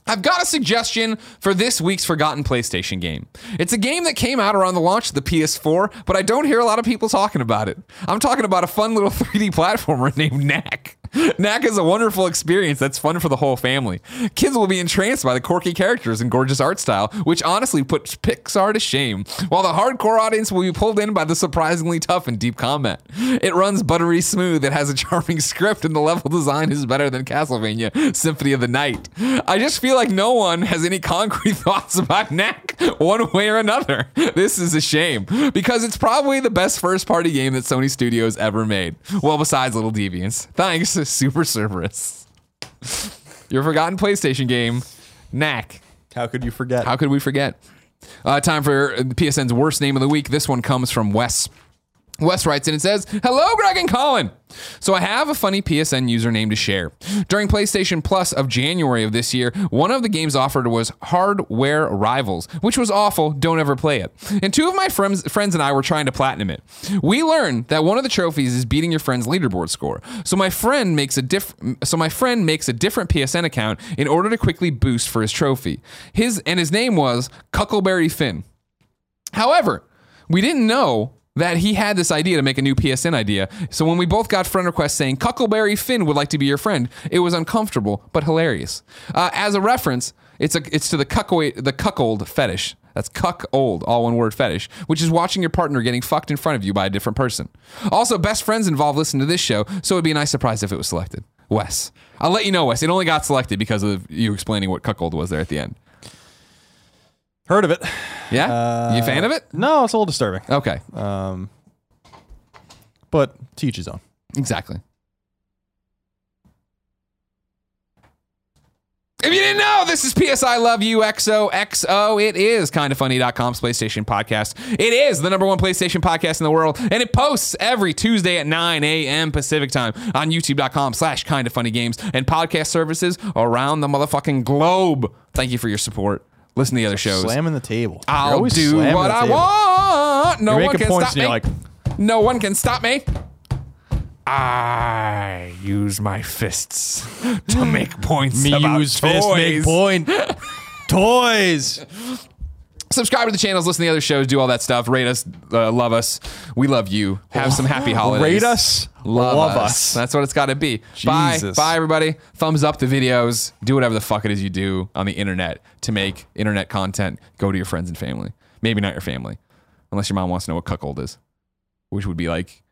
I've got a suggestion for this week's Forgotten PlayStation game. It's a game that came out around the launch of the PS4, but I don't hear a lot of people talking about it. I'm talking about a fun little 3D platformer named Knack. Knack is a wonderful experience that's fun for the whole family. Kids will be entranced by the quirky characters and gorgeous art style, which honestly puts Pixar to shame, while the hardcore audience will be pulled in by the surprisingly tough and deep combat. It runs buttery smooth, it has a charming script, and the level design is better than Castlevania Symphony of the Night. I just feel like no one has any concrete thoughts about Knack one way or another. This is a shame because it's probably the best first party game that Sony Studios ever made. Well, besides Little Deviants. Thanks, Super Cerberus. Your forgotten PlayStation game, Knack. How could you forget? How could we forget? Uh, time for PSN's worst name of the week. This one comes from Wes. Wes writes in and says, Hello, Greg and Colin. So I have a funny PSN username to share. During PlayStation Plus of January of this year, one of the games offered was Hardware Rivals, which was awful. Don't ever play it. And two of my friends, friends and I were trying to platinum it. We learned that one of the trophies is beating your friend's leaderboard score. So my friend makes a diff- so my friend makes a different PSN account in order to quickly boost for his trophy. His and his name was Cuckleberry Finn. However, we didn't know that he had this idea to make a new PSN idea. So when we both got friend requests saying Cuckleberry Finn would like to be your friend, it was uncomfortable but hilarious. Uh, as a reference, it's a it's to the cuckold the cuckold fetish. That's cuck old, all one word fetish, which is watching your partner getting fucked in front of you by a different person. Also, best friends involved listen to this show, so it'd be a nice surprise if it was selected. Wes. I'll let you know, Wes. It only got selected because of you explaining what cuckold was there at the end. Heard of it? Yeah? you a fan of it? No, it's a little disturbing. Okay. Um, but teach his own. Exactly. If you didn't know, this is PS I Love You XOXO. It is kindafunny.com's PlayStation podcast. It is the number one PlayStation podcast in the world, and it posts every Tuesday at 9 a.m. Pacific time on youtube.com slash kindafunnygames and podcast services around the motherfucking globe. Thank you for your support. Listen to the other shows. Slamming the table. You're I'll always do slamming what the I table. want. No You're one making can points stop and me. you're like, no one can stop me. I use my fists to make points me about use fist, make toys. point. Toys. Subscribe to the channels, listen to the other shows, do all that stuff. Rate us, uh, love us. We love you. Have some happy holidays. Rate us. Love, us. That's what it's got to be. Bye. Jesus. Bye, everybody. Thumbs up the videos. Do whatever the fuck it is you do on the internet to make internet content go to your friends and family. Maybe not your family, unless your mom wants to know what cuckold is, which would be like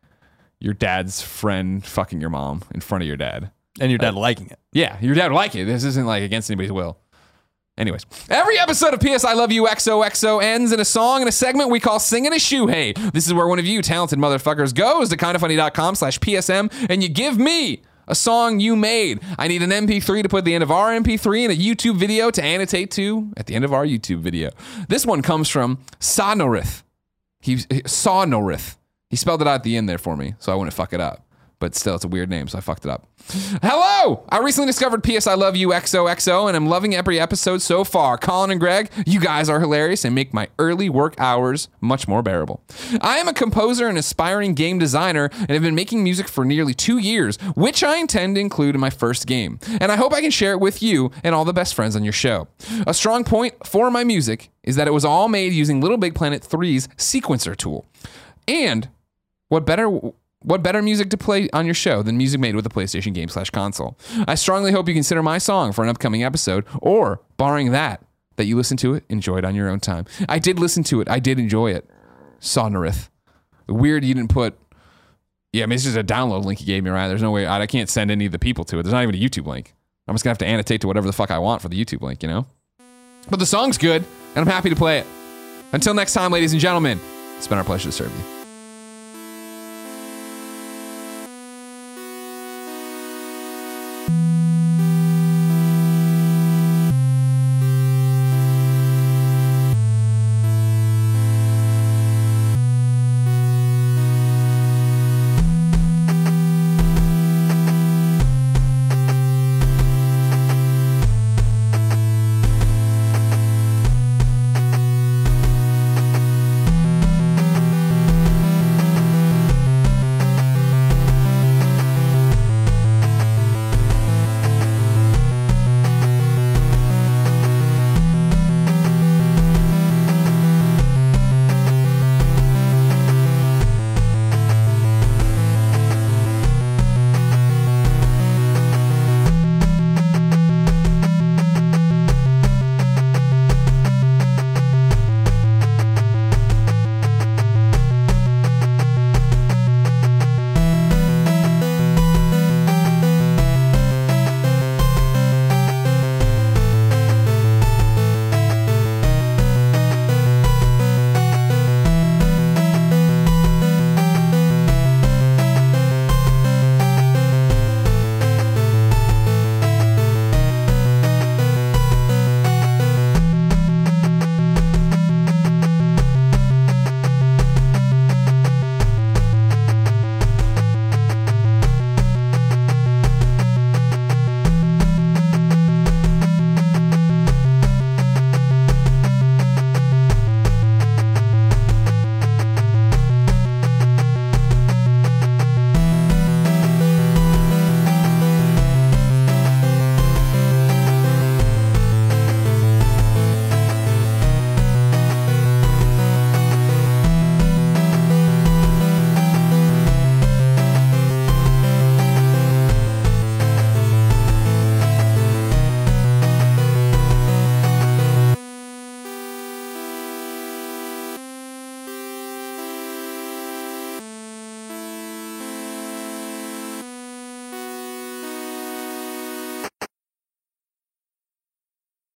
your dad's friend fucking your mom in front of your dad. And your dad liking it. Yeah, your dad would like it. This isn't like against anybody's will. Anyways, every episode of PS I Love You XOXO ends in a song in a segment we call Singing a Shuhei. This is where one of you talented motherfuckers goes to kindafunny.com slash PSM and you give me a song you made. I need an MP3 to put the end of our MP3 and a YouTube video to annotate to at the end of our YouTube video. This one comes from Sonorith. He Sonorith. He spelled it out at the end there for me, so I wouldn't fuck it up. But still, it's a weird name, so I fucked it up. Hello! I recently discovered PS I Love You XOXO, and I'm loving every episode so far. Colin and Greg, you guys are hilarious and make my early work hours much more bearable. I am a composer and aspiring game designer, and have been making music for nearly two years, which I intend to include in my first game. And I hope I can share it with you and all the best friends on your show. A strong point for my music is that it was all made using Little Big Planet 3's sequencer tool. And what better what better music to play on your show than music made with a PlayStation game slash console? I strongly hope you consider my song for an upcoming episode, or barring that, that you listen to it, enjoy it on your own time. I did listen to it. I did enjoy it. Sonorith. Weird you didn't put yeah, I mean, it's just a download link you gave me, right? There's no way I, I can't send any of the people to it. There's not even a YouTube link. I'm just gonna have to annotate to whatever the fuck I want for the YouTube link, you know? But the song's good, and I'm happy to play it. Until next time, ladies and gentlemen, it's been our pleasure to serve you.